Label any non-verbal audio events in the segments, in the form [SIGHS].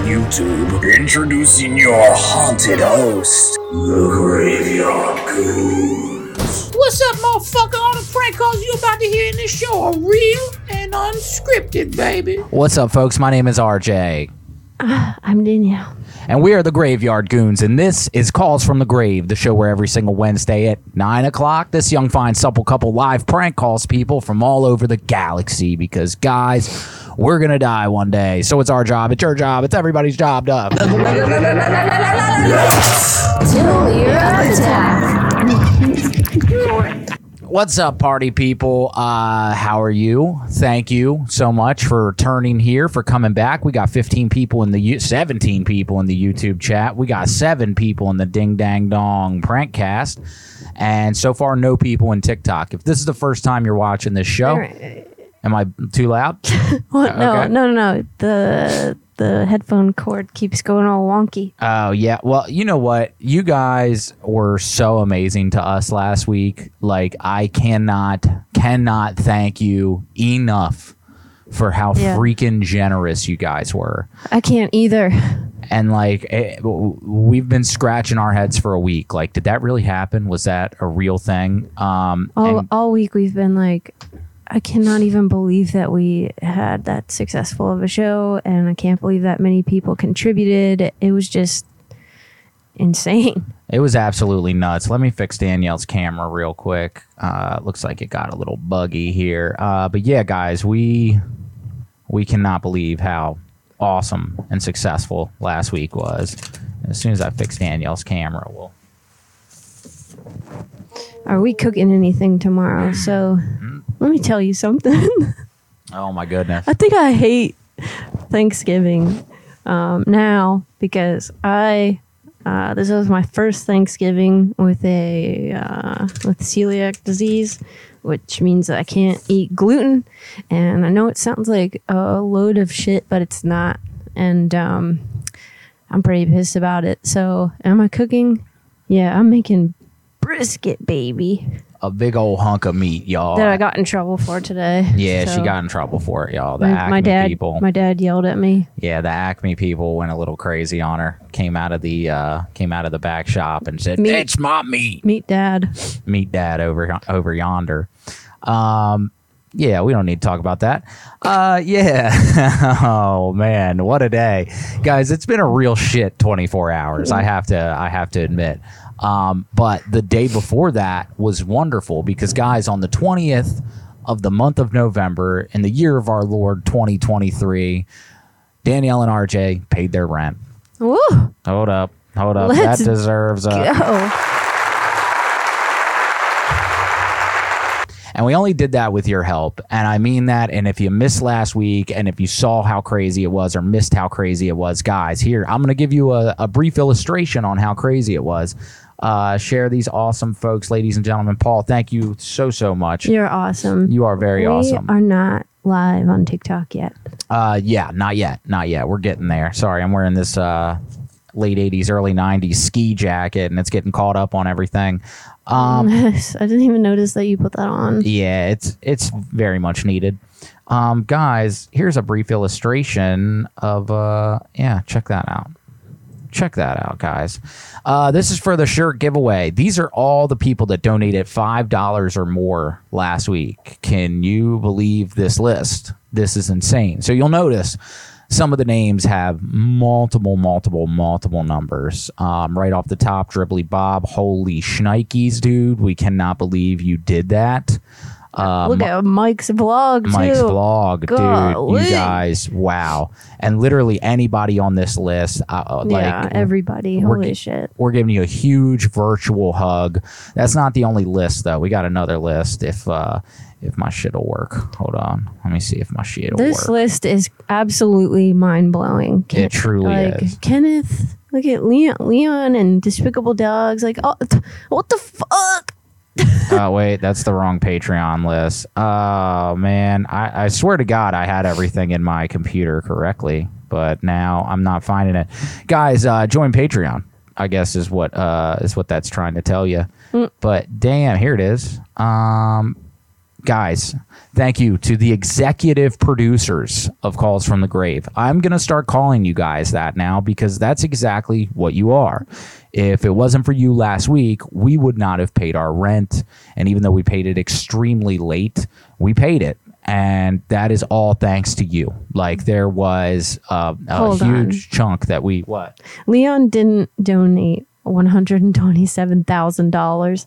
YouTube. Introducing your haunted host, the Graveyard Goonz. What's up, motherfucker? All the prank calls you about to hear in this show are real and unscripted, baby. What's up, folks? My name is RJ, ah, I'm Danielle. And we are the Graveyard Goonz, and this is Calls from the Grave, the show where every single Wednesday at 9 o'clock, this young, fine, supple couple live prank calls people from all over the galaxy because, guys, we're going to die one day. So it's our job, it's your job, it's everybody's job to. Till you're attack. [LAUGHS] What's up, party people? Uh, how are you? Thank you so much for turning here, for coming back. We got 15 people in the U- 17 people in the YouTube chat. We got seven people in the Ding Dang Dong Prankcast, and so far no people in TikTok. If this is the first time you're watching this show, am I too loud? [LAUGHS] What? No, Okay. no, no, no. The the headphone cord keeps going all wonky. Oh yeah. Well, you know what? You guys were so amazing to us last week. Like I cannot cannot thank you enough for how Yeah. freaking generous you guys were. I can't either. And like it, we've been scratching our heads for a week. Like did that really happen? Was that a real thing? Um All and- all week we've been like, I cannot even believe that we had that successful of a show, and I can't believe that many people contributed. It was just insane. It was absolutely nuts. Let me fix Danielle's camera real quick. Uh, looks like it got a little buggy here. Uh, but yeah, guys, we we cannot believe how awesome and successful last week was. As soon as I fix Danielle's camera, we'll. Are we cooking anything tomorrow? So let me tell you something. [LAUGHS] Oh my goodness! I think I hate Thanksgiving um, now because I uh, this was my first Thanksgiving with a uh, with celiac disease, which means that I can't eat gluten. And I know it sounds like a load of shit, but it's not. And um, I'm pretty pissed about it. So, am I cooking? Yeah, I'm making brisket, baby. A big old hunk of meat, y'all. That I got in trouble for today. yeah, she got in trouble for it, y'all. The My, Acme my dad, people. my dad yelled at me. yeah, the Acme people went a little crazy on her. Came out of the uh, came out of the back shop and said, Meat. "It's my meat." Meet dad. meet dad over over yonder. Um, yeah, we don't need to talk about that. Uh, yeah. [LAUGHS] oh man, what a day, guys! It's been a real shit 24 hours. I have to I have to admit. Um, but the day before that was wonderful because guys, on the 20th of the month of November in the year of our Lord 2023, Danielle and RJ paid their rent. Woo! Hold up, hold up. Let's that deserves a. Go. And we only did that with your help. And I mean that. And if you missed last week and if you saw how crazy it was or missed how crazy it was, guys, here, I'm going to give you a, a brief illustration on how crazy it was. Uh, share these awesome folks, ladies and gentlemen. Paul, thank you so, so much. You're awesome. You are very we awesome. We are not live on TikTok yet. Uh, yeah, not yet. Not yet. We're getting there. Sorry, I'm wearing this uh, late 80s, early 90s ski jacket and it's getting caught up on everything. Um, [LAUGHS] I didn't even notice that you put that on. Yeah, it's it's very much needed. Um, guys, here's a brief illustration of uh, yeah, check that out. Check that out, guys. Uh, this is for the shirt giveaway. These are all the people that donated five dollars or more last week. Can you believe this list? This is insane. So you'll notice some of the names have multiple, multiple, multiple numbers. Um, right off the top, Dribbly Bob, holy shnikes, dude. We cannot believe you did that. Uh, Look at Mike's vlog Mike's too. vlog, dude. You guys, wow. And literally anybody on this list, uh, uh, yeah, like everybody. we're Holy g- shit. we're giving you a huge virtual hug. That's not the only list though. We got another list if uh if my shit'll work. Hold on. Let me see if my shit'll This work. list is absolutely mind blowing. It truly like, is. Kenneth, look at Leon, Leon and Despicable Dogs. Like, oh, what the fuck? Oh [LAUGHS] wait, that's the wrong Patreon list. Oh man, I, I swear to God, I had everything in my computer correctly, but now I'm not finding it. Guys, uh, join Patreon. I guess is what uh, is what that's trying to tell you. But damn, here it is. Um, guys, thank you to the executive producers of Calls from the Grave. I'm going to start calling you guys that now because that's exactly what you are. If it wasn't for you last week, we would not have paid our rent. And even though we paid it extremely late, we paid it. And that is all thanks to you. Like there was uh, a Hold on. huge chunk that we what? Leon didn't donate one hundred and twenty-seven thousand dollars.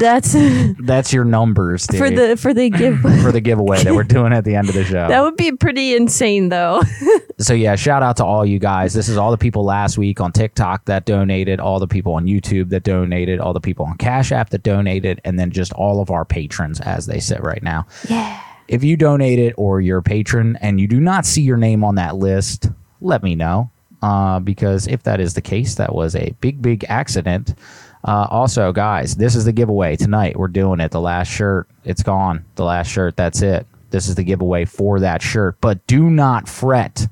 That's [LAUGHS] That's your numbers, dude, for the for the give. [LAUGHS] for the giveaway that we're doing at the end of the show. That would be pretty insane, though. [LAUGHS] so yeah, shout out to all you guys. This is all the people last week on TikTok that donated, all the people on YouTube that donated, all the people on Cash App that donated, and then just all of our patrons as they sit right now. yeah. If you donated or you're a patron and you do not see your name on that list, let me know. Uh, because if that is the case, that was a big, big accident. Uh, also, guys, this is the giveaway tonight. We're doing it. The last shirt, it's gone. The last shirt, that's it. This is the giveaway for that shirt. But do not fret,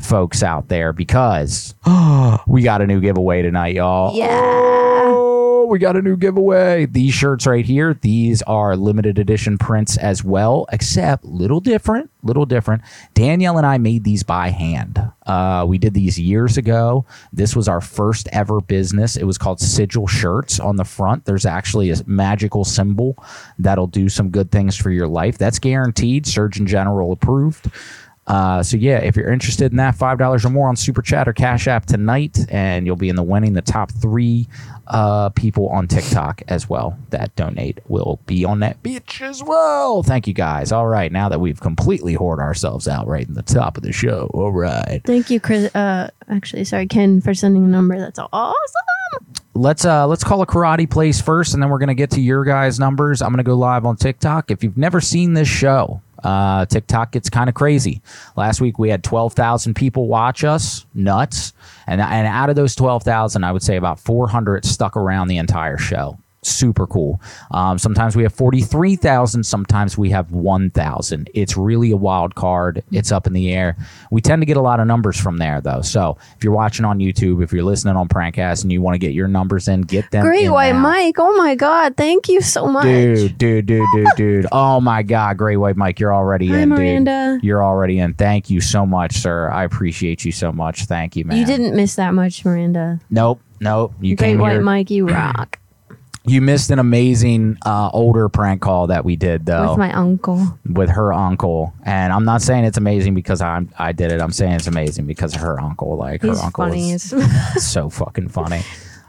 folks out there, because [GASPS] we got a new giveaway tonight, y'all. Oh, we got a new giveaway. These shirts right here, these are limited edition prints as well, except little different, little different. Danielle and I made these by hand. Uh, we did these years ago. This was our first ever business. It was called Sigil Shirts. On the front, there's actually a magical symbol that'll do some good things for your life. That's guaranteed, Surgeon General approved. Uh, so yeah, if you're interested in that, five dollars or more on Super Chat or Cash App tonight, and you'll be in the winning. The top three uh, people on TikTok as well that donate will be on that bitch as well. Thank you guys. All right, now that we've completely hoard ourselves out right in the top of the show. All right, Thank you, Chris. Uh, actually, sorry, Ken, for sending the number. That's awesome. let's uh let's call a karate place first, and then we're gonna get to your guys' numbers. I'm gonna go live on TikTok. If you've never seen this show, uh, TikTok gets kind of crazy. Last week we had 12,000 people watch us, nuts, and and out of those 12,000, I would say about 400 stuck around the entire show. Super cool. Um, sometimes we have 43,000, sometimes we have 1,000. It's really a wild card. It's up in the air. We tend to get a lot of numbers from there, though. So if you're watching on YouTube, if you're listening on Prankcast and you want to get your numbers in, get them. Great White now. Mike. Oh my God. Thank you so much. Dude, dude, dude, dude, dude. Oh my God, Great White Mike, you're already Hi, in, Miranda. dude. You're already in. Thank you so much, sir. I appreciate you so much. Thank you, man. You didn't miss that much, Miranda. Nope, nope. You Great White here. Mike, you rock. You missed an amazing uh, older prank call that we did though With my uncle. with her uncle, and I'm not saying it's amazing because I'm I did it. I'm saying it's amazing because of her uncle. Like He's her uncle funny. is [LAUGHS] [LAUGHS] so fucking funny.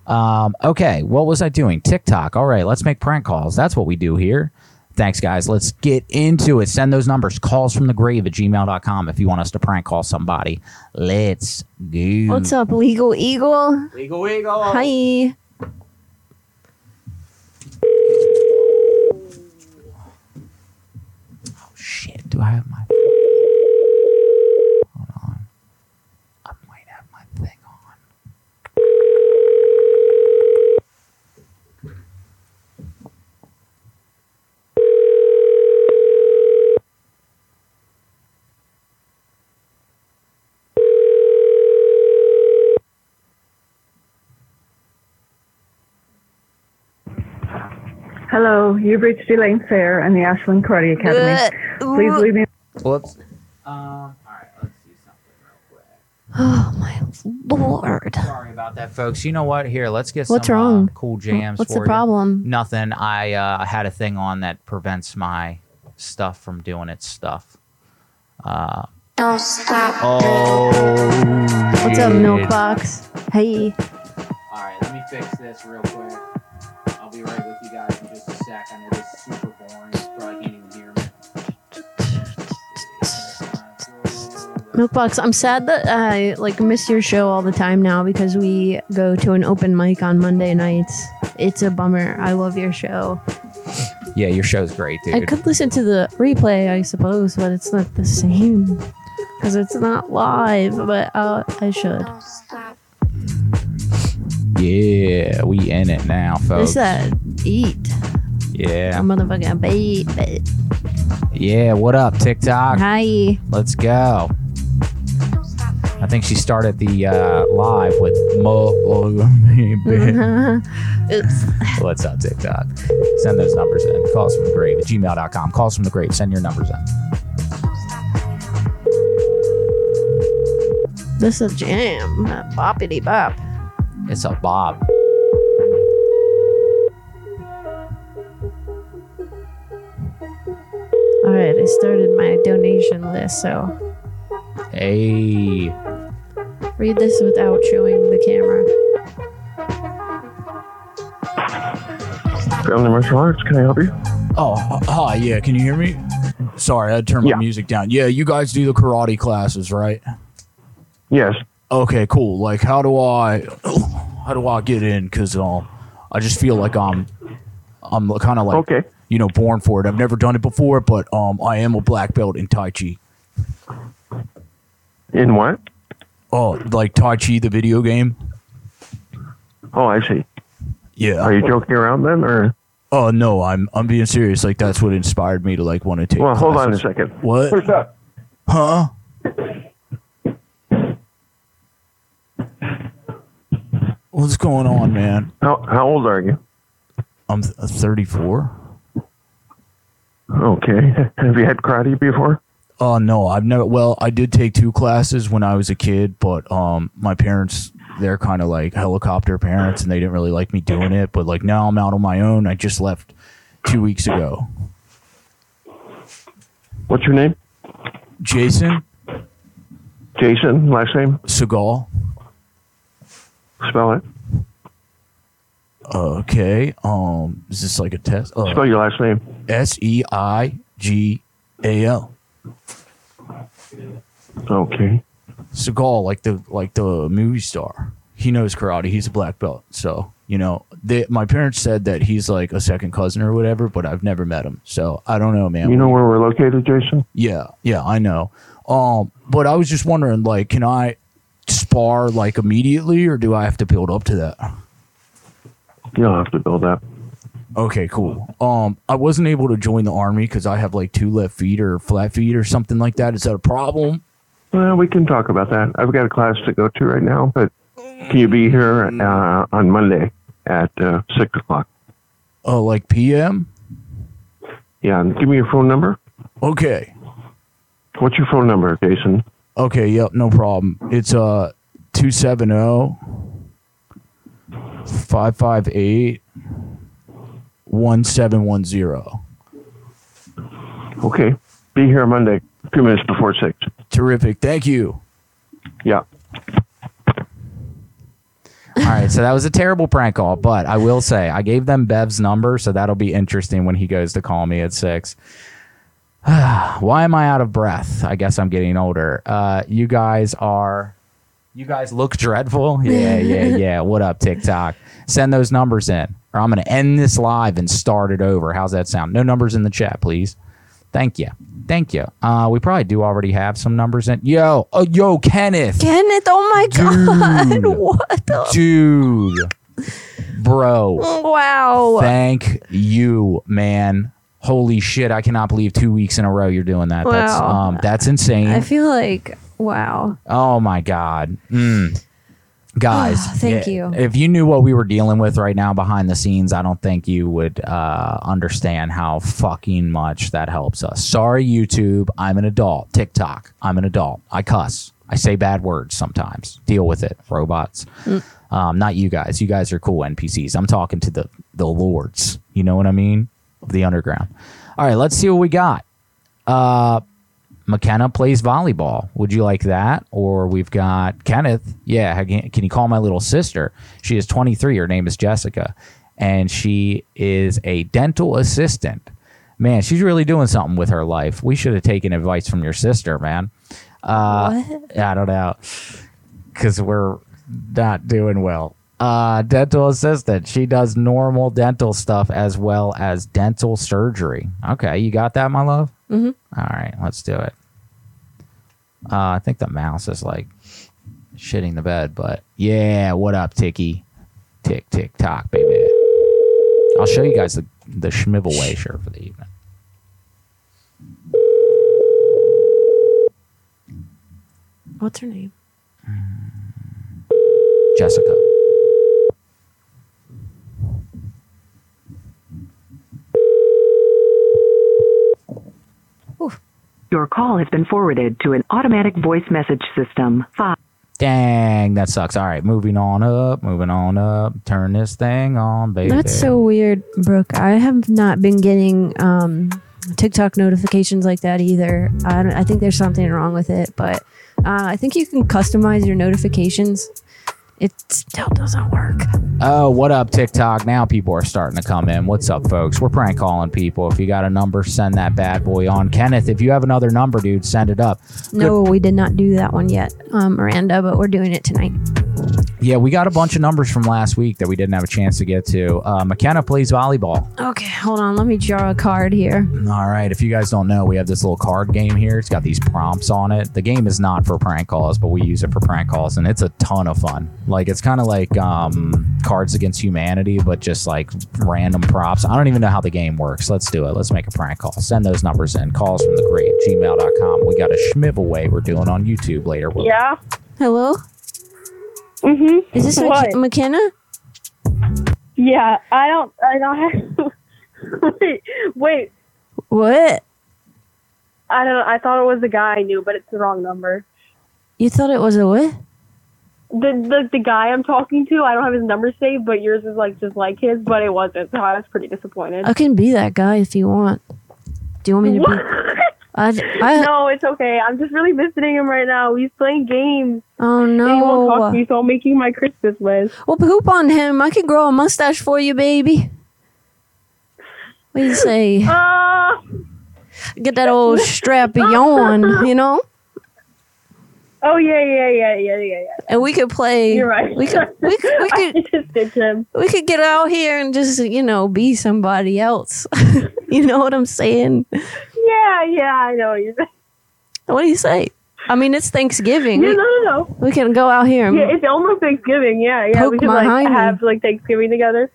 Um, okay, what was I doing? TikTok. All right, let's make prank calls. That's what we do here. Thanks, guys. Let's get into it. Send those numbers. Calls from the grave at gmail.com if you want us to prank call somebody. Let's go. What's up, Legal Eagle? Legal Eagle. Hi. Do I have my. Hold on. I might have my thing on. Hello, you've reached Elaine Fair and the Ashland Karate Academy. Please leave me. Whoops. Um, all right, let's do something real quick. [SIGHS] Oh my lord. Sorry about that, folks. You know what? Here, let's get What's some uh, wrong? cool jams. What's for the you. problem? Nothing. I uh, had a thing on that prevents my stuff from doing its stuff. Uh, Don't stop. oh. What's up, shit. Milkbox? Hey. All right, let me fix this real quick. I'll be right with you guys in just a sec. I know this is super boring. You probably can't even hear me. Milkbox, I'm sad that I like miss your show all the time now because we go to an open mic on Monday nights. It's a bummer. I love your show. Yeah, your show's great, dude. I could listen to the replay, I suppose, but it's not the same because it's not live. But uh, I should. Yeah, we in it now, folks. This that eat. yeah, A motherfucking bait. bait. yeah. What up, TikTok? Hi. Let's go. I think she started the uh, live with Mo. [LAUGHS] [LAUGHS] Oops. What's up, TikTok? Send those numbers in. Calls from the grave at gmail.com. Calls from the grave. Send your numbers in. This is a jam. Boppity bop. It's a Bob. All right, I started my donation list, so Hey. read this without showing the camera. Family Martial Arts, can I help you? Oh, h- hi. Yeah, can you hear me? Sorry, I had to turn my Yeah. music down. Yeah, you guys do the karate classes, right? Yes. Okay, cool. Like, how do I, how do I get in? Cause um, I just feel like I'm, I'm kind of like, Okay. you know, born for it. I've never done it before, but um, I am a black belt in Tai Chi. In what? Oh, like Tai Chi, the video game. Oh, I see. Yeah. Are you joking around then, or? Oh no, I'm I'm being serious. Like that's what inspired me to like want to take. Well, hold on a second. What? What's up? Huh? What's going on, man? How how old are you? I'm th- 34. Okay. [LAUGHS] Have you had karate before? Oh no, I've never. Well, I did take two classes when I was a kid, but um, my parents they're kind of like helicopter parents, and they didn't really like me doing it. But like now I'm out on my own. I just left two weeks ago. What's your name? Jason Jason. Last name? Seagal. Spell it. Okay. Um, is this like a test? Uh, Spell your last name. S E I G A L. Okay. Seagal, like the like the movie star. He knows karate. He's a black belt. So you know, they, my parents said that he's like a second cousin or whatever, but I've never met him. So I don't know, man. You know where we're located, Jason? Yeah, yeah, I know. Um, but I was just wondering, like, can I spar like immediately, or do I have to build up to that? You don't have to build that. Okay, cool. Um, I wasn't able to join the army because I have like two left feet or flat feet or something like that. Is that a problem? Well, we can talk about that. I've got a class to go to right now, but can you be here uh, on Monday at uh, six o'clock? Oh, like PM? Yeah. Give me your phone number. Okay. What's your phone number, Jason? Okay, yep, no problem. It's uh 270 558 1710. Okay. Be here Monday, a few minutes before six. Terrific. Thank you. Yeah. All right, so that was a terrible prank call, but I will say I gave them Bev's number, so that'll be interesting when he goes to call me at six. [SIGHS] Why am I out of breath? I guess I'm getting older. Uh, you guys are, you guys look dreadful. [LAUGHS] Yeah, yeah, yeah. What up, TikTok? Send those numbers in, or I'm going to end this live and start it over. How's that sound? No numbers in the chat, please. Thank you. Thank you. Uh, we probably do already have some numbers in. Yo, oh, yo, Kenneth. Kenneth, oh my god. [LAUGHS] What the Dude, bro, Wow. thank you, man. Holy shit! I cannot believe two weeks in a row you're doing that. That's um, that's insane. I feel like wow. oh my god, mm. guys. Thank yeah, you. If you knew what we were dealing with right now behind the scenes, I don't think you would uh, understand how fucking much that helps us. Sorry, YouTube. I'm an adult. TikTok. I'm an adult. I cuss. I say bad words sometimes. Deal with it, robots. Um, not you guys. You guys are cool NPCs. I'm talking to the the lords. You know what I mean? Of the underground. All right, let's see what we got. Uh, McKenna plays volleyball. Would you like that? Or we've got Kenneth. Yeah, can you call my little sister? She is 23. Her name is Jessica, and she is a dental assistant. Man, she's really doing something with her life. We should have taken advice from your sister, man. Uh, What? I don't know, because we're not doing well. Uh, dental assistant. She does normal dental stuff as well as dental surgery. Okay, you got that, my love? Mm-hmm. All right, let's do it. Uh, I think the mouse is like shitting the bed, but yeah, what up, Ticky? Tick, tick, tock, baby. I'll show you guys the, the Schmivel Way shirt for the evening. What's her name? Jessica. Your call has been forwarded to an automatic voice message system. Five. Dang, that sucks. All right, moving on up, moving on up. Turn this thing on, baby. That's so weird, Brooke. I have not been getting um, TikTok notifications like that either. I, don't, I think there's something wrong with it, but uh, I think you can customize your notifications. It still doesn't work. Oh, what up, TikTok? Now people are starting to come in. What's up, folks? We're prank calling people. If you got a number, send that bad boy on. Kenneth, if you have another number, dude, send it up. No, we did not do that one yet, um, Miranda, but we're doing it tonight. Yeah, we got a bunch of numbers from last week that we didn't have a chance to get to. Uh, McKenna plays volleyball. Okay, hold on. Let me draw a card here. All right. If you guys don't know, we have this little card game here. It's got these prompts on it. The game is not for prank calls, but we use it for prank calls, and it's a ton of fun. Like it's kind of like um, Cards Against Humanity, but just like random props. I don't even know how the game works. Let's do it. Let's make a prank call. Send those numbers in. Calls from the great gmail.com. We got a schmivel way we're doing on YouTube later. We'll- Yeah. Hello? Mm-hmm. Is this what? McKenna? Yeah, I don't. I don't have. [LAUGHS] wait, wait. What? I don't. I thought it was the guy I knew, but it's the wrong number. You thought it was a what? The the the guy I'm talking to, I don't have his number saved, but yours is like just like his, but it wasn't. So I was pretty disappointed. I can be that guy if you want. Do you want me to What? [LAUGHS] I, I, no, it's okay. I'm just really visiting him right now. He's playing games. oh And he won't talk to me, so I'm making my Christmas list. Well, poop on him. I can grow a mustache for you, baby. What do you say? [LAUGHS] Uh, Get that old [LAUGHS] strappy on, you know? oh yeah, yeah, yeah, yeah, yeah, yeah. And we could play. You're right. We could, we could, we [LAUGHS] could, just ditched him. we could get out here and just, you know, be somebody else. you know what I'm saying? Yeah, yeah, I know what you're saying. What do you say? I mean, it's Thanksgiving. Yeah, We, no, no, no. we can go out here Yeah, it's almost Thanksgiving. Yeah, yeah. Poke we could my like hiney. have like Thanksgiving together.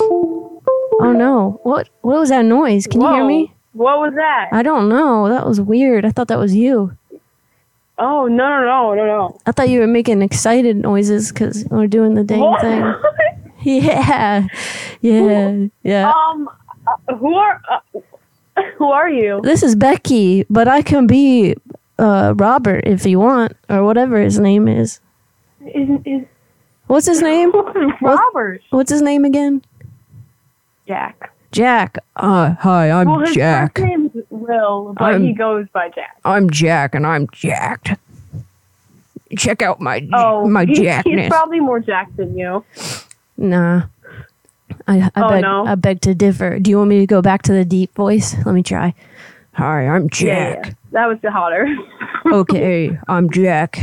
Oh no! What what was that noise? Can you hear me? What was that? I don't know. That was weird. I thought that was you. oh no, no, no, no, no. I thought you were making excited noises because we're doing the dang What? thing. [LAUGHS] [LAUGHS] Yeah, yeah, yeah. Um, uh, who are uh, [LAUGHS] who are you? This is Becky, but I can be uh, Robert if you want, or whatever his name is. Is, is What's his name? [LAUGHS] Robert What's his name again? Jack? Jack. Uh, hi, I'm well, his Jack. first name's Will, but I'm- he goes by Jack. I'm Jack, and I'm jacked. Check out my Oh, my he- jackness. he's probably more Jack than you. Nah. I, I Oh, beg no? I beg to differ. Do you want me to go back to the deep voice? Let me try. Hi, I'm Jack. yeah. that was the hotter. [LAUGHS] okay, I'm Jack.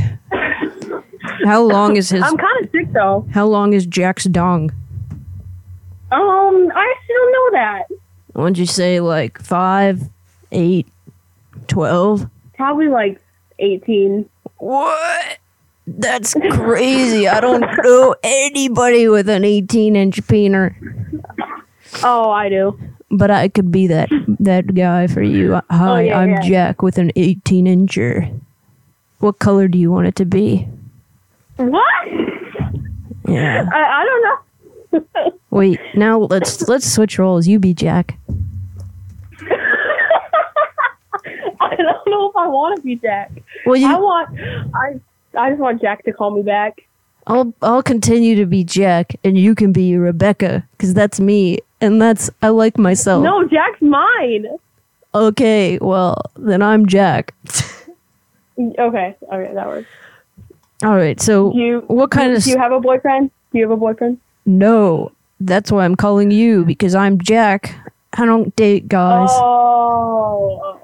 How long is his I'm kind of sick though. How long is Jack's dong? Um, I actually don't know that. What'd you say like 5, eight, twelve? Probably like 18. What? That's crazy. I don't know anybody with an 18 inch peener. Oh, I do. But I could be that that guy for you. Oh, Hi, Oh, yeah, I'm yeah. Jack with an 18 incher. What color do you want it to be? What? Yeah. I, I don't know. [LAUGHS] Wait, now let's let's switch roles. You be Jack. [LAUGHS] I don't know if I want to be Jack. Well, you- I want. I. I just want Jack to call me back. I'll I'll continue to be Jack, and you can be Rebecca, because that's me, and that's I like myself. No, Jack's mine. Okay, well then I'm Jack. [LAUGHS] Okay. Okay, that works. All right. So Do you? what kind do, of Do you have a boyfriend? Do you have a boyfriend? no? That's why I'm calling you because I'm Jack. I don't date guys. Oh.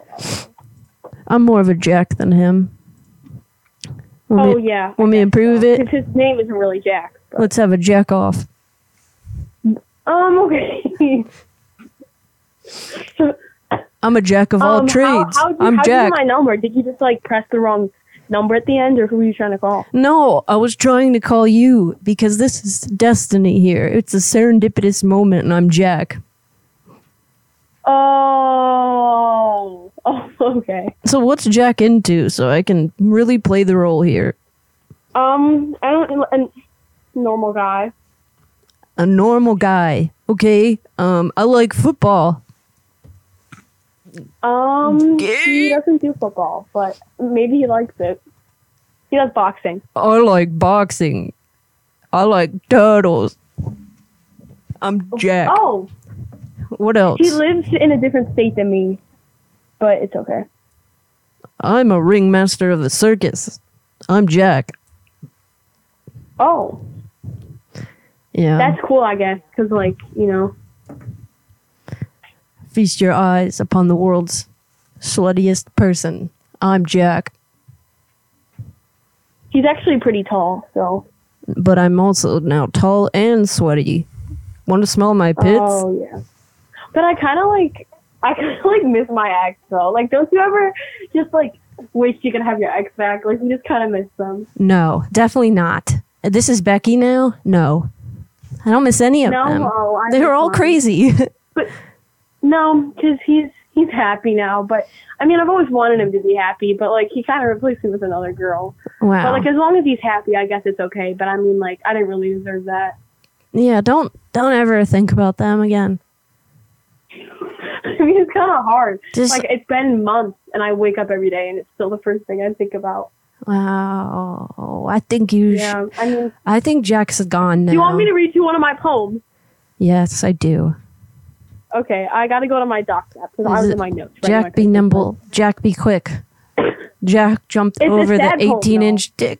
I'm more of a Jack than him. Want oh me, yeah. Want me to prove it? his name isn't really Jack. Let's have a jack off. Um. Okay. [LAUGHS] I'm a jack of all um, trades. How, how'd you, I'm you Jack. get my number? Did you just like press the wrong number at the end, or who were you trying to call? No, I was trying to call you because this is destiny here. It's a serendipitous moment, and I'm Jack. Oh. Oh. [LAUGHS] Okay. So what's Jack into so I can really play the role here? Um. I don't. A normal guy. A normal guy. Okay. Um I like football. Um. He doesn't do football, but maybe he likes it. He does boxing. I like boxing. I like turtles. I'm Jack. Oh. What else? He lives in a different state than me, but it's okay. I'm a ringmaster of the circus. I'm Jack. Oh. Yeah. That's cool, I guess, because like you know. Feast your eyes upon the world's sluttiest person. I'm Jack, He's actually pretty tall, so. but I'm also now tall and sweaty. Want to smell my pits? Oh yeah. But I kind of like, I [LAUGHS] kind of like miss my ex though. Like, don't you ever just like wish you could have your ex back? Like, you just kind of miss them. No, definitely not. This is Becky now? No. I don't miss any of No, them. oh, I They were all crazy. [LAUGHS] No, because he's he's happy now. But I mean, I've always wanted him to be happy. But like, he kind of replaced me with another girl. wow. But like, as long as he's happy, I guess it's okay. But I mean, like, I didn't really deserve that. yeah, don't don't ever think about them again. [LAUGHS] I mean, it's kind of hard. Just- like, it's been months, and I wake up every day, and it's still the first thing I think about. Wow. I think you Yeah, sh- I mean, I think Jack's gone now. do you want me to read you one of my poems? Yes, I do. Okay, I got to go to my doc app because I was in my notes. my Jack be nimble. Jack be quick. [COUGHS] Jack jumped It's over the 18 inch dick.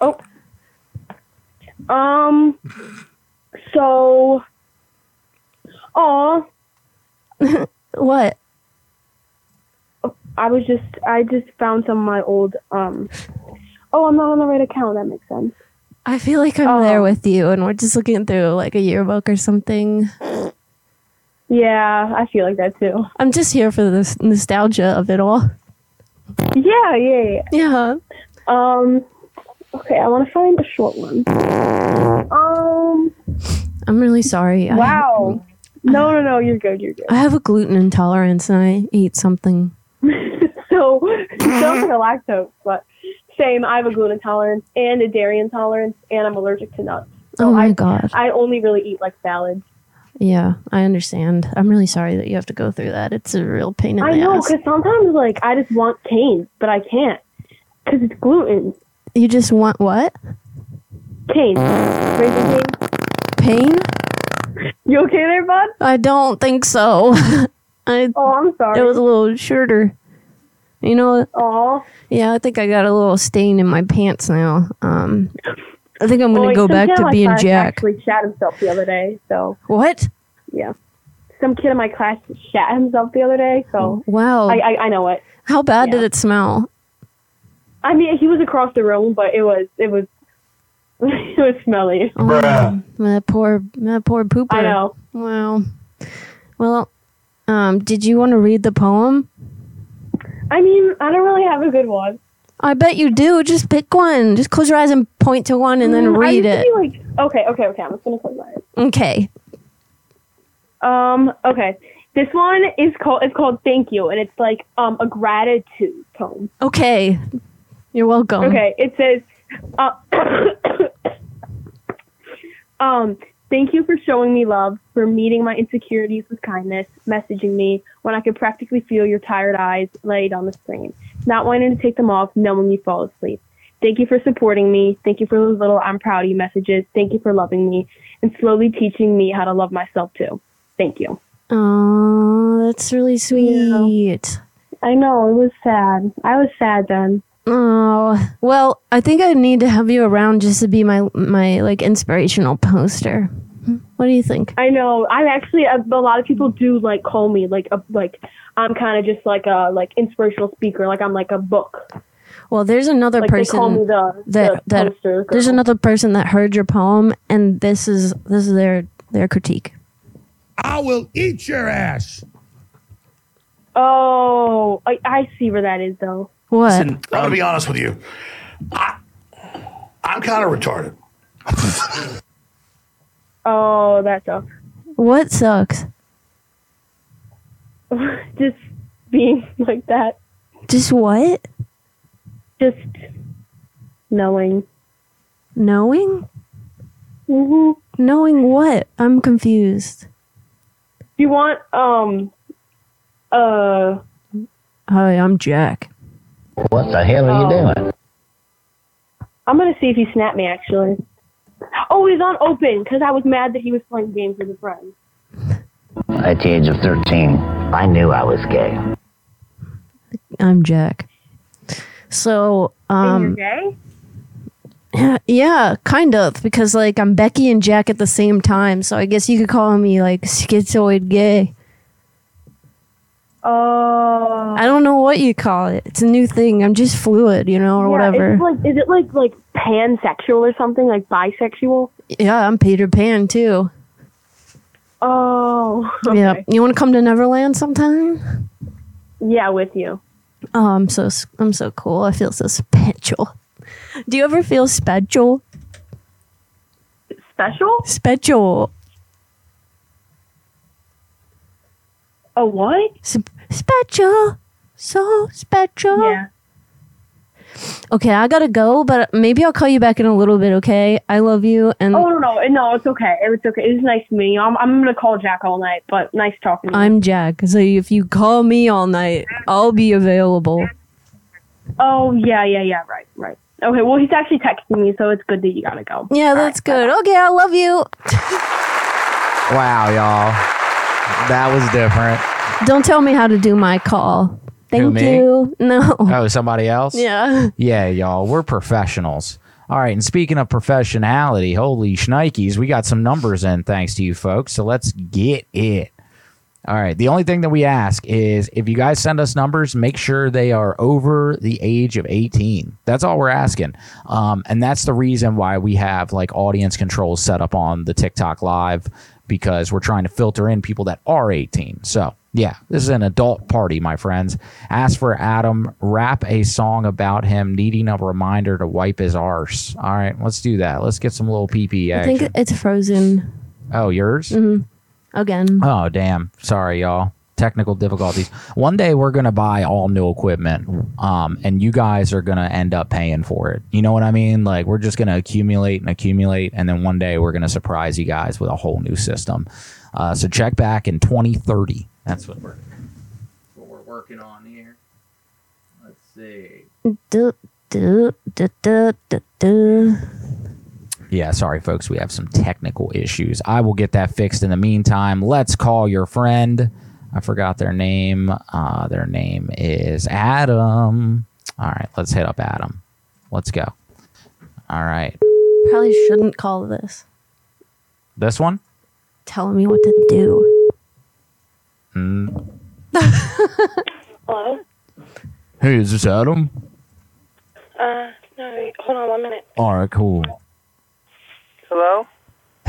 Oh. Um. So. Oh, [LAUGHS] What? I was just I just found some of my old um. Oh, I'm not on the right account. That makes sense. I feel like I'm Oh. there with you and we're just looking through like a yearbook or something. Yeah, I feel like that too. I'm just here for the nostalgia of it all. Yeah, yeah, yeah. Yeah. Um. Okay, I want to find a short one. Um. I'm really sorry. Wow. No, no, no. You're good. You're good. I have a gluten intolerance and I ate something. [LAUGHS] so don't for lactose, but same. I have a gluten intolerance and a dairy intolerance, and I'm allergic to nuts. oh my I, god. I only really eat like salads. Yeah, I understand. I'm really sorry that you have to go through that. It's a real pain in I the know, ass. because sometimes like I just want cane, but I can't because it's gluten. You just want what? Cane. Raising Cane. Pain? You okay there, bud? I don't think so. [LAUGHS] I Oh, I'm sorry. it was a little shorter. You know, Aw. yeah, I think I got a little stain in my pants now. Um I think I'm Oh, gonna wait, go back to being class Jack. Actually, shat himself the other day. So What? yeah, some kid in my class shat himself the other day. So Wow. I, I I know it. How bad Yeah. did it smell? I mean, he was across the room, but it was it was [LAUGHS] it was smelly. Oh, that poor that poor pooper. I know. Wow. Well, um, did you want to read the poem? I mean, I don't really have a good one. I bet you do. Just pick one. Just close your eyes and point to one and then Mm, read it. like, okay, okay, okay. I'm just gonna close my eyes. Okay. Um, okay. This one is called it's called Thank You, and it's like um a gratitude poem. Okay. You're welcome. Okay, it says, uh, [COUGHS] um, thank you for showing me love, for meeting my insecurities with kindness, messaging me when I could practically feel your tired eyes laid on the screen, not wanting to take them off, knowing you fall asleep. Thank you for supporting me. Thank you for those little I'm proud of you messages. Thank you for loving me and slowly teaching me how to love myself too. Thank you. Oh, that's really sweet. Yeah. I know, it was sad. I was sad then. Oh, well, I think I need to have you around just to be my my like inspirational poster. What do you think? I know. I'm actually a, a lot of people do like call me like a like I'm kind of just like a like inspirational speaker. Like I'm like a book. Well, there's another Like, they person call me the- that the that poster there's another person that heard your poem, and this is this is their their critique. I will eat your ass. Oh, I, I see where that is though. What? Listen, I'm gonna be honest with you. I, I'm kind of retarded. [LAUGHS] Oh, that sucks. What sucks? [LAUGHS] Just being like that. Just what? Just knowing. Knowing? Mm-hmm. Knowing what? I'm confused. Do you want um uh Hi, I'm Jack. What the hell are you Oh. doing? I'm gonna see if he snapped me actually. Oh, he's on open because I was mad that he was playing games with a friend. At the age of 13, I knew I was gay. I'm Jack. So, um, and you're gay? yeah, [LAUGHS] yeah, kind of, because like I'm Becky and Jack at the same time. So I guess you could call me like schizoid gay. Oh. I don't know what you call it. It's a new thing. I'm just fluid, you know, or Yeah, whatever. Is it like is it like like pansexual or something like bisexual? yeah, I'm Peter Pan too. Oh. [LAUGHS] Yeah, you want to come to Neverland sometime? Yeah, with you. Oh, I'm so I'm so cool. I feel so special. Do you ever feel special? Special? Special. A what? Sp- special. So special. Yeah. Okay, I gotta go, but maybe I'll call you back in a little bit. Okay, I love you, and Oh no no no! It's okay. It's okay. It's nice meeting you. I'm I'm gonna call Jack all night, but nice talking to you. I'm Jack. So if you call me all night, I'll be available. Oh yeah yeah yeah right right. Okay, well he's actually texting me, so it's good that you gotta go. Yeah, that's good. Okay, I love you. Wow, y'all. That was different. Don't tell me how to do my call. Thank me? you. No. Oh, somebody else? Yeah. Yeah, y'all. We're professionals. All right, and speaking of professionality, holy shnikes, we got some numbers in thanks to you folks. So let's get it. All right. The only thing that we ask is if you guys send us numbers, make sure they are over the age of 18. That's all we're asking. Um, and that's the reason why we have like audience controls set up on the TikTok live because we're trying to filter in people that are 18. So, yeah, this is an adult party, my friends. Ask for Adam, rap a song about him needing a reminder to wipe his arse. All right, let's do that. Let's get some little PP I think it's frozen. oh, yours? Mm-hmm. Again. Oh, damn. Sorry, y'all. Technical difficulties. One day we're going to buy all new equipment, um, and you guys are going to end up paying for it. You know what I mean? Like, we're just going to accumulate and accumulate, and then one day we're going to surprise you guys with a whole new system. Uh, so check back in 2030. That's what we're, what we're working on here. Let's see. Du, du, du, du, du, du. Yeah, sorry, folks. We have some technical issues. I will get that fixed in the meantime. Let's call your friend. I forgot their name. Uh, their name is Adam. All right, let's hit up Adam. Let's go. All right. Probably shouldn't call this. This one? Telling me what to do. Mm. Hello. Hey, is this Adam? Uh, no. Hold on one minute. All right, cool. Hello.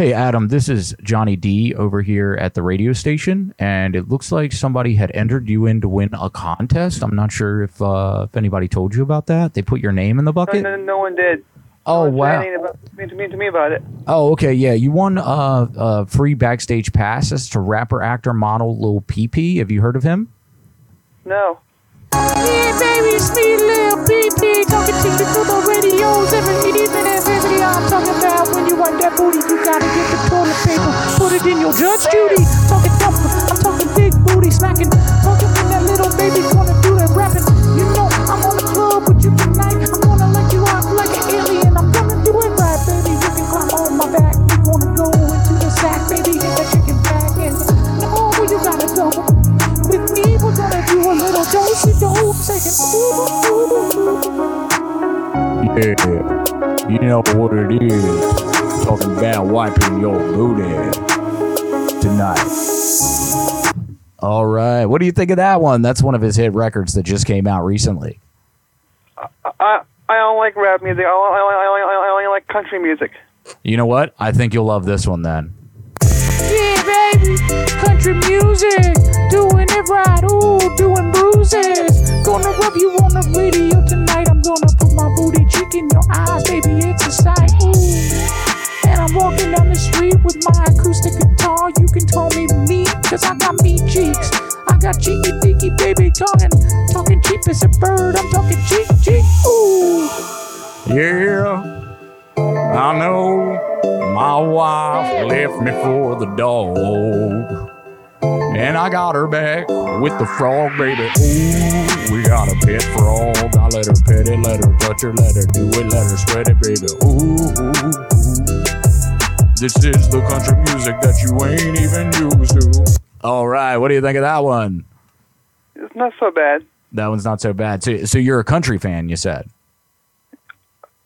Hey, Adam, this is Johnny D over here at the radio station, and it looks like somebody had entered you in to win a contest. I'm not sure if uh, if anybody told you about that. They put your name in the bucket. No, no, no one did. Oh No wow. about, to, me, to me about it. Oh, okay, yeah. You won uh, uh free backstage passes to rapper, actor, model Lil PP. Have you heard of him? No. Yeah, baby, it's me, Lil BB, talking to you through the radios. Every evening every I'm talking about when you want that booty, you gotta get the toilet paper, put it in your Judge Judy. Talking tough, I'm talking big booty smacking, talking when that little baby wanna little dosey dope, taking Yeah. You know what it is. Talking about wiping your booty tonight. All right. What do you think of that one? That's one of his hit records that just came out recently. I I don't like rap music. I only, I only, I only, I only like country music. You know what? I think you'll love this one then. Yeah, baby, country music, doing it right, ooh, doing bruises. Gonna rub you on the radio tonight. I'm gonna put my booty cheek in your eyes, baby, it's a sight, ooh. And I'm walking down the street with my acoustic guitar. You can call me me, cause I got meat cheeks. I got cheeky beaky baby talking, talking cheap as a bird. I'm talking cheek, cheek, ooh. Yeah, I know my wife left me for the dog. And I got her back with the frog, baby. Ooh, we got a pet frog. I let her pet it, let her touch her, let her do it, let her sweat it, baby. Ooh, ooh, ooh. This is the country music that you ain't even used to. All right, what do you think of that one? It's not so bad. That one's not so bad. So, so you're a country fan, you said?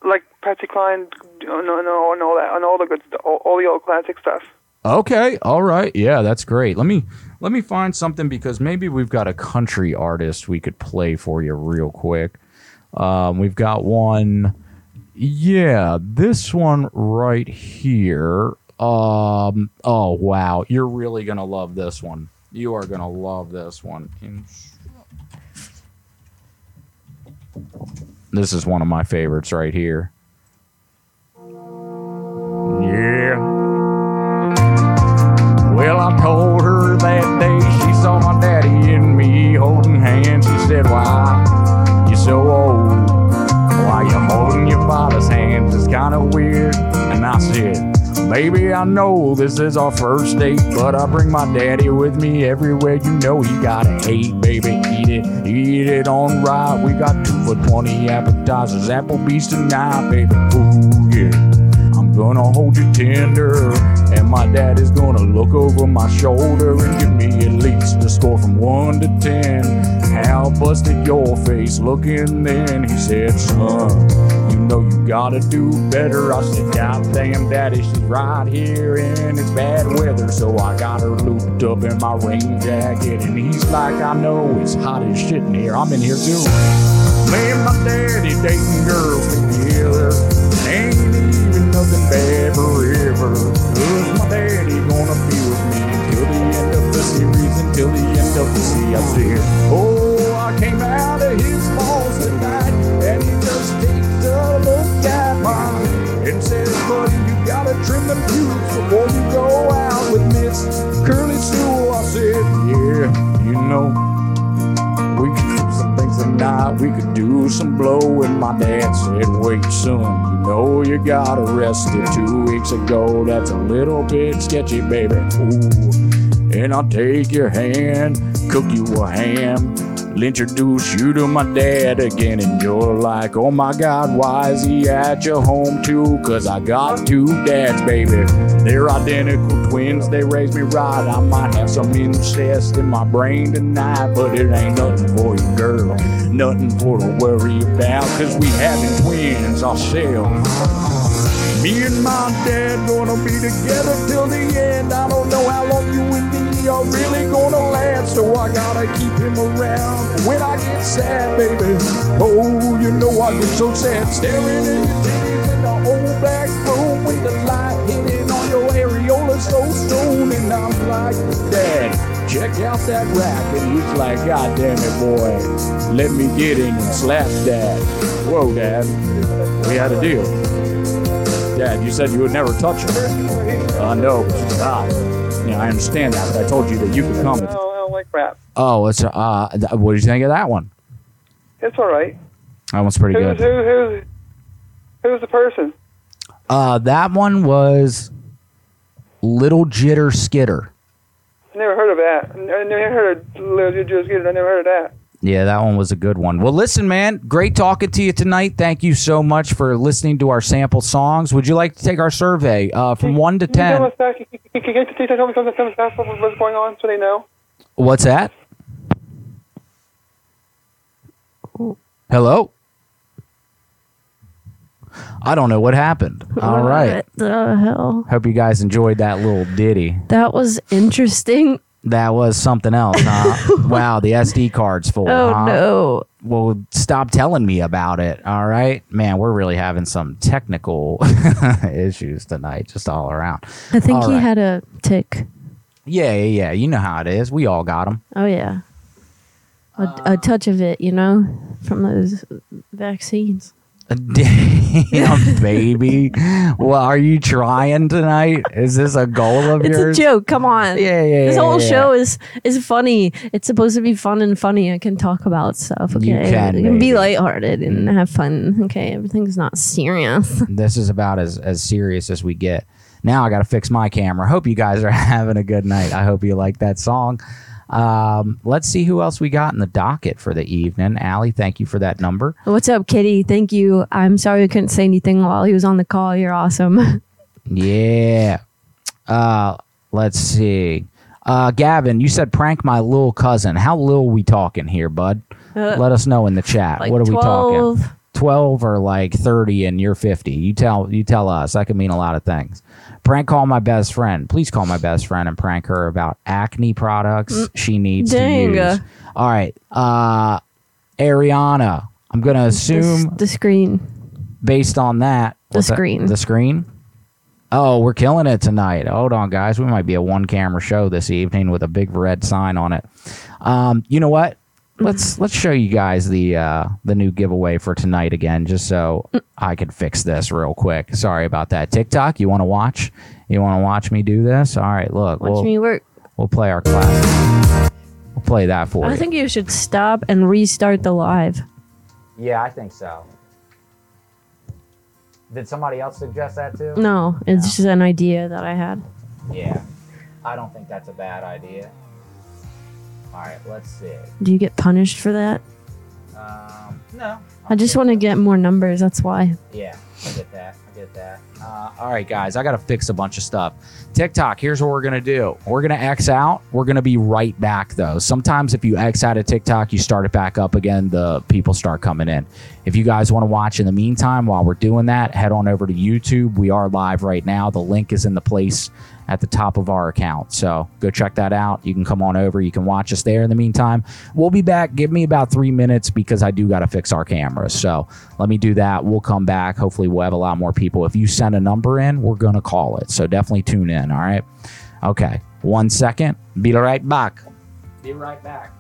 Like Patsy Cline, no, no, and all that, and all the good, all, all the old classic stuff. Okay, all right. Yeah, that's great. Let me let me find something because maybe we've got a country artist we could play for you real quick. Um, we've got one. Yeah, this one right here. Um, oh wow, you're really gonna love this one. You are gonna love this one. This is one of my favorites right here. Yeah. Well, I told her that day she saw my daddy and me holding hands. She said, Why you so old? Why you holding your father's hands? It's kind of weird. And I said, Baby, I know this is our first date, but I bring my daddy with me everywhere. You know he gotta hate, baby. Eat it, eat it on right. We got two for 20 appetizers, Applebee's tonight, baby. Ooh, yeah. Gonna hold you tender, and my dad is gonna look over my shoulder and give me at least a score from one to ten. How busted your face looking then? He said, son, you know you gotta do better. I said, God damn, daddy, she's right here, and it's bad weather, so I got her looped up in my rain jacket. And he's like, I know it's hot as shit in here. I'm in here too. Me and my daddy dating girls together. Nothing bad forever. Cause my daddy gonna be with me until the end of the series, until the end of the sea. I said, Oh, I came out of his balls tonight, and he just takes a look at mine and says, Buddy, you gotta trim them pubes before you go out with Miss Curly Sue. I said, Yeah, you know. We could do some things tonight. We could do some blowing. My dad said, Wait, son, you know you got arrested two weeks ago. That's a little bit sketchy, baby. Ooh. And I'll take your hand, cook you a ham, introduce you to my dad again. And you're like, Oh my god, why is he at your home too? Cause I got two dads, baby. They're identical they raised me right. I might have some incest in my brain tonight, but it ain't nothing for you, girl. Nothing for to worry about, cause we having twins ourselves. Me and my dad gonna be together till the end. I don't know how long you and me are really gonna last, so I gotta keep him around when I get sad, baby. Oh, you know I get so sad staring at your titties in the old room areola so stoned and I'm like, Dad, check out that rack, and he's like, God damn it, boy, let me get in and slap Dad. Whoa, Dad, we had a deal. Dad, you said you would never touch her. Uh, no, but she's hot. Yeah, I understand that, but I told you that you could come. I don't, I don't like rap. Oh, it's uh, th- what did you think of that one? It's all right. That one's pretty who's, good. Who, who's, who's the person? Uh, that one was Little Jitter Skitter. Never heard of that. I never heard of Little Get It. I never heard of that. Yeah, that one was a good one. Well, listen, man, great talking to you tonight. Thank you so much for listening to our sample songs. Would you like to take our survey uh, from one to Can you tell ten? Can can can you tell me something tell us back what- what's going on so they know? What's that? Hello. I don't know what happened. All right. What the hell? Hope you guys enjoyed that little ditty. That was interesting. That was something else, huh? [LAUGHS] wow, the SD card's full. Oh, huh? no. Well, stop telling me about it. All right, man. We're really having some technical [LAUGHS] issues tonight, just all around. I think All he right. had a tick. Yeah, yeah, yeah. You know how it is. We all got them. Oh yeah, a, a touch of it, you know, from those vaccines. [LAUGHS] Damn, baby. Well, are you trying tonight? Is this a goal of It's yours? It's a joke. Come on. Yeah, yeah. This yeah, whole yeah. show is is funny. It's supposed to be fun and funny. I can talk about stuff. Okay, You can, be baby. Mm. lighthearted and have fun. Okay, everything's not serious. [LAUGHS] This is about as, as serious as we get. Now I got to fix my camera. Hope you guys are [LAUGHS] having a good night. I hope you like that song. Um, let's see who else we got in the docket for the evening. Allie, thank you for that number. What's up, Kitty? Thank you. I'm sorry I couldn't say anything while he was on the call. You're awesome. [LAUGHS] Yeah. Uh, let's see. Uh, Gavin, you said prank my little cousin. How little we talking here, bud? Uh, Let us know in the chat. like what are we talking? 12 or like 30 and you're 50. You tell you tell us. That could mean a lot of things. Prank call my best friend. Please call my best friend and prank her about acne products Mm, she needs dang. to use. All right. Uh Ariana, I'm going to assume the screen. based on that. The screen. The screen? Oh, we're killing it tonight. Hold on, guys. We might be a one camera show this evening with a big red sign on it. Um, you know what? Let's let's show you guys the uh, the new giveaway for tonight again, just so I can fix this real quick. Sorry about that. TikTok, you want to watch? You want to watch me do this? All right, look, Watch we'll me work. we'll play our class. We'll play that for I you. I think you should stop and restart the live. yeah, I think so. Did somebody else suggest that too? No, it's just an idea that I had. Yeah, I don't think that's a bad idea. All right, let's see. Do you get punished for that? Um, no. I just want to get more numbers. That's why. Yeah, I get that. I get that. Uh, all right, guys, I got to fix a bunch of stuff. TikTok, here's what we're going to do. We're going to X out. We're going to be right back, though. Sometimes if you X out of TikTok, you start it back up again, the people start coming in. If you guys want to watch in the meantime while we're doing that, head on over to YouTube. We are live right now. The link is in the place at the top of our account. So go check that out. You can come on over. You can watch us there in the meantime. We'll be back. Give me about three minutes because I do got to fix our cameras. So let me do that. We'll come back. Hopefully, we'll have a lot more people. If you send a number in, we're going to call it. So definitely tune in. All right. Okay. One second. Be right back. Be right back.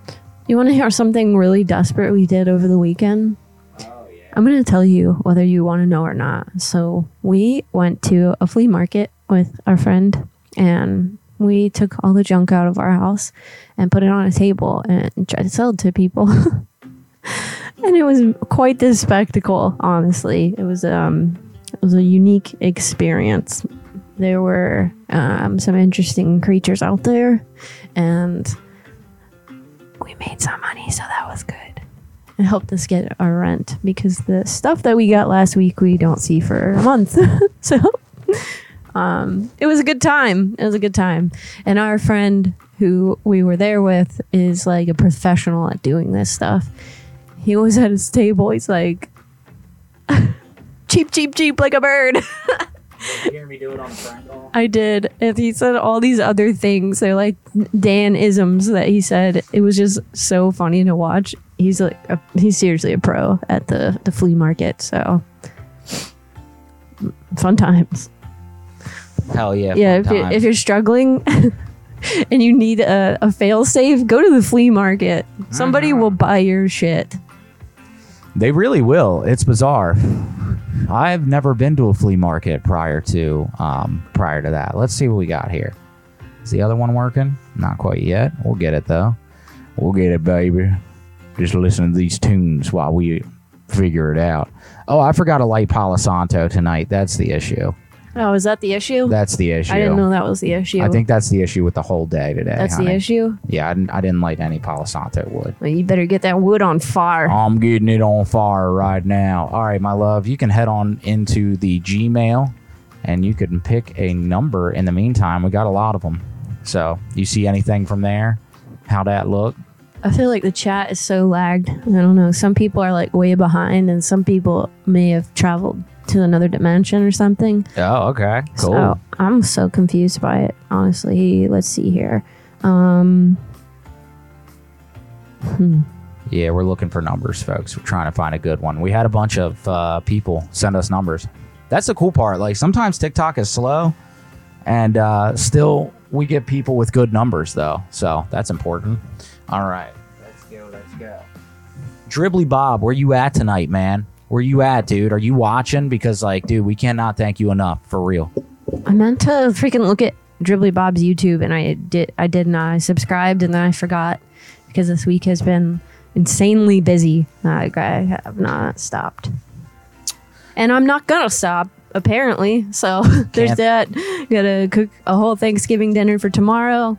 You want to hear something really desperate we did over the weekend? Oh, I'm going to tell you whether you want to know or not. So, we went to a flea market with our friend and we took all the junk out of our house and put it on a table and tried to sell it to people. [LAUGHS] and it was quite the spectacle, honestly. It was um it was a unique experience. There were um, some interesting creatures out there and we made some money, so that was good. It helped us get our rent because the stuff that we got last week we don't see for a month. [LAUGHS] so um, it was a good time. It was a good time. And our friend who we were there with is like a professional at doing this stuff. He was at his table. He's like, [LAUGHS] cheap, cheap, cheap, like a bird. [LAUGHS] You hear me do it on the prank call? I did. And he said all these other things. They're like Dan isms that he said. It was just so funny to watch. He's like, a, he's seriously a pro at the, the flea market. So fun times. Hell yeah. yeah. If, you, time. if you're struggling [LAUGHS] and you need a, a fail safe, go to the flea market. Somebody Uh-huh. will buy your shit. They really will. It's bizarre. I've never been to a flea market prior to um, prior to that. Let's see what we got here. Is the other one working? Not quite yet. We'll get it though. We'll get it, baby. Just listen to these tunes while we figure it out. Oh, I forgot to light Palo Santo tonight. That's the issue. Oh, is that the issue? That's the issue. I didn't know that was the issue. I think that's the issue with the whole day today. that's the issue. Yeah, I didn't, I didn't light any Palo Santo wood. Well, you better get that wood on fire. I'm getting it on fire right now. All right, my love, you can head on into the Gmail and you can pick a number in the meantime. We got a lot of them. So, you see anything from there? How that look? I feel like the chat is so lagged. I don't know. Some people are like way behind, and some people may have traveled to another dimension or something. Oh, okay. Cool. So I'm so confused by it, honestly. Let's see here. Um. Hmm. Yeah, we're looking for numbers, folks. We're trying to find a good one. We had a bunch of uh, people send us numbers. That's the cool part. Like sometimes TikTok is slow, and uh, still we get people with good numbers though. So that's important. All right, let's go. Let's go. Dribbly Bob, where you at tonight, man? Where you at, dude? Are you watching? Because like, dude, we cannot thank you enough for real. I meant to freaking look at Dribbly Bob's YouTube, and I did. I did not. I subscribed, and then I forgot because this week has been insanely busy. I, I have not stopped, and I'm not gonna stop. Apparently, so [LAUGHS] there's that. Gotta cook a whole Thanksgiving dinner for tomorrow.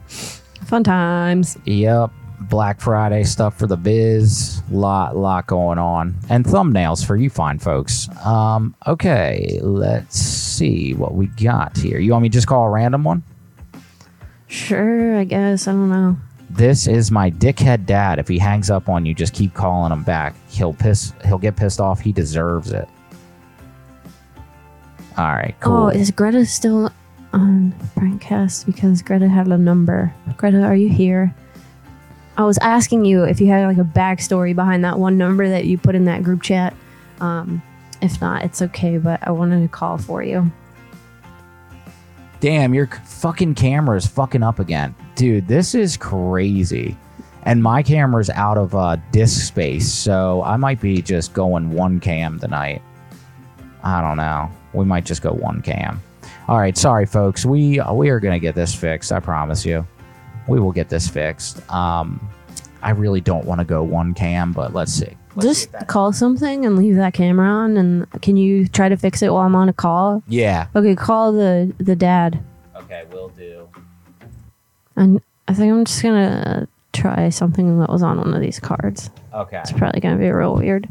Fun times. Yep. Black Friday stuff for the biz. Lot, lot going on. And thumbnails for you fine folks. Um, okay, let's see what we got here. You want me to just call a random one? Sure, I guess. I don't know. This is my dickhead dad. If he hangs up on you, just keep calling him back. He'll piss he'll get pissed off. He deserves it. All right, cool. Oh, is Greta still on Prankcast? Because Greta had a number. Greta, are you here? I was asking you if you had like a backstory behind that one number that you put in that group chat. Um, if not, it's okay, but I wanted to call for you. Damn, your fucking camera is fucking up again. Dude, this is crazy. And my camera's out of uh, disk space, so I might be just going one cam tonight. I don't know. We might just go one cam. All right, sorry, folks. We we are gonna get this fixed. I promise you. We will get this fixed. Um, I really don't want to go one cam, but let's see. Just call something and leave that camera on. And can you try to fix it while I'm on a call? Yeah. Okay, call the the dad. Okay, we'll do. And I think I'm just gonna try something that was on one of these cards. Okay. It's probably gonna be real weird.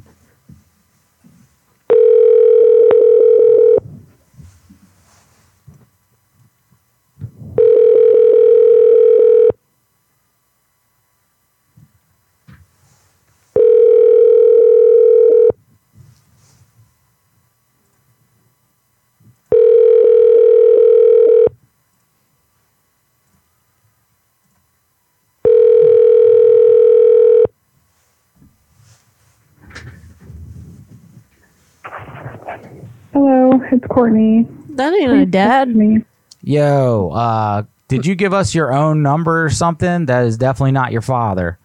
Hello, it's Courtney. That ain't a dad. Me. Yo, uh, did you give us your own number or something? That is definitely not your father.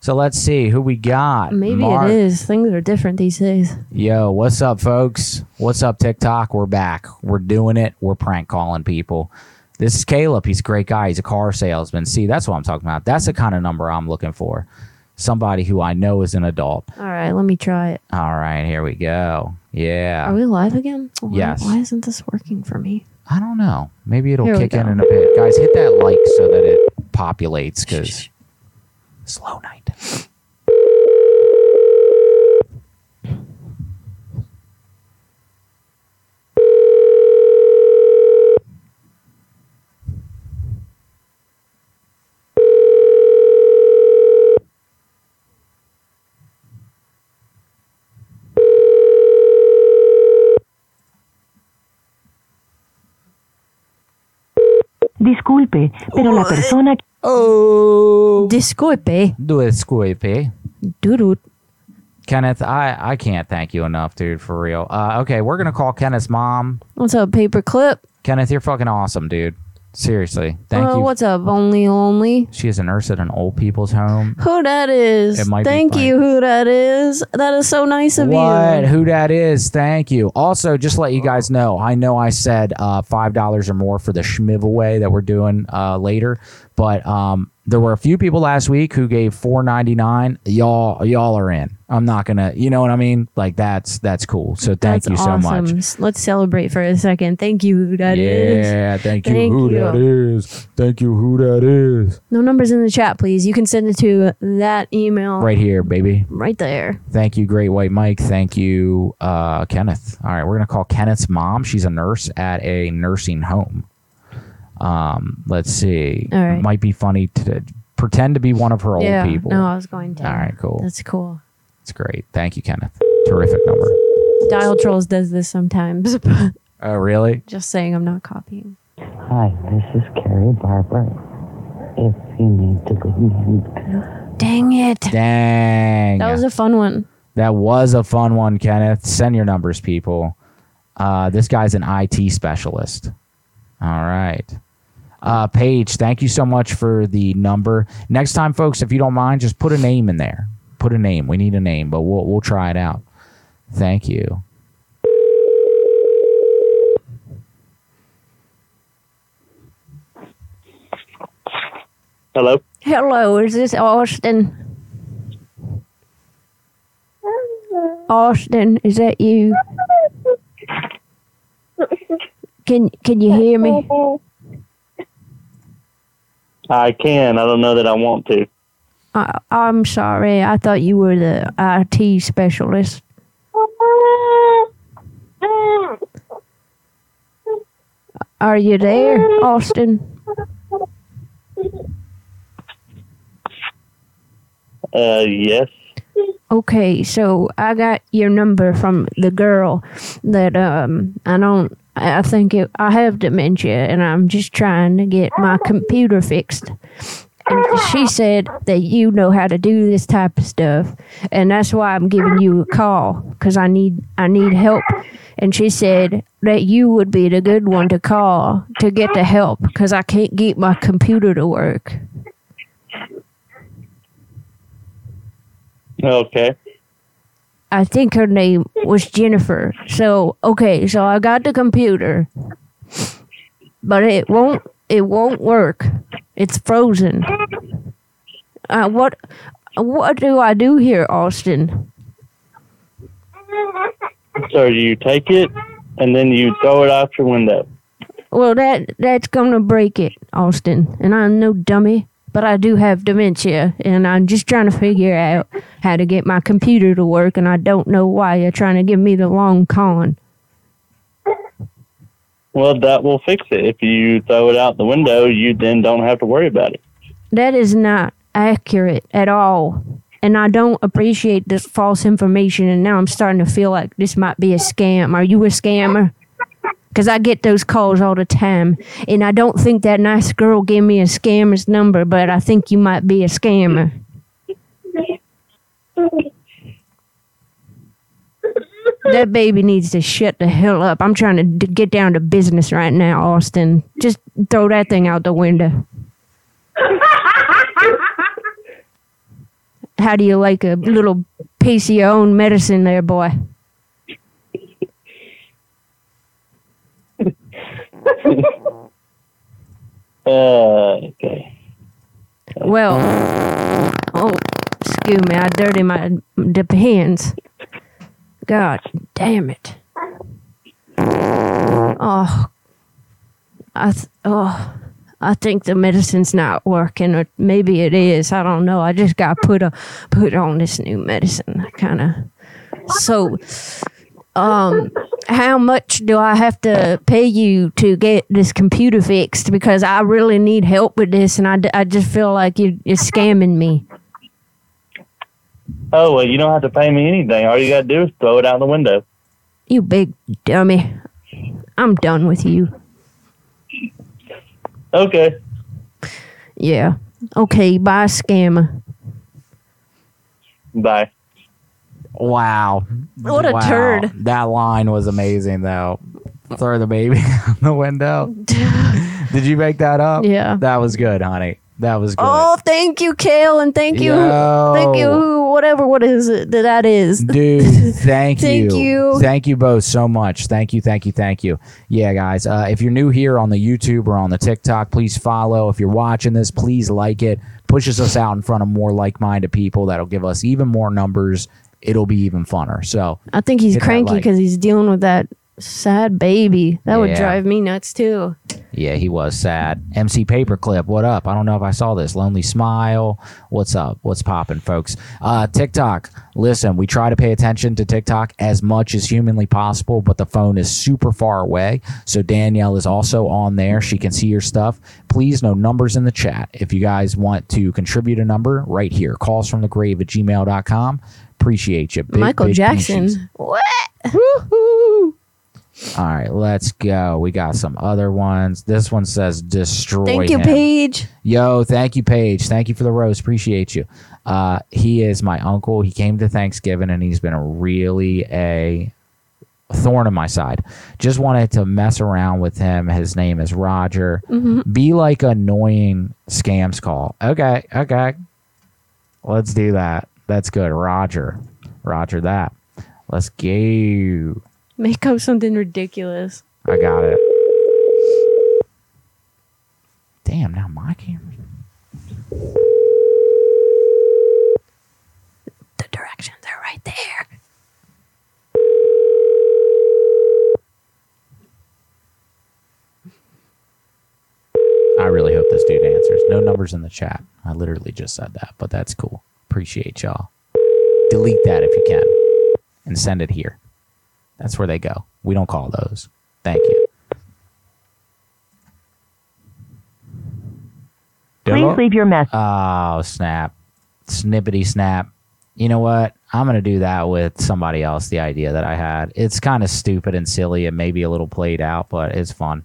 So let's see who we got. Maybe Mark- it is. Things are different these days. Yo, what's up, folks? What's up, TikTok? We're back. We're doing it. We're prank calling people. This is Caleb. He's a great guy. He's a car salesman. See, that's what I'm talking about. That's the kind of number I'm looking for. Somebody who I know is an adult. All right, let me try it. All right, here we go. Yeah. Are we live again? Why, Yes. Why isn't this working for me? I don't know. Maybe it'll Here we kick in go. in a bit. Guys, hit that like so that it populates because slow night. Disculpe, pero la persona Oh. Disculpe. Disculpe. Dude. Kenneth, I, I can't thank you enough, dude, for real. Uh, okay, we're going to call Kenneth's mom. What's up, paperclip? Kenneth, you're fucking awesome, dude. Seriously. Thank you. What's up, only only? She is a nurse at an old people's home. Who that is? It might Thank you, who that is. That is so nice of What? you. Who that is? Thank you. Also, just to let you guys know, I know I said uh, five dollars or more for the schmiv away that we're doing uh, later, but um, there were a few people last week who gave four ninety nine. Y'all, y'all are in. I'm not gonna, you know what I mean? Like that's that's cool. So thank That's you so much. awesome. S- Let's celebrate for a second. Thank you, who that is. yeah, thank you. Thank who you. that is? Thank you. Who that is? No numbers in the chat, please. You can send it to that email Right here, baby. right there. Thank you, Great White Mike. Thank you, uh, Kenneth. All right, we're gonna call Kenneth's mom. She's a nurse at a nursing home. Um, let's see. All right. Might be funny to pretend to be one of her old yeah, people. no, I was going to. All right, cool. That's cool. It's great. Thank you, Kenneth. Terrific number. Dial Trolls does this sometimes. [LAUGHS] Oh, really? Just saying, I'm not copying. Hi, this is Carrie Barber. if you need to go. Dang it. Dang. That was a fun one. That was a fun one, Kenneth. Send your numbers, people. Uh, this guy's an IT specialist. All right. Uh, Paige, thank you so much for the number. Next time, folks, if you don't mind, just put a name in there. Put a name. We need a name, but we'll we'll try it out. Thank you. Hello. Hello, is this Austin? Austin, is that you? Can can you hear me? I can. I don't know that I want to. I, I'm sorry. I thought you were the IT specialist. Are you there, Austin? Uh, yes. Okay, so I got your number from the girl that um I don't I think it, I have dementia and I'm just trying to get my computer fixed. And she said that you know how to do this type of stuff and that's why I'm giving you a call cuz I need I need help. And she said that you would be the good one to call to get the help cuz I can't get my computer to work. Okay. I think her name was Jennifer. So okay, so I got the computer, but it won't it won't work. It's frozen. Uh, what what do I do here, Austin? So you take it and then you throw it out your window. Well, that that's gonna break it, Austin. And I'm no dummy, but I do have dementia, and I'm just trying to figure out how to get my computer to work, and I don't know why you're trying to give me the long con. Well, that will fix it. If you throw it out the window, you then don't have to worry about it. That is not accurate at all. And I don't appreciate this false information. And now I'm starting to feel like this might be a scam. Are you a scammer? Because I get those calls all the time. And I don't think that nice girl gave me a scammer's number, but I think you might be a scammer. That baby needs to shut the hell up. I'm trying to d- get down to business right now, Austin. Just throw that thing out the window. How do you like a little piece of your own medicine there, boy? [LAUGHS] Uh, okay. Well, oh, excuse me, I dirty my the pants. God damn it. Oh, I th- oh, I think the medicine's not working, or maybe it is. I don't know. I just got put a put on this new medicine. I Kind of. So, um, how much do I have to pay you to get this computer fixed? Because I really need help with this, and I, d- I just feel like you, you're scamming me. Oh, well, you don't have to pay me anything. All you got to do is throw it out the window. You big dummy. I'm done with you. Okay. Yeah. Okay, bye, scammer. Bye. Wow. What a Wow. turd. That line was amazing, though. Throw the baby [LAUGHS] out the window. [LAUGHS] Did you make that up? Yeah. That was good, honey. That was good. Oh, thank you, Kale, and thank you, Yo. thank you, who- whatever, what is it that that is? Dude, [LAUGHS] thank you. Thank you. Thank you both so much. Thank you, thank you, thank you. Yeah, guys, uh, if you're new here on the YouTube or on the TikTok, please follow. If you're watching this, please like it. Pushes us out in front of more like minded people. That'll give us even more numbers. It'll be even funner. So I think he's cranky like. because he's dealing with that sad baby. That would Yeah. drive me nuts too. Yeah, he was sad. MC Paperclip, what up? I don't know if I saw this. Lonely Smile, what's up? What's popping, folks? Uh, TikTok. Listen, we try to pay attention to TikTok as much as humanly possible, but the phone is super far away. So Danielle is also on there. She can see your stuff. Please, no numbers in the chat. If you guys want to contribute a number, right here. Calls from the grave at gmail.com. Appreciate you. Big, Michael big Jackson. What? Woo-hoo. All right, let's go. We got some other ones. This one says destroy. Thank you, him. Paige. Yo, thank you, Paige. Thank you for the rose. Appreciate you. Uh, he is my uncle. He came to Thanksgiving and he's been a really a thorn in my side. Just wanted to mess around with him. His name is Roger. Mhm. Be like annoying scams call. Okay, okay. Let's do that. That's good. Roger. Roger that. Let's go. Make up something ridiculous. I got it. Damn, now my camera. The directions are right there. I really hope this dude answers. No numbers in the chat. I literally just said that, but that's cool. Appreciate y'all. Delete that if you can and send it here. That's where they go. We don't call those. Thank you. Please leave your message. Oh, snap. Snippety snap. You know what? I'm going to do that with somebody else, the idea that I had. It's kind of stupid and silly and maybe a little played out, but it's fun.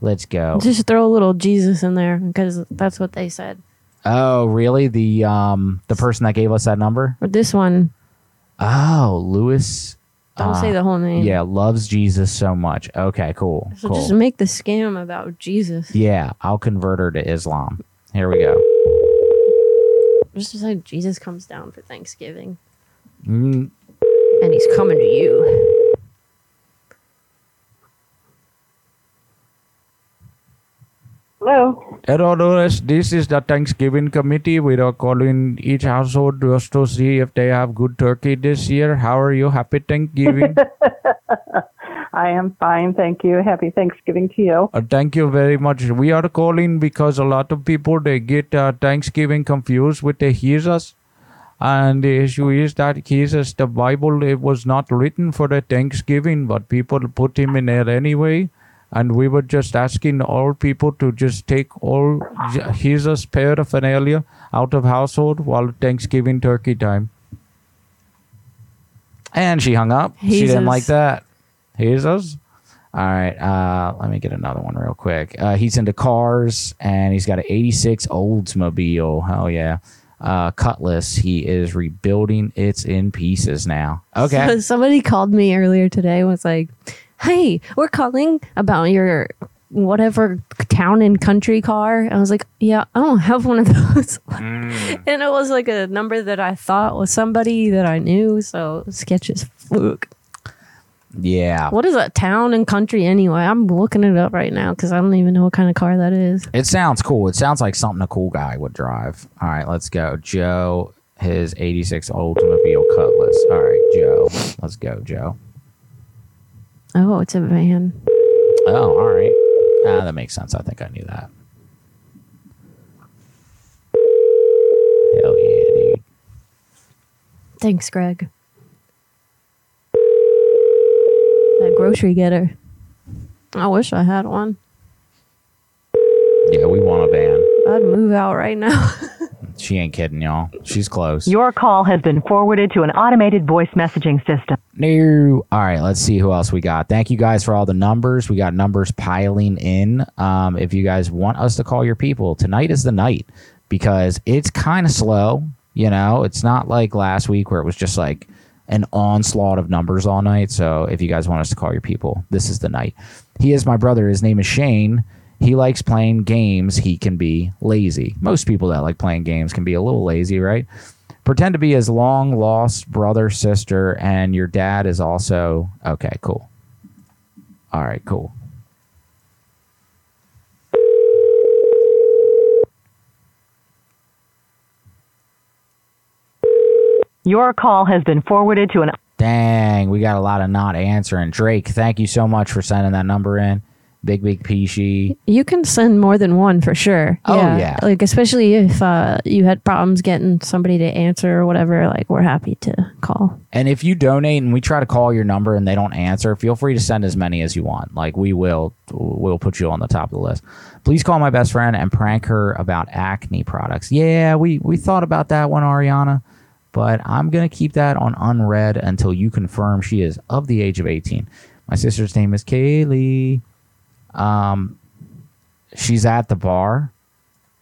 Let's go. Just throw a little Jesus in there because that's what they said. Oh, really? The um the person that gave us that number? Or this one, Oh, Lewis. Don't uh, say the whole name. Yeah, loves Jesus so much. Okay, cool. so cool. just make the scam about Jesus. yeah, I'll convert her to Islam. Here we go. Just say Jesus comes down for Thanksgiving Mm, and he's coming to you. Hello. Hello, Doris. This is the Thanksgiving committee. We are calling each household just to see if they have good turkey this year. How are you? Happy Thanksgiving. [LAUGHS] I am fine, thank you. Happy Thanksgiving to you. Uh, thank you very much. We are calling because a lot of people they get uh, Thanksgiving confused with the Jesus, and the issue is that Jesus, the Bible, it was not written for the Thanksgiving, but people put him in there anyway. And we were just asking all people to just take all Jesus paraphernalia out of household while Thanksgiving turkey time. And she hung up. She didn't like that. Jesus. All right. Uh, let me get another one real quick. Uh, he's into cars and he's got an 86 Oldsmobile. Hell yeah. Uh, Cutlass. He is rebuilding. It's in pieces now. Okay. So somebody called me earlier today and was like, Hey, we're calling about your whatever town and country car. I was like, Yeah, I don't have one of those. [LAUGHS] Mm. and it was like a number that I thought was somebody that I knew. So sketch as fuck. Yeah. What is a town and country anyway? I'm looking it up right now because I don't even know what kind of car that is. It sounds cool. It sounds like something a cool guy would drive. All right, let's go. Joe, his 86 Oldsmobile Cutlass. All right, Joe. Let's go, Joe. Oh, it's a van. Oh, all right. Ah, that makes sense. I think I knew that. Hell yeah, dude. Thanks, Greg. That grocery getter. I wish I had one. Yeah, we want a van. I'd move out right now. [LAUGHS] She ain't kidding, y'all. She's close. Your call has been forwarded to an automated voice messaging system. No. All right, let's see who else we got. Thank you guys for all the numbers. We got numbers piling in. Um, if you guys want us to call your people, tonight is the night because it's kind of slow. You know, it's not like last week where it was just like an onslaught of numbers all night. So if you guys want us to call your people, this is the night. He is my brother. His name is Shane. He likes playing games. He can be lazy. Most people that like playing games can be a little lazy, right? Pretend to be his long lost brother, sister, and your dad is also okay. Cool. All right, cool. Your call has been forwarded to an Dang, we got a lot of not answering. Drake, thank you so much for sending that number in. Big Big Peachy. You can send more than one for sure. Oh, yeah. Like especially if uh, you had problems getting somebody to answer or whatever. Like we're happy to call. And if you donate and we try to call your number and they don't answer, feel free to send as many as you want. Like we will we'll put you on the top of the list. Please call my best friend and prank her about acne products. Yeah, we we thought about that one, Ariana, but I'm gonna keep that on unread until you confirm she is of the age of 18. My sister's name is Kaylee. Um, she's at the bar.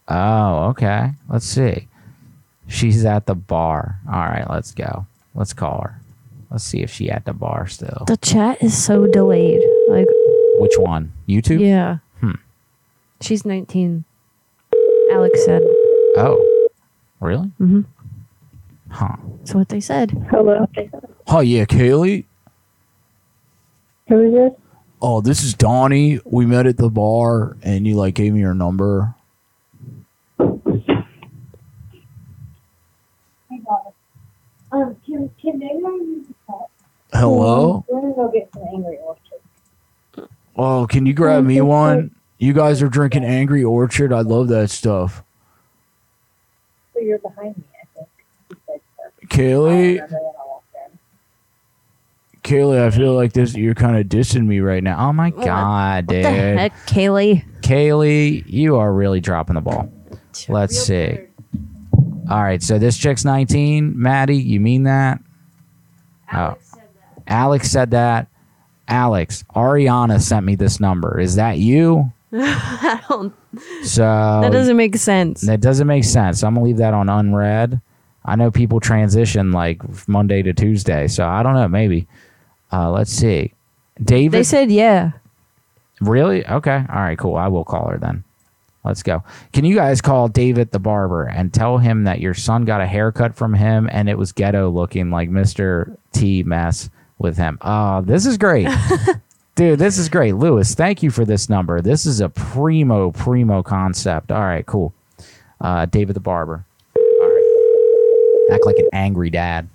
Oh, okay. Let's see. She's at the bar. All right, let's go. Let's call her. Let's see if she at the bar still. The chat is so delayed. Like, Which one? YouTube? yeah. Hmm. She's 19. Alex said. Oh, really? Mm-hmm. Huh. That's what they said. Hello. Oh yeah, Kaylee. Who is this? Oh, this is Donnie. We met at the bar, and you like gave me your number. Um, can, can use the? Hello. We're gonna go get some Angry Orchard. Oh, can you grab me one? You guys are drinking Angry Orchard. I love that stuff. So you're behind me, I think. You said so. Kaylee, I remember when I walked in. Kaylee, I feel like this. You're kind of dissing me right now. Oh my god, dude. heck, Kaylee? Kaylee, you are really dropping the ball. Let's see. All right, so this chick's 19. Maddie, you mean that? Alex oh. said that. Alex said that. Alex, Ariana sent me this number. Is that you? [LAUGHS] I don't. So That doesn't make sense. That doesn't make sense. I'm gonna leave that on unread. I know people transition like Monday to Tuesday, so I don't know. Maybe. Uh, let's see. David. They said yeah. Really? Okay. All right, cool. I will call her then. Let's go. Can you guys call David the barber and tell him that your son got a haircut from him and it was ghetto looking like Mr. T mess with him? Oh, this is great. [LAUGHS] Dude, this is great. Lewis, thank you for this number. This is a primo, primo concept. All right, cool. Uh, David the barber. All right. Act like an angry dad.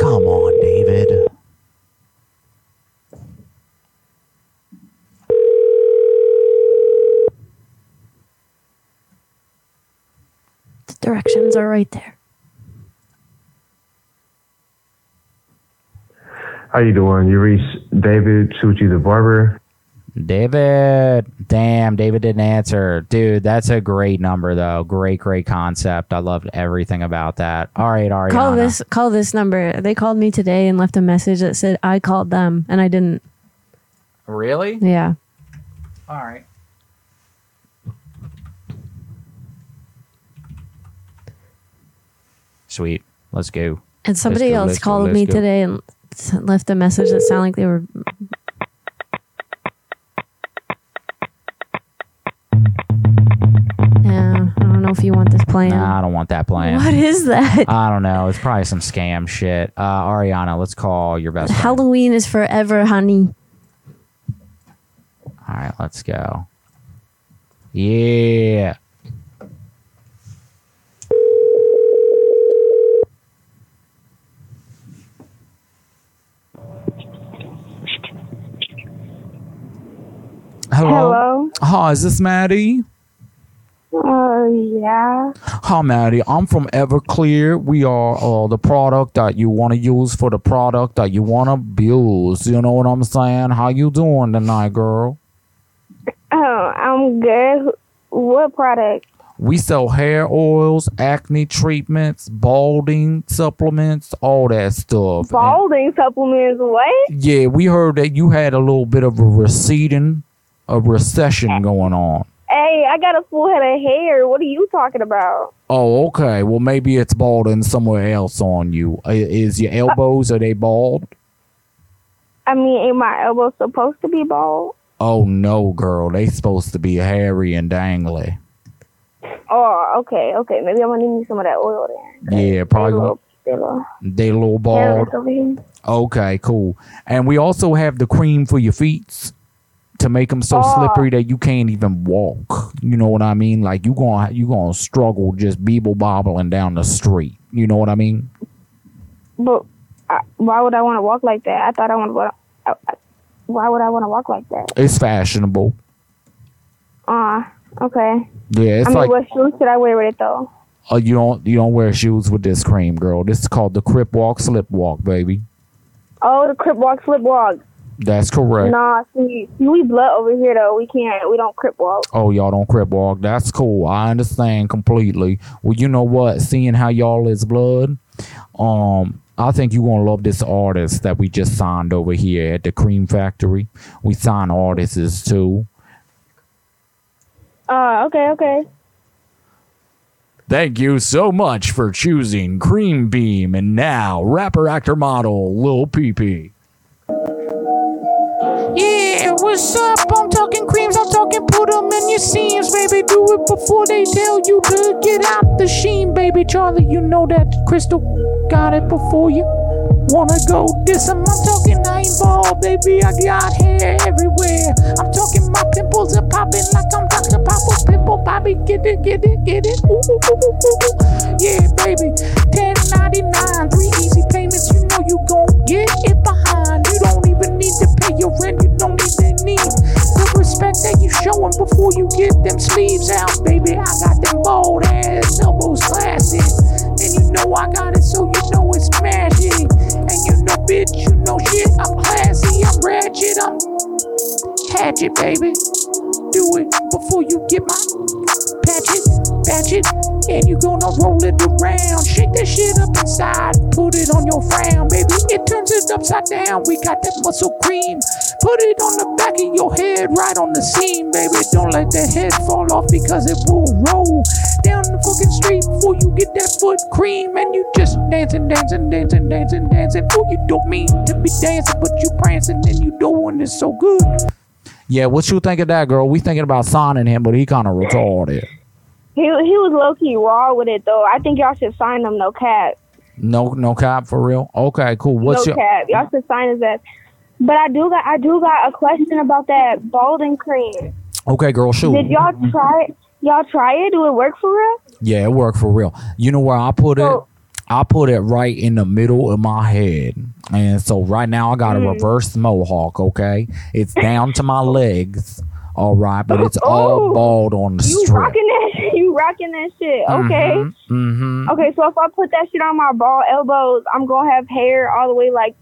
Come on, David. The directions are right there. How you doing? You reached David Suchi the barber. David. Damn, David didn't answer. Dude, that's a great number though. Great, great concept. I loved everything about that. All right, Ariana. Call this. Call this number. They called me today and left a message that said I called them and I didn't. Really? Yeah. All right. Sweet. Let's go. And somebody go, else let's go, called me go. today and left a message that sounded like they were. Know if you want this plan. Nah, I don't want that plan. What is that? I don't know. It's probably some scam shit. Uh, Ariana, let's call your best friend. Halloween is forever, honey. All right, let's go. Yeah. Hello. Hello? Hi, is this Maddie? Uh, yeah. Hi, Maddie. I'm from Everclear. We are uh, the product that you want to use for the product that you want to abuse. You know what I'm saying? How you doing tonight, girl? Oh, I'm good. What product? We sell hair oils, acne treatments, balding supplements, all that stuff. Balding supplements. What? Yeah, we heard that you had a little bit of a receding, a recession going on. Hey, I got a full head of hair. What are you talking about? Oh, okay. Well, maybe it's balding somewhere else on you. Is your uh, elbows are they bald? I mean, ain't my elbows supposed to be bald? Oh no, girl. They supposed to be hairy and dangly. Oh, okay, okay. Maybe I'm gonna need some of that oil then. Yeah, probably. Gonna- little They a little bald. Okay, cool. And we also have the cream for your feet to make them so Oh. slippery that you can't even walk. You know what I mean? Like you gonna you gonna struggle just beeble bobbling down the street. You know what I mean? But I, why would I want to walk like that? I thought I want to. Why would I want to walk like that? It's fashionable. Uh, okay. Yeah, it's I mean, like what shoes should I wear with it though? uh, you don't you don't wear shoes with this cream, girl. This is called the Crip Walk Slip Walk, baby. Oh, the crip walk, slip walk. That's correct. Nah, see, see, we blood over here though. We can't. We don't crip walk. Oh, y'all don't crip walk. That's cool. I understand completely. Well, you know what? Seeing how y'all is blood, um, I think you gonna love this artist that we just signed over here at the Cream Factory. We sign artists too. Uh, okay, okay. Thank you so much for choosing Cream Beam and now rapper actor model Lil Peepee. Yeah, what's up? I'm talking creams, I'm talking put 'em in your seams, baby. Do it before they tell you to get out the sheen, baby. Charlie, you know that Crystal got it before you. Wanna go 'em? I'm talking nine ball, baby. I got hair everywhere. I'm talking my pimples are popping like I'm Dr. Popple's pimple, Bobby. Get it, get it, get it. Ooh, ooh, ooh, ooh, ooh. Yeah, baby. 10.99, three easy payments. You know you gon' get it behind. You don't even need to pay your rent. The respect that you showing before you get them sleeves out, baby. I got them bold ass elbows classic, and you know I got it, so you know it's magic. And you know, bitch, you know shit. I'm classy, I'm ratchet, I'm hatchet, baby. Do it before you get my patch it, patch it, and you gonna roll it around. Shake that shit up inside, put it on your frown, baby. It turns it upside down. We got that muscle cream. Put it on the back of your head, right on the seam, baby. Don't let the head fall off because it will roll down the fucking street before you get that foot cream. And you just dancing, dancing, dancing, dancing, dancing. Oh, you don't mean to be dancing, but you prancing and you doing it so good. Yeah, what you think of that, girl? We thinking about signing him, but he kind of retarded. He he was low key raw with it though. I think y'all should sign him. No cap. No, no cap for real. Okay, cool. What's no your? cap. Y'all should sign his ass. But I do got I do got a question about that balding cream. Okay, girl, shoot. Did y'all try it? Y'all try it? Do it work for real? Yeah, it worked for real. You know where I put it? I put it right in the middle of my head. And so right now I got a Mm. reverse mohawk, okay? It's down to my legs. All right, but it's all Oh, bald on the You strip. rocking that? [LAUGHS] You rocking that shit? Okay. Mm-hmm. Okay, so if I put that shit on my bald elbows, I'm gonna have hair all the way like,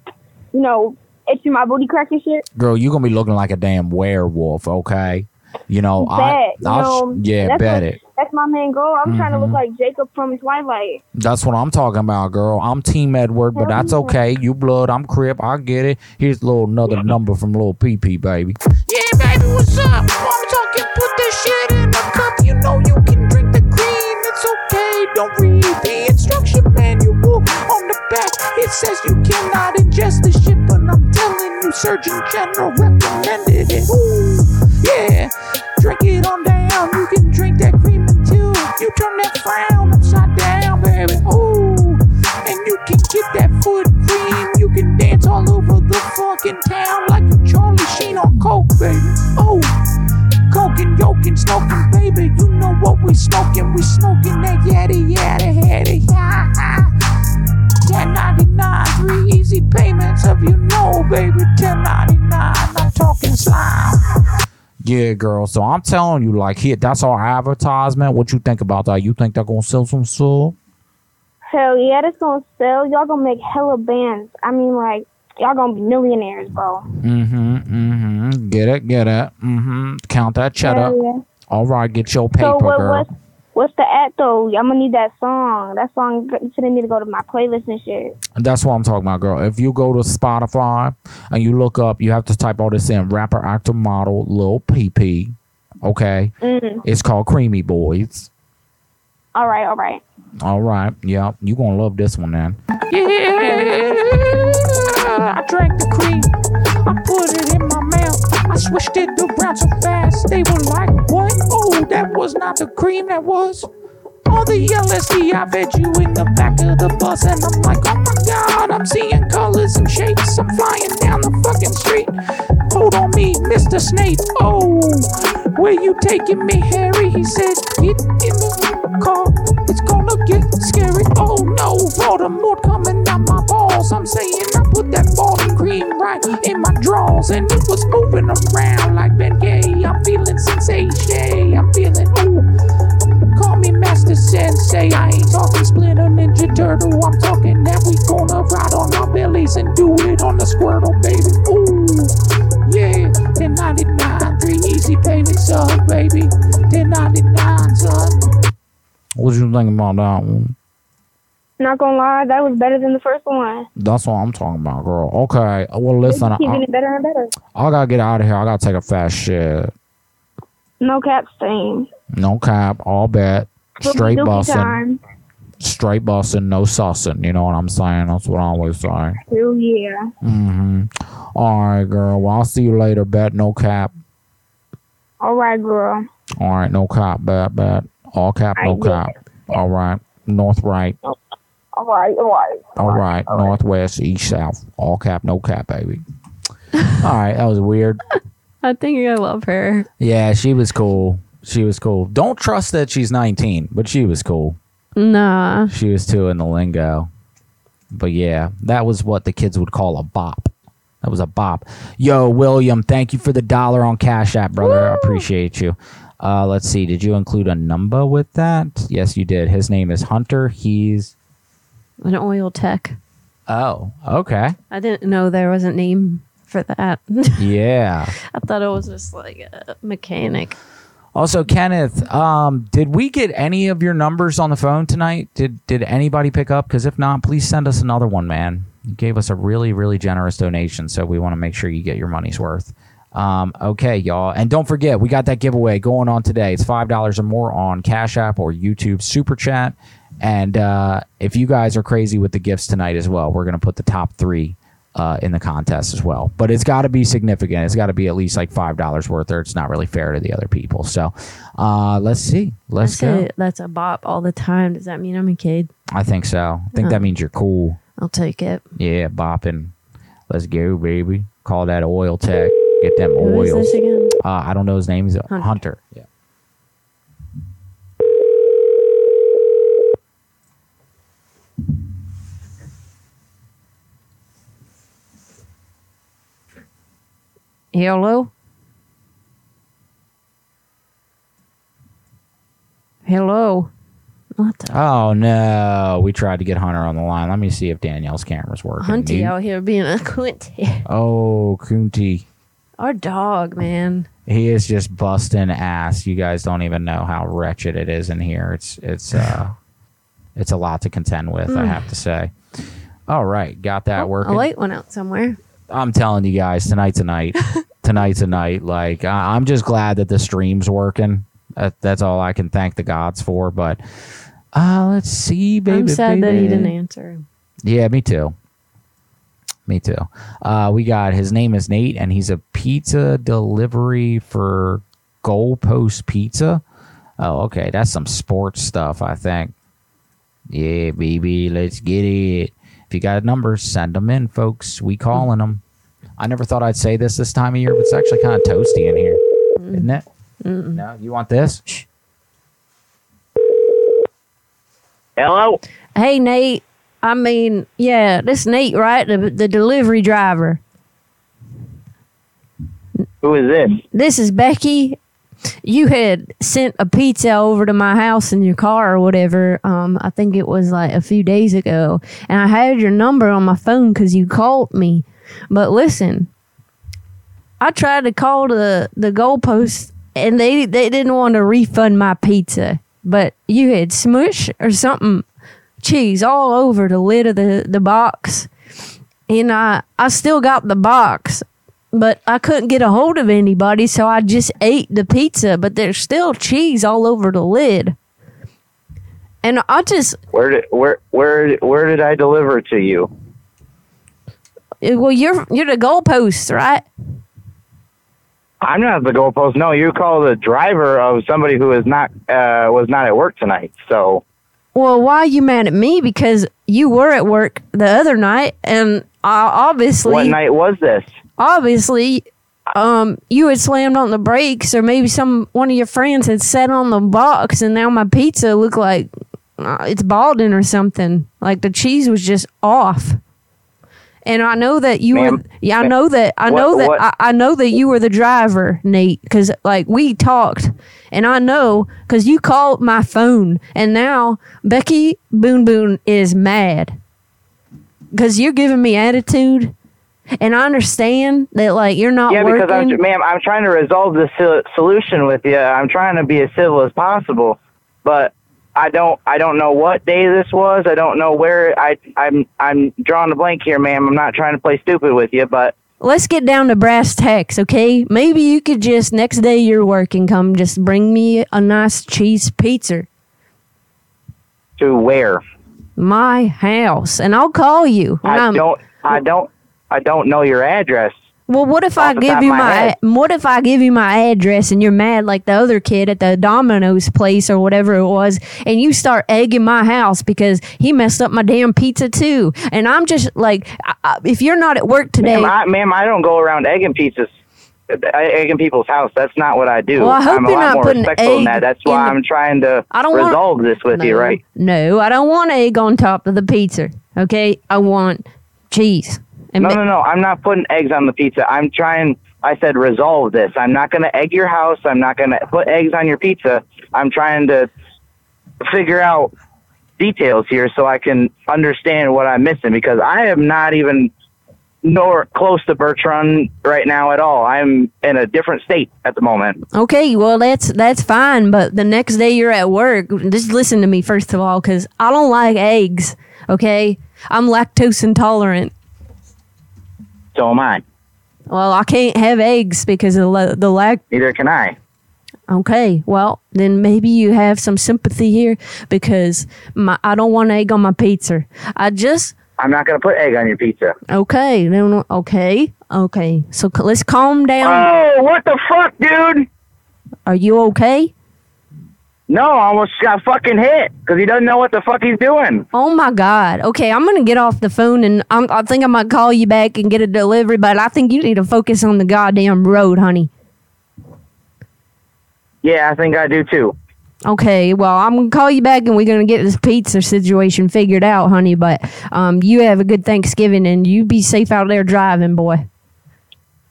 you know, itching my booty crack and shit. Girl, you gonna be looking like a damn werewolf, okay? You know, bet. I, you I'll, know, yeah, that's bet what- it. That's my main goal. I'm trying to look Mhm. like Jacob from Twilight. That's what I'm talking about, girl. I'm Team Edward, but that's okay. You blood, I'm Crip. I get it. Here's a little another number from little PP, baby. Yeah, what's up? I'm talking, put this shit in a cup. You know you can drink the cream. It's okay. Don't read the instruction manual on the back. It says you cannot ingest the shit, but I'm telling you, Surgeon General recommended it. Ooh, yeah. Drink it on down. You can drink that cream until you turn that frown upside down, baby. Ooh, and you can get that foot cream. You can dance all over the fucking town coke and yoke and smoking, baby. You know what we smoking? We smoking that yaddy yaddy yaddy. [LAUGHS] Ha ha. 1099, three easy payments of you know, baby. 1099, I'm talking slime. Yeah, girl. So I'm telling you, like, here, that's our advertisement. What you think about that? You think they're gonna sell some stuff? Hell yeah, that's gonna sell. Y'all gonna make hella bands. I mean, like, y'all gonna be millionaires, bro. Mm-hmm. Mm-hmm. Get it, get it. Mm-hmm. Count that cheddar. Hell yeah. All right, get your paper, so what, girl. what's what's the at though? I'm gonna need that song. That song you should need to go to my playlist and shit. That's what I'm talking about, girl. If you go to Spotify and you look up, you have to type all this in rapper, actor, model, Lil PP. Okay. Mm. It's called Creamy Boys. All right, all right. All right. Yeah. you going to love this one, then. Yeah, I drank the cream. I switched it around so fast. They were like, what? Oh, that was not the cream, that was. All the LSD, I bet you in the back of the bus. And I'm like, oh my god, I'm seeing colors and shapes. I'm flying down the fucking street. Hold on me, Mr. Snape. Oh, where you taking me, Harry? He said, get in the car. It's gonna get scary. Oh no, Voldemort coming out my balls. I'm saying I ball cream right in my drawers. And it was moving around like Bengay. I'm feeling sensation. I'm feeling, ooh. Call me Master Sensei. I ain't talking Splinter Ninja Turtle. I'm talking that we gonna ride on our bellies and do it on the Squirtle, baby. Ooh. Yeah, 1099, three easy payments, son, baby. 1099, son. What you think about that one? Not gonna lie, that was better than the first one. That's what I'm talking about, girl. Okay, well, listen, Keep I, getting better and better. I gotta get out of here. I gotta take a fast shit. No cap stain. No cap, all bet. Straight busting. Straight busting, no sussing. You know what I'm saying? That's what I always say. Hell yeah. Mm-hmm. All right, girl. Well, I'll see you later, bet. No cap. All right, girl. All right, no cap, bet, bet. All cap, no I cap. All right. North, right. All right, all right. All right. Northwest, east, south. All cap, no cap, baby. [LAUGHS] All right. That was weird. I think I love her. Yeah, she was cool. She was cool. Don't trust that she's 19, but she was cool. Nah. She was too in the lingo. But yeah, that was what the kids would call a bop. That was a bop. Yo, William, thank you for the dollar on Cash App, brother. I appreciate you. Uh, let's see. Did you include a number with that? Yes, you did. His name is Hunter. He's An oil tech. oh, okay. I didn't know there was a name for that. [LAUGHS] Yeah. I thought it was just like a mechanic. Also, Kenneth, um, did we get any of your numbers on the phone tonight? Did did anybody pick up? Because if not, please send us another one, man. You gave us a really really generous donation, so we want to make sure you get your money's worth. Um, okay, y'all, and don't forget we got that giveaway going on today. It's five dollars or more on Cash App or YouTube Super Chat. And uh, if you guys are crazy with the gifts tonight as well, we're gonna put the top three uh, in the contest as well. But it's got to be significant. It's got to be at least like five dollars worth, or it's not really fair to the other people. So uh, let's see. Let's I go. that's a bop all the time. Does that mean I'm a kid? I think so. I think Huh. that means you're cool. I'll take it. Yeah, bopping. Let's go, baby. Call that oil tech. Get them Who is oils. this again? Uh, I don't know his name. He's a Hunter. Hunter. Yeah. Hello? Hello? What the? Oh no, we tried to get Hunter on the line. Let me see if Danielle's camera's working. Hunty You- out here being a Quinty. Oh, Kunti. Our dog, man. He is just busting ass. You guys don't even know how wretched it is in here. It's it's uh it's a lot to contend with, I Mm. have to say. All right, got that A working. A light went out somewhere. I'm telling you guys, tonight's a night. tonight's [LAUGHS] a night. Like I, I'm just glad that the stream's working. That, that's all I can thank the gods for. But uh, let's see, baby. I'm sad that he didn't answer. Yeah, me too. Me too. Uh, we got his name is Nate, and he's a pizza delivery for Goalpost Pizza. Oh, okay, that's some sports stuff, I think. Yeah, baby, let's get it. If you got numbers, send them in, folks. We calling them. I never thought I'd say this this time of year, but it's actually kind of toasty in here, isn't it? No, you want this? Hello? Hey, Nate. I mean, yeah, this Nate, right? The, the delivery driver. Who is this? This is Becky. You had sent a pizza over to my house in your car or whatever. Um, I think it was like a few days ago, and I had your number on my phone because you called me. But listen, I tried to call the the goalpost, and they they didn't want to refund my pizza. But you had smush or something cheese all over the lid of the the box, and I I still got the box but I couldn't get a hold of anybody, so I just ate the pizza. But there's still cheese all over the lid, and I just Where did where where where did I deliver to you? eh, well, you're you're the goalpost, right? I'm not the goalpost. No, you call the driver of somebody who is not uh, was not at work tonight. So Well, why are you mad at me? Because you were at work the other night, and I obviously what night was this? Obviously um you had slammed on the brakes or maybe some one of your friends had sat on the box and now my pizza looked like uh, it's balding or something. Like the cheese was just off. And i know that you were yeah i know that i what- know that I, I know that you were the driver nate because like we talked. And i know because you called my phone. And now becky boon boon is mad. Because you're giving me attitude And I understand that like you're not yeah, working. because I'm, ma'am, I'm trying to resolve this solution with you. I'm trying to be as civil as possible, but I don't, I don't know what day this was. I don't know where. I, I'm, I'm drawing a blank here, ma'am. I'm not trying to play stupid with you, but Let's get down to brass tacks, okay? Maybe you could just next day you're working, come just bring me a nice cheese pizza. to where? My house, and I'll call you. I I'm- don't, I don't, I don't know your address. Well, what if I give you my my what if I give you my address and you're mad like the other kid at the Domino's place or whatever it was, and you start egging my house because he messed up my damn pizza too, and I'm just like, I- I- if you're not at work today, Ma'am I, ma'am, I don't go around egging pizzas, uh, egging people's house. That's not what I do. Well, I hope I'm a you're lot not more putting respectful than that. That's why the- I'm trying to I don't want- resolve this with you, right? no, I don't want egg on top of the pizza. Okay, I want cheese. And no, ma- no, no. I'm not putting eggs on the pizza. I'm trying. I said resolve this. I'm not going to egg your house. I'm not going to put eggs on your pizza. I'm trying to figure out details here so I can understand what I'm missing because I am not even nor close to Bertrand right now at all. I'm in a different state at the moment. Okay, well that's that's fine, but the next day you're at work. Just listen to me first of all, because I don't like eggs. Okay, I'm lactose intolerant. So am I. Well, I can't have eggs because of la- the lac. Neither can I. Okay, well then maybe you have some sympathy here because my I don't want egg on my pizza. I just I'm not going to put egg on your pizza. okay, then okay, okay. So c- let's calm down. Oh, what the fuck, dude? Are you okay? No, I almost got fucking hit because he doesn't know what the fuck he's doing. Oh my God. Okay, I'm gonna get off the phone and I'm, I think I might call you back and get a delivery, but I think you need to focus on the goddamn road, honey. Yeah, I think I do too. Okay, well, I'm gonna call you back and we're gonna get this pizza situation figured out, honey. But um, you have a good Thanksgiving and you be safe out there driving, boy.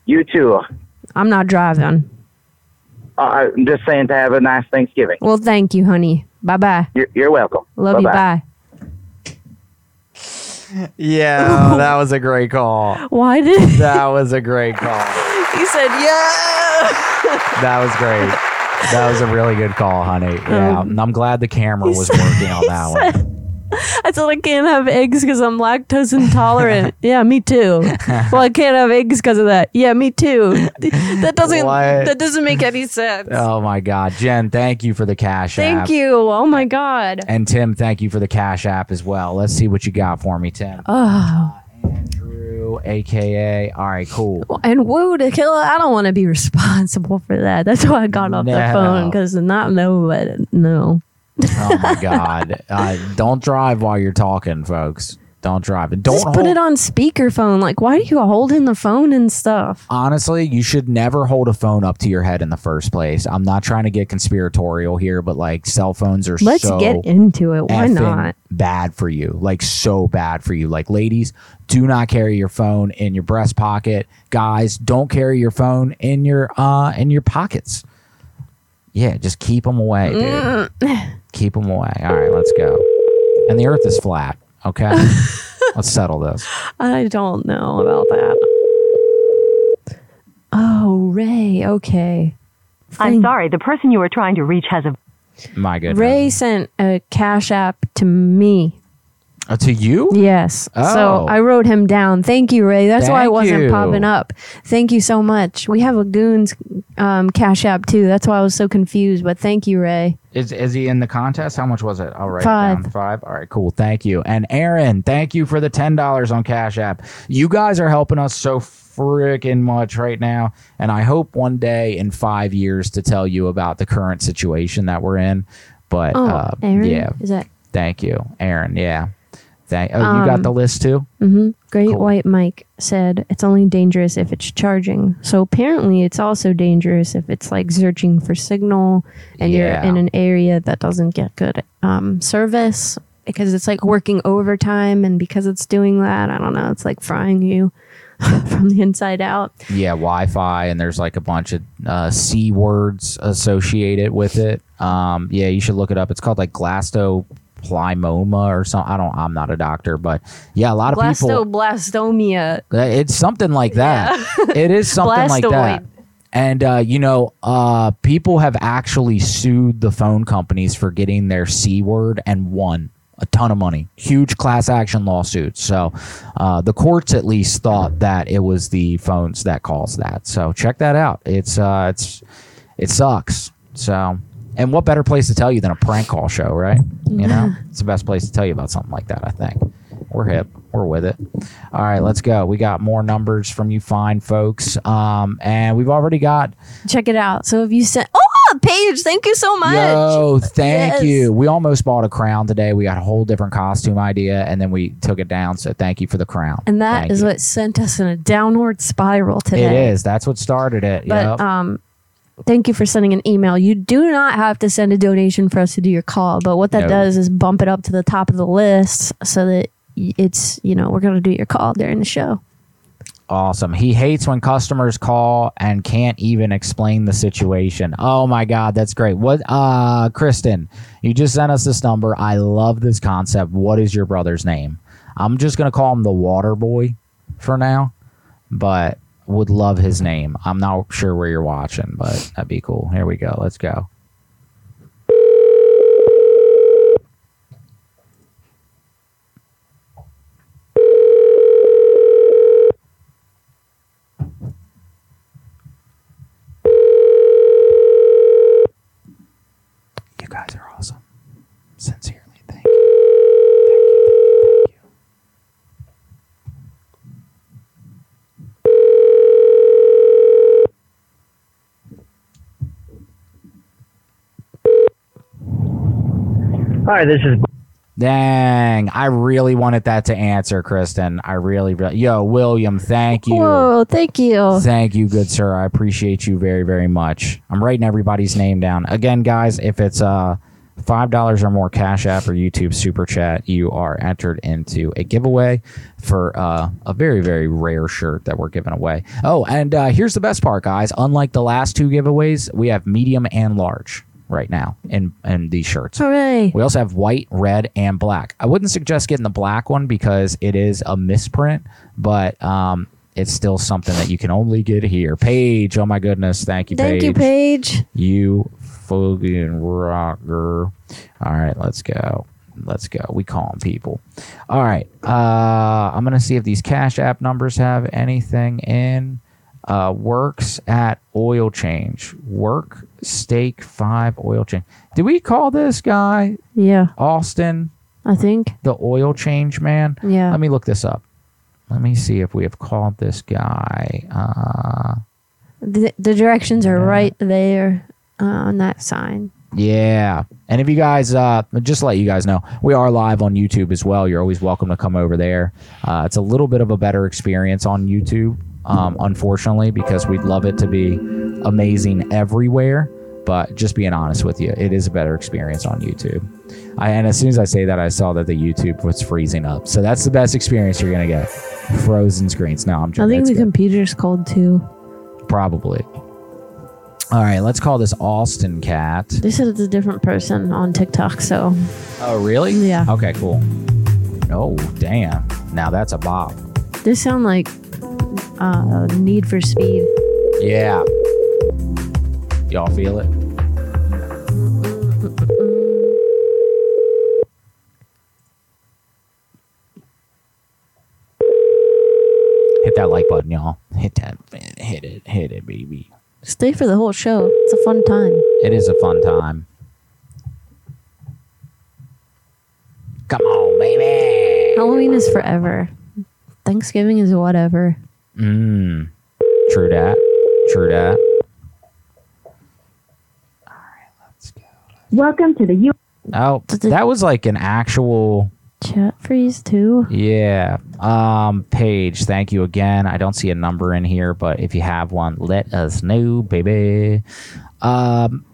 You too. I'm not driving. Uh, I'm just saying to have a nice Thanksgiving. Well, thank you, honey. Bye bye. You're, you're welcome. Love Bye-bye. you. Bye. Yeah, [LAUGHS] that was a great call. Why did [LAUGHS] That was a great call. he said yeah? That was great. That was a really good call, honey. Yeah, Um, I'm glad the camera was working on that one. I said I can't have eggs because I'm lactose intolerant. [LAUGHS] yeah, me too. Well, I can't have eggs because of that. Yeah, me too. [LAUGHS] That doesn't What? that doesn't make any sense. Oh my God, Jen, thank you for the cash Thank app. you. Oh my god. And Tim, thank you for the cash app as well. Let's see what you got for me, Tim. Oh. Drew, aka. All right, cool. And woo to kill I don't want to be responsible for that. That's why I got off the phone because not no, but no. Oh my [LAUGHS] God. Uh, don't drive while you're talking, folks. Don't drive. And don't Just put hold- it on speakerphone. Like, why are you holding the phone and stuff? honestly, you should never hold a phone up to your head in the first place. I'm not trying to get conspiratorial here, but like cell phones are Let's so get into it. Why not? bad for you. Like so bad for you. Like ladies, do not carry your phone in your breast pocket. Guys, don't carry your phone in your uh in your pockets. Yeah, just keep them away, dude. Keep them away. All right, let's go. And the earth is flat, okay? [LAUGHS] let's settle this. I don't know about that. Oh, Ray. Okay. I'm Thank- sorry, the person you are trying to reach has a. My goodness. Ray sent a cash app to me. Uh, to you? Yes. Oh. So I wrote him down. Thank you, Ray. That's why I wasn't you. popping up. Thank you so much. We have a Goonz um, cash app too. That's why I was so confused. But thank you, Ray. Is is he in the contest? How much was it? I'll Five. Five. All right, cool. Thank you. And Aaron, thank you for the ten dollars on Cash App. You guys are helping us so freaking much right now. And I hope one day in five years to tell you about the current situation that we're in. But Oh, uh, Aaron? yeah. Is that? Thank you, Aaron. Yeah. Thank. Oh, you got Um, the list too. hmm Great White Mike said it's only dangerous if it's charging. So apparently, it's also dangerous if it's like searching for signal and Yeah. you're in an area that doesn't get good um, service because it's like working overtime. And because it's doing that, I don't know, it's like frying you [LAUGHS] from the inside out. Yeah, Wi-Fi, and there's like a bunch of uh, c words associated with it. Um, yeah, you should look it up. It's called like Glasto plymoma or something. I don't. I'm not a doctor, but yeah, a lot of people. Blastoblastomia. It's something like that. it is something like that. And uh, you know, uh, people have actually sued the phone companies for getting their c word and won a ton of money, huge class action lawsuits. So uh, the courts at least thought that it was the phones that caused that. So check that out. It's uh, it's it sucks. So. And what better place to tell you than a prank call show, right? You know, it's the best place to tell you about something like that, I think. We're hip. We're with it. All right, let's go. We got more numbers from you fine folks. Um, and we've already got Check it out. So if you sent, oh, Paige, thank you so much. Yo, thank Yes. you. We almost bought a crown today. We got a whole different costume idea and then we took it down. So thank you for the crown. And that is what sent us in a downward spiral today. it is. That's what started it. But Yep. um, thank you for sending an email. You do not have to send a donation for us to do your call, but what that No. does is bump it up to the top of the list so that it's you know we're gonna do your call during the show. Awesome. He hates when customers call and can't even explain the situation. Oh my god, that's great. What uh Kristen, you just sent us this number. I love this concept. What is your brother's name? I'm just going to call him the water boy for now, but would love his name. I'm not sure where you're watching, but that'd be cool. Here we go. Let's go. You guys are awesome. Sincerely, thank you. Thank you, thank you, thank you. Hi, this is. Dang, I really wanted that to answer, Kristen. I really, really. Yo, William, thank you. Whoa, thank you. Thank you, good sir. I appreciate you very, very much. I'm writing everybody's name down. Again, guys, if it's uh five dollars or more Cash App or YouTube Super Chat, you are entered into a giveaway for uh, a very, very rare shirt that we're giving away. Oh, and uh, here's the best part, guys. Unlike the last two giveaways, we have medium and large right now in in these shirts. Hooray! We also have white, red, and black. I wouldn't suggest getting the black one because it is a misprint, but um, it's still something that you can only get here. Paige, oh my goodness, thank you, Thank Paige. you, Paige. You fucking rocker. All right, let's go. Let's go. We calling people. All right. Uh, I'm gonna see if these Cash App numbers have anything in. Uh, works at oil change. Work stake five oil change. Did we call this guy Yeah, Austin I think. the oil change man? Yeah. Let me look this up. Let me see if we have called this guy. Uh, The, the directions are right there uh, on that sign. Yeah. And if you guys, uh, just to let you guys know, we are live on YouTube as well. You're always welcome to come over there. Uh, it's a little bit of a better experience on YouTube, um, unfortunately, because we'd love it to be amazing everywhere. But just being honest with you, it is a better experience on YouTube. I, and as soon as I say that, I saw that the YouTube was freezing up. So that's the best experience you're going to get. Frozen screens. No, I'm I think the good. computer's cold too. Probably. All right, let's call this Austin Cat. They said it's a different person on TikTok, so Oh, really? Yeah. Okay, cool. Oh, damn. Now that's a bop. They sound like uh, Need for Speed. Yeah. Y'all feel it? Hit that like button, y'all. Hit that. Hit it. Hit it, baby. Stay for the whole show. It's a fun time. It is a fun time. Come on, baby. Halloween is forever. Thanksgiving is whatever. Mmm. True that. True that. All right. Let's go. Welcome to the U. Oh, that was like an actual. Chat freeze too. Yeah. Um, Paige, thank you again. I don't see a number in here, but if you have one, let us know, baby. Um,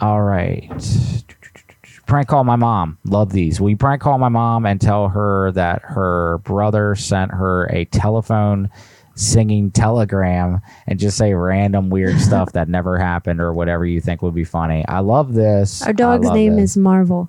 all right. Prank call my mom. Love these. Will you prank call my mom and tell her that her brother sent her a telephone singing telegram and just say random weird [LAUGHS] stuff that never happened or whatever you think would be funny? I love this. Our dog's name this. is Marvel.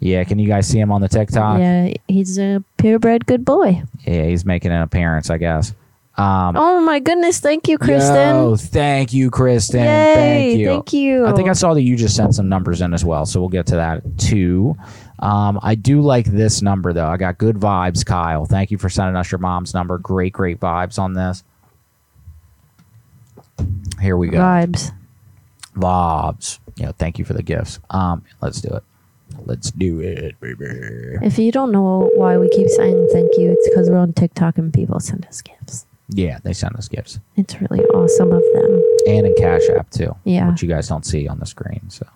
Yeah, can you guys see him on the TikTok? Yeah, he's a purebred good boy. Yeah, he's making an appearance, I guess. Um, Oh my goodness! Thank you, Kristen. Yo, thank you, Kristen. Yay, thank you. thank you. I think I saw that you just sent some numbers in as well, so we'll get to that too. Um, I do like this number though. I got good vibes, Kyle. Thank you for sending us your mom's number. Great, great vibes on this. Here we go. Vibes. Vibes. You know, thank you for the gifts. Um, let's do it. Let's do it, baby. If you don't know why we keep saying thank you, it's because we're on TikTok and people send us gifts. Yeah, they send us gifts. It's really awesome of them. And in Cash App too. Yeah. Which you guys don't see on the screen. So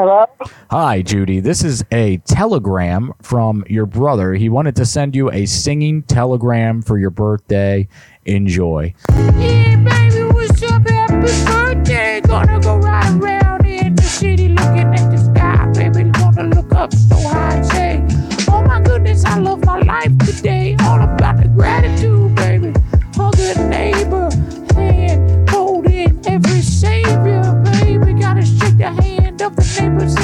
Hello? Hi, Judy. This is a telegram from your brother. He wanted to send you a singing telegram for your birthday. Enjoy. Yeah, baby, what's up? Happy birthday. Gonna go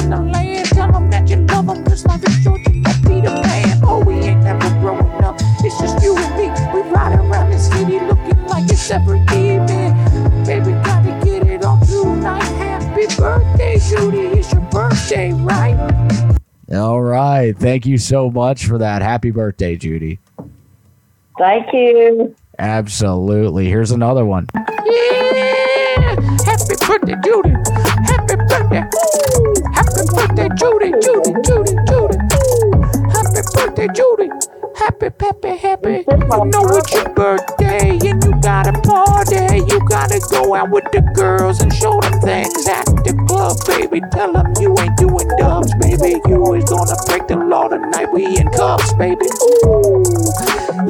in the land. Tell them that you love them just like a short you like Peter Pan. Oh, we ain't never growing up. It's just you and me. We ride around the city looking like it's every evening. Baby, gotta get it on tonight. Happy birthday, Judy. It's your birthday, right? All right. Thank you so much for that. Happy birthday, Judy. Thank you. Absolutely. Here's another one. Yeah! Happy birthday, Judy. Happy birthday. Birthday, Judy, Judy, Judy, Judy. Happy birthday, Judy. Happy, happy, happy. You know it's your birthday and you got a party. You gotta go out with the girls and show them things at the club, baby. Tell them you ain't doing dubs, baby. You is gonna break the law tonight. We in cuffs, baby. Ooh.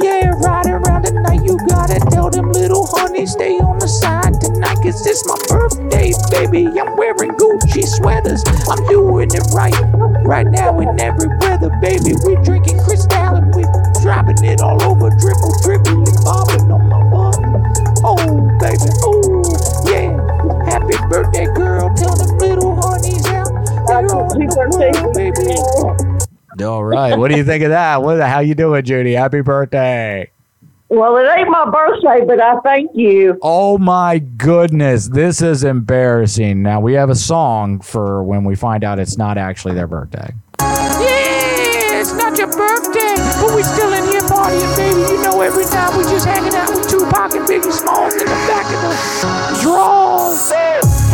Yeah, right around the night. You gotta tell them little honey, stay on the side tonight. Cause it's my birthday, baby. I'm wearing Gucci sweaters. I'm doing it right. Right now in every weather, baby. We drinking Cristal and we dropping it all over. Dribble, dribble, and bobbing on my butt. Oh, baby. Oh, yeah. Happy birthday, girl. Tell them little honeys out. They're on the world, baby. All right. What do you think of that? What? How you doing, Judy? Happy birthday. Well, it ain't my birthday, but I thank you. Oh my goodness, this is embarrassing. Now we have a song for when we find out it's not actually their birthday. Yeah, it's not your birthday, but we still every time we just hanging out with Tupac and Biggie Smalls in the back of the drawers.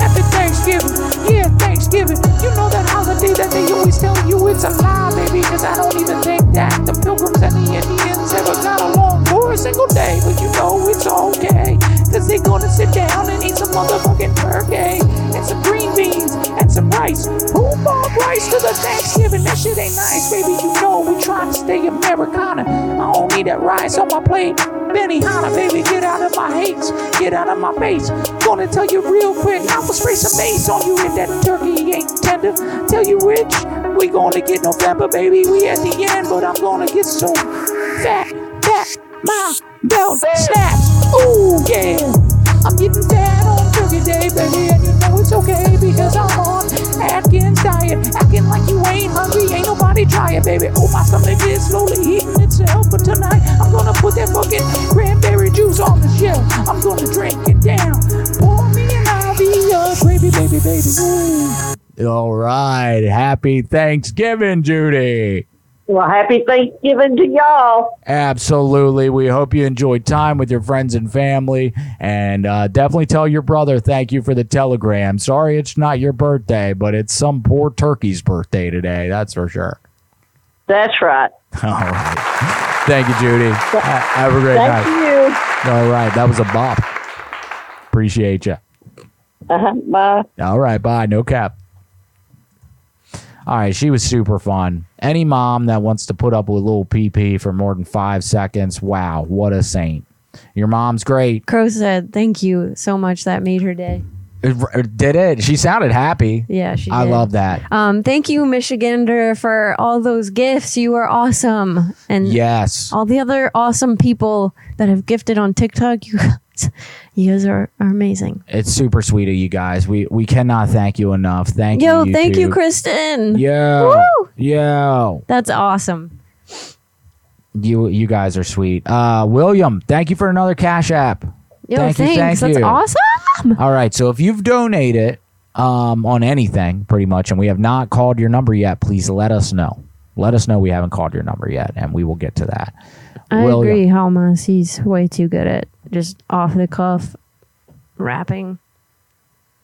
Happy Thanksgiving. Yeah, Thanksgiving. You know that holiday that they always tell you it's a lie, baby, because I don't even think that the Pilgrims and the Indians ever got along a single day. But you know it's okay, because they're gonna sit down and eat some motherfucking turkey and some green beans and some rice. Who bought rice to the Thanksgiving? That shit ain't nice, baby. You know we trying to stay Americana. I don't need that rice on my plate. Benihana, baby, get out of my hates, get out of my face. Gonna tell you real quick, I'ma spray some mace on you if that turkey ain't tender. Tell you which, we gonna get November, baby. We at the end, but I'm gonna get so fat that my belt snaps. Ooh, yeah. I'm getting fat on turkey day, baby, and you know it's okay because I'm on Atkins diet. Acting like you ain't hungry, ain't nobody try it, baby. Oh, my stomach is slowly eating itself, but tonight I'm gonna put that fucking cranberry juice on the shelf. I'm gonna drink it down. Pour me an IV of gravy, baby, baby. Ooh. All right. Happy Thanksgiving, Judy. Well, happy Thanksgiving to y'all. Absolutely. We hope you enjoyed time with your friends and family. And uh, definitely tell your brother thank you for the telegram. Sorry it's not your birthday, but it's some poor turkey's birthday today. That's for sure. That's right. [LAUGHS] All right. Thank you, Judy. Have a great Thank night. Thank you. All right. That was a bop. Appreciate you. Uh-huh. Bye. All right, bye. No cap. All right, she was super fun. Any mom that wants to put up with little PP for more than five seconds, wow, what a saint. Your mom's great. Crow said, "Thank you so much. That made her day." It- Did it? She sounded happy. Yeah, she. I did. love that. Um, thank you, Michigander, for all those gifts. You are awesome, and Yes. all the other awesome people that have gifted on TikTok. You You guys are, are amazing. It's super sweet of you guys. We we cannot thank you enough. Thank Yo, you. Yo, thank you, Kristen. Yeah. Woo! yo, That's awesome. you you guys are sweet. Uh, William, thank you for another Cash App. Yo, thank thanks. you, thank That's you. awesome. All right, so if you've donated um, on anything, pretty much, and we have not called your number yet, please let us know. Let us know we haven't called your number yet, and we will get to that. I William, agree, Helmas. He's way too good at just off the cuff rapping,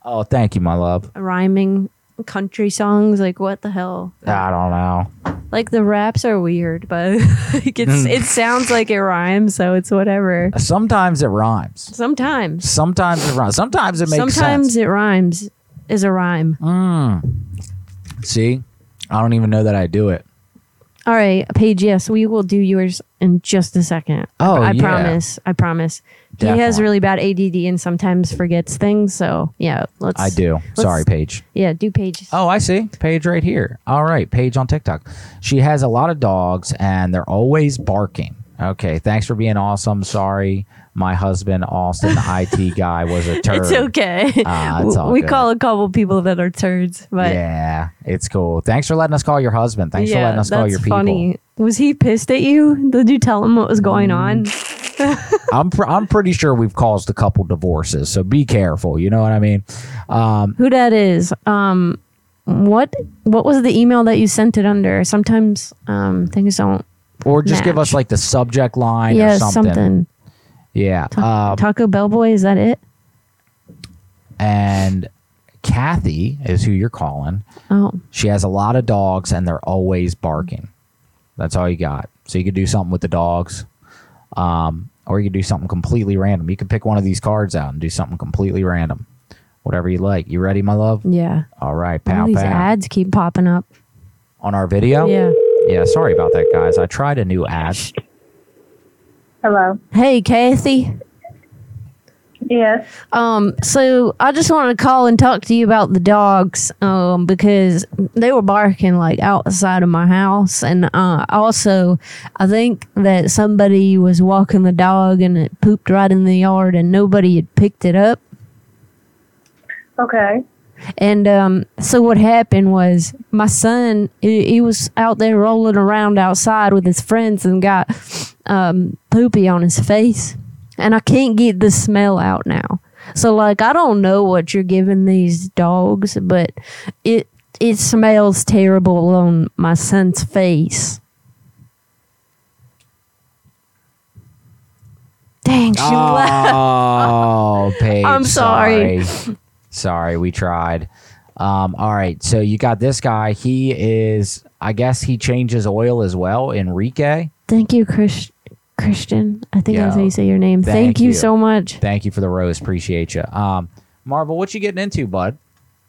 Oh, thank you, my love. rhyming country songs. Like, what the hell? I don't know. Like, the raps are weird, but [LAUGHS] like it's, Mm. [LAUGHS] it sounds like it rhymes, so it's whatever. Sometimes it rhymes. Sometimes. Sometimes it rhymes. Sometimes it makes Sometimes sense. it rhymes is a rhyme. See, I don't even know that I do it. All right, Paige, yes, we will do yours in just a second. Oh, I yeah. promise. I promise. He has really bad ADD and sometimes forgets things. So, yeah, let's. I do. let's- Sorry, Paige. Yeah, do Paige. Oh, I see. Paige right here. All right, Paige on TikTok. She has a lot of dogs and they're always barking. Okay, thanks for being awesome. Sorry, my husband Austin, the IT guy, was a [LAUGHS] turd. It's okay. Ah, it's we good. call a couple people that are turds, but yeah, it's cool. Thanks for letting us call your husband. Thanks for letting us call your people. funny. Was he pissed at you? Did you tell him what was going on? I'm pr- I'm pretty sure we've caused a couple divorces, so be careful. You know what I mean? Um, Who that is? Um, what what was the email that you sent it under? Sometimes um things don't. or just give us like the subject line yeah, or something. something. Yeah. um, Taco Bell boy, is that it? and Kathy is who you're calling. Oh, She has a lot of dogs and they're always barking. That's all you got. So you could do something with the dogs. Um, or you could do something completely random. You could pick one of these cards out and do something completely random. Whatever you like. You ready, my love? yeah. All right, All pow these pow. ads keep popping up. On our video? Yeah. Yeah, sorry about that, guys. I tried a new ad. Hello. Hey, Kathy. Yes. Um, so I just wanted to call and talk to you about the dogs, um, because they were barking like outside of my house, and uh, also I think that somebody was walking the dog and it pooped right in the yard, and nobody had picked it up. Okay. And um, so what happened was my son, he, he was out there rolling around outside with his friends and got um, poopy on his face. And I can't get the smell out now. So like I don't know what you're giving these dogs, but it it smells terrible on my son's face. Dang, she. Oh, Paige. [LAUGHS] I'm sorry. Sorry, Sorry, we tried. Um, all right, so you got this guy. He is, I guess, he changes oil as well. Enrique. Thank you, Chris, Christian. I think that's how you say your name. Thank, thank you you. so much. Thank you for the rose. Appreciate you. Um, Marvel, what you getting into, bud?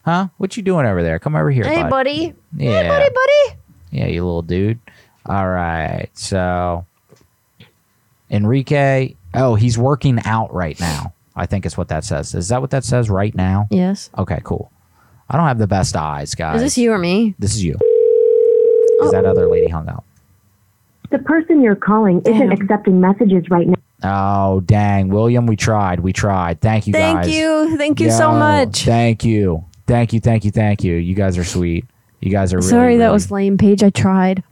Huh? What you doing over there? Come over here, Hey, bud. buddy. Yeah. Hey, buddy, buddy. Yeah, you little dude. All right. So Enrique, oh, he's working out right now. I think is what that says. Is that what that says right now? Yes. Okay, cool. I don't have the best eyes, guys. Is this you or me? This is you. Oh. Because that other lady hung out. The person you're calling isn't accepting messages right now. Oh, dang. William, we tried. We tried. Thank you, Thank guys. Thank you. Thank you so much. Thank you. Thank you. Thank you. Thank you. You guys are sweet. You guys are really, Sorry that really- was lame, Paige. I tried.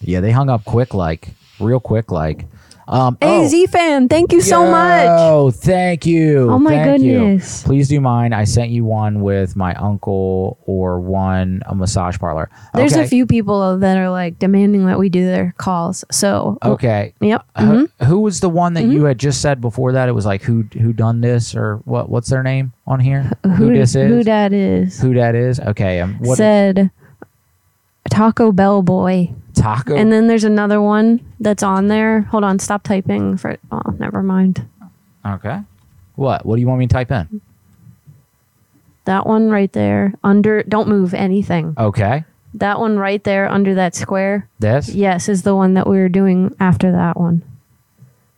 Yeah, they hung up quick, like real quick, like. Um, Hey, oh, Z fan, thank you so much. Oh, thank you. Oh my Thank you. goodness. Please do mine. I sent you one with my uncle or one a massage parlor. There's okay. a few people that are like demanding that we do their calls. So Okay. Yep. Who- mhm. Who was the one that you had just said before that? It was like who who done this or what? What's their name on here? Who, this is? Who that is? Who that is? Okay. Um, what Said Taco Bell boy. Taco? And then there's another one that's on there. Hold on, stop typing for oh, never mind. okay. What? What do you want me to type in? That one right there under don't move anything. Okay. That one right there under that square. This. Yes, is the one that we were doing after that one.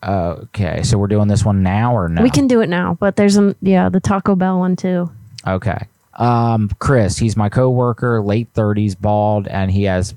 Okay. So we're doing this one now or no? We can do it now, but there's a yeah, the Taco Bell one too. Okay. Um, Chris, he's my coworker, late 30s, bald, and he has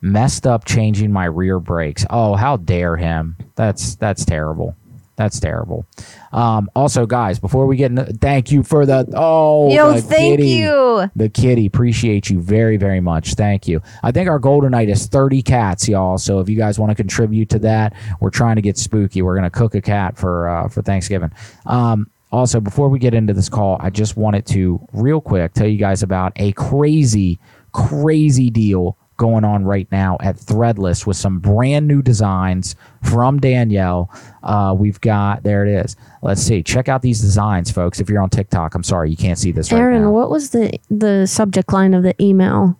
messed up changing my rear brakes. Oh, how dare him. That's that's terrible. That's terrible. Um, also, guys, before we get into, thank you for the oh, Yo, the thank kitty. you. The kitty, appreciate you very, very much. Thank you. I think our golden night is 30 cats, y'all. So if you guys want to contribute to that, we're trying to get spooky. We're gonna cook a cat for uh, for Thanksgiving. Um, also, before we get into this call, I just wanted to real quick tell you guys about a crazy, crazy deal going on right now at Threadless with some brand new designs from Danielle. Uh, we've got there it is. Let's see. Check out these designs, folks. If you're on TikTok, I'm sorry you can't see this right Aaron, now. what was the the subject line of the email?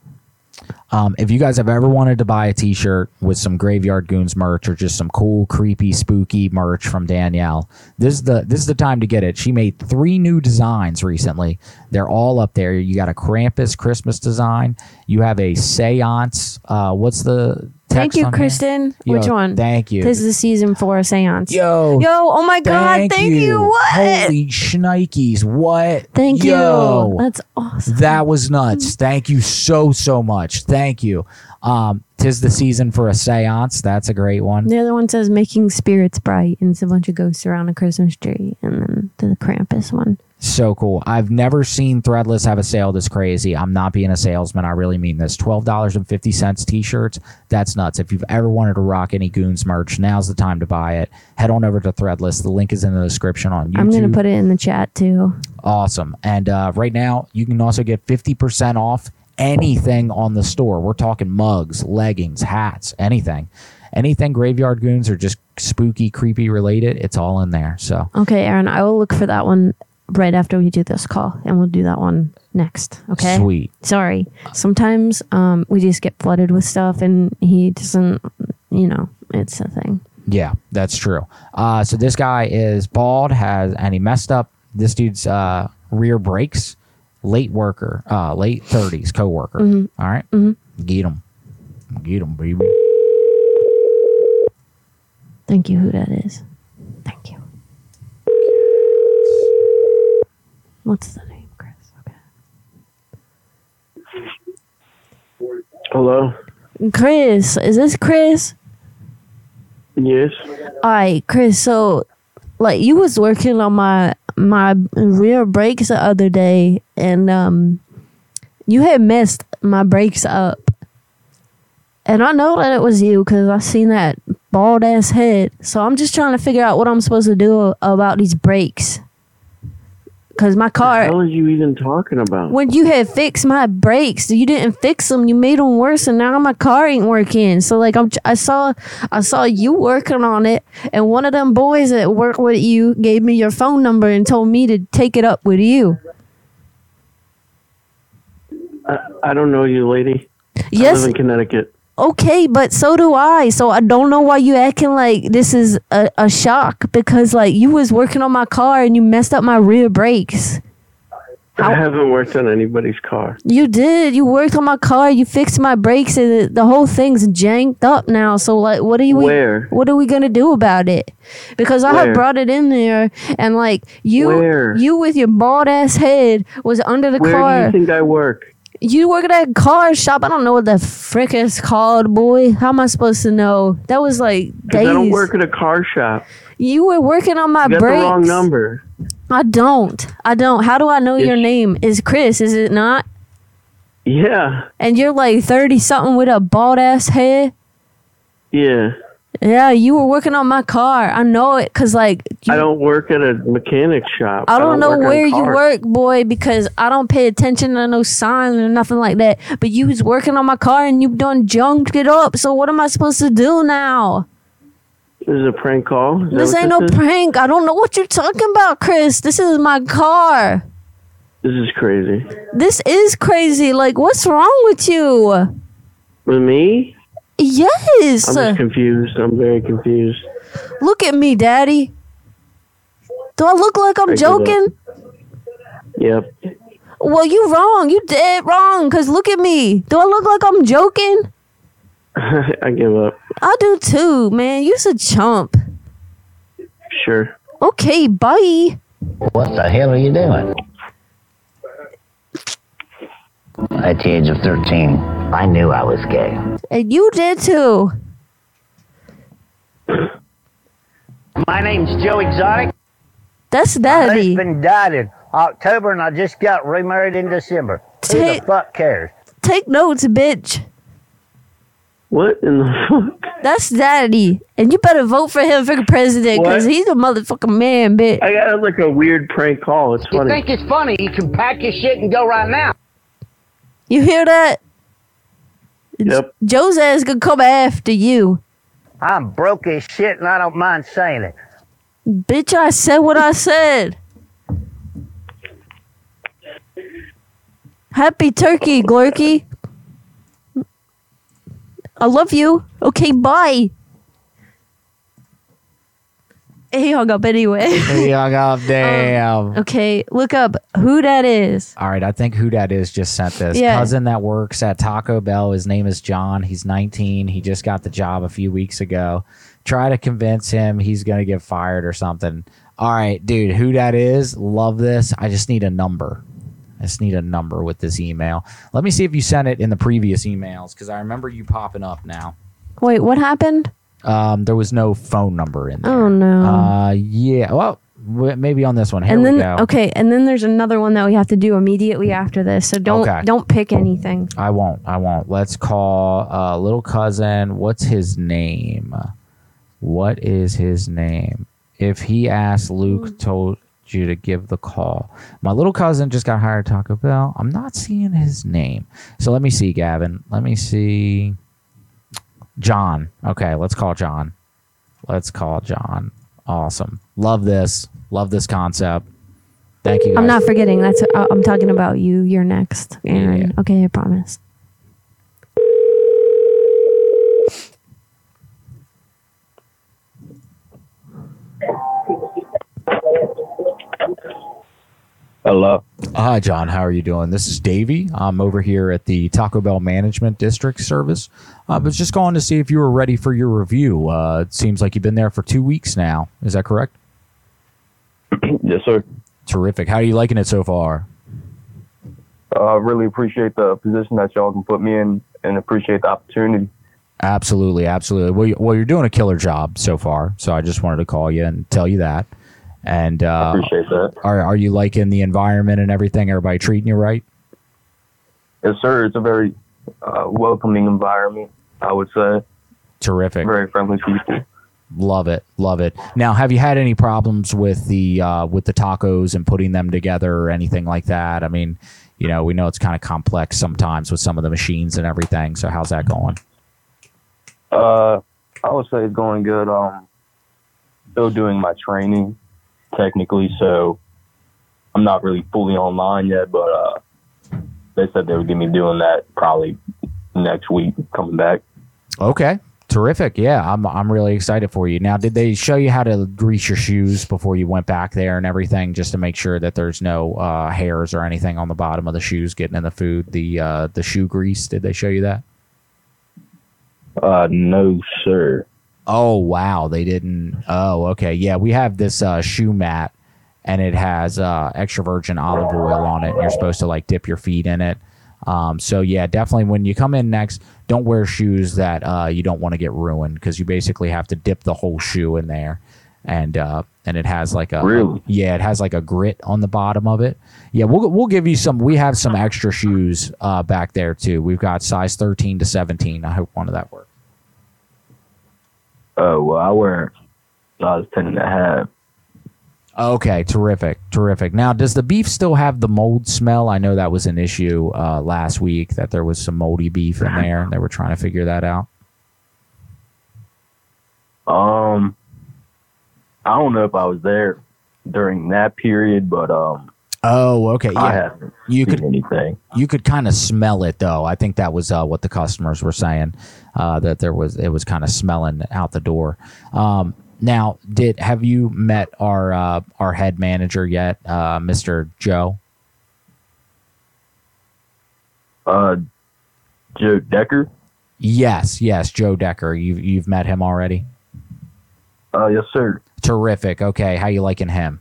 Um, if you guys have ever wanted to buy a T-shirt with some Graveyard Goonz merch or just some cool, creepy, spooky merch from Danielle, this is the this is the time to get it. She made three new designs recently. They're all up there. You got a Krampus Christmas design. You have a Seance. Uh, what's the Thank you? Kristen. Which one? Thank you. This is the season four seance. Yo, Yo, oh my god, thank you. What? Holy shnikes! What? Thank Yo. you. That's awesome. That was nuts. Thank you so so much. Thank you. Um, tis the season for a séance. That's a great one. The other one says making spirits bright, and it's a bunch of ghosts around a Christmas tree, and then the Krampus one. So cool. I've never seen Threadless have a sale this crazy. I'm not being a salesman. I really mean this. Twelve dollars and fifty cents t-shirts. That's nuts. If you've ever wanted to rock any Goonz merch, now's the time to buy it. Head on over to Threadless. The link is in the description on YouTube. I'm gonna put it in the chat too. Awesome. And uh, right now, you can also get 50% off anything on the store. We're talking mugs, leggings, hats, anything. Anything Graveyard Goonz or just spooky, creepy related, it's all in there. So, Okay, Aaron, I will look for that one right after we do this call, and we'll do that one next. Okay. Sweet. Sorry. Sometimes um, we just get flooded with stuff, and he doesn't. You know, it's a thing. yeah, that's true. Uh, so, this guy is bald, has and he messed up this dude's uh, rear brakes. Late worker, uh, late 30s, co worker. Mhm. All right? Mhm. Get him. Get him, baby. Thank you. Who that is? Thank you. What's the name, Chris? Okay. Hello. Chris, is this Chris? Yes. All right, Chris. So, like, you was working on my my rear brakes the other day, and um, you had messed my brakes up. And I know that it was you because I seen that bald ass head. So I'm just trying to figure out what I'm supposed to do about these brakes. Cause my car. What are you even talking about? When you had fixed my brakes, you didn't fix them. You made them worse, and now my car ain't working. So like I'm, I saw, I saw you working on it, and one of them boys that work with you gave me your phone number and told me to take it up with you. I, I don't know you, lady. I Yes. live in Connecticut. Okay, but so do I. So I don't know why you acting like this is a, a shock because like you was working on my car and you messed up my rear brakes. I haven't worked on anybody's car. You did. You worked on my car. You fixed my brakes, and the, the whole thing's janked up now. So, like, what are you? Where? What are we gonna do about it? Because I Where? had brought it in there, and like you, Where? you with your bald ass head was under the Where do car. you think I work? You work at a car shop. I don't know what the frick is called, boy. How am I supposed to know? That was like days. I don't work at a car shop. You were working on my You got brakes. the wrong number. I don't. I don't. How do I know your name? Is Chris? Is it not? Yeah. And you're like thirty something with a bald ass head. Yeah. Yeah, you were working on my car. I know it because like I don't work at a mechanic shop. I don't know work on where you work, boy, because I don't pay attention to no signs or nothing like that. But you was working on my car and you done junked it up. So what am I supposed to do now? This is a prank call. Is This ain't no is? prank. I don't know what you're talking about, Chris. This is my car. This is crazy. This is crazy. Like, what's wrong with you? With me? Yes. I'm just confused. I'm very confused. Look at me, Daddy. Do I look like I'm I give up. joking? Yep. Well, you wrong. You dead wrong. Cause look at me. Do I look like I'm joking? [LAUGHS] I give up. I do too, man. You's a chump. Sure. Okay, bye. What the hell are you doing? At the age of 13, I knew I was gay. And you did too. My name's Joe Exotic. That's daddy. My daddy. husband died in October, and I just got remarried in December. Who the fuck cares? Take notes, bitch. What in the fuck? That's daddy. And you better vote for him for president because he's a motherfucking man, bitch. I got like a weird prank call. It's funny. You think it's funny? You can pack your shit and go right now. You hear that? Yep. Joe's ass gonna come after you. I'm broke as shit, and I don't mind saying it. Bitch, I said what I said. Happy turkey, Glurky. I love you. Okay, bye. He hung up anyway. He hung up. Damn. Um, okay, look up who that is. All right, I think who that is just sent this. Yeah. Cousin that works at Taco Bell. His name is John. He's 19. He just got the job a few weeks ago. Try to convince him he's going to get fired or something. All right, dude, who that is? Love this. I just need a number. I just need a number with this email. Let me see if you sent it in the previous emails because I remember you popping up now. Wait, what happened? Um, there was no phone number in there. Oh no. Uh, yeah. Well, w- maybe on this one. Here and then we go. okay, and then there's another one that we have to do immediately after this. So don't Okay. don't pick anything. I won't. I won't. Let's call uh, little cousin. What's his name? What is his name? If he asked, Luke told you to give the call. My little cousin just got hired at Taco Bell. I'm not seeing his name. So let me see, Gavin. Let me see. John. Okay, let's call John. Let's call John. Awesome. Love this. Love this concept. Thank you. Guys. I'm not forgetting. That's uh, I'm talking about you. You're next, Aaron. Okay, I promise. [LAUGHS] Hello. Hi, John. How are you doing? This is Davey. I'm over here at the Taco Bell Management District Service. I was just going to see if you were ready for your review. Uh, it seems like you've been there for two weeks now. Is that correct? [CLEARS THROAT] yes, sir. Terrific. How are you liking it so far? Uh, I really appreciate the position that y'all can put me in and appreciate the opportunity. Absolutely, absolutely. Well, you, well, you're doing a killer job so far. So I just wanted to call you and tell you that. And uh, appreciate that. Are are you liking the environment and everything? Everybody treating you right? Yes, sir. It's a very uh, welcoming environment, I would say. Terrific. Very friendly people. Love it, love it. Now, have you had any problems with the uh, with the tacos and putting them together or anything like that? I mean, you know, we know it's kind of complex sometimes with some of the machines and everything. So, how's that going? Uh, I would say it's going good. Um, still doing my training technically, so I'm not really fully online yet, but uh, they said they would get me doing that probably next week coming back. Okay, terrific. Yeah, I'm I'm really excited for you. Now, did they show you how to grease your shoes before you went back there and everything, just to make sure that there's no uh, hairs or anything on the bottom of the shoes getting in the food? The uh, the shoe grease. Did they show you that? Uh, no, sir. Oh wow, they didn't. Oh, okay. Yeah, we have this uh, shoe mat, and it has uh, extra virgin olive oil on it. And you're supposed to like dip your feet in it. Um, so yeah, definitely when you come in next, don't wear shoes that uh, you don't want to get ruined because you basically have to dip the whole shoe in there, and uh, and it has like a Really? yeah, it has like a grit on the bottom of it. Yeah, we'll we'll give you some. We have some extra shoes uh, back there too. We've got size 13 to 17. I hope one of that works. Oh, well, I wear size 10 and a half. Okay, terrific, terrific. Now, does the beef still have the mold smell? I know that was an issue uh, last week that there was some moldy beef in there, and they were trying to figure that out. Um, I don't know if I was there during that period, but um, Oh, okay, yeah. You could anything. you could kind of smell it though. I think that was uh, what the customers were saying uh, that there was it was kind of smelling out the door. Um, now, did have you met our uh, our head manager yet, uh, Mister Joe? Uh, Joe Decker. Yes, yes, Joe Decker. You've you've met him already. Uh, yes, sir. Terrific. Okay, how you liking him?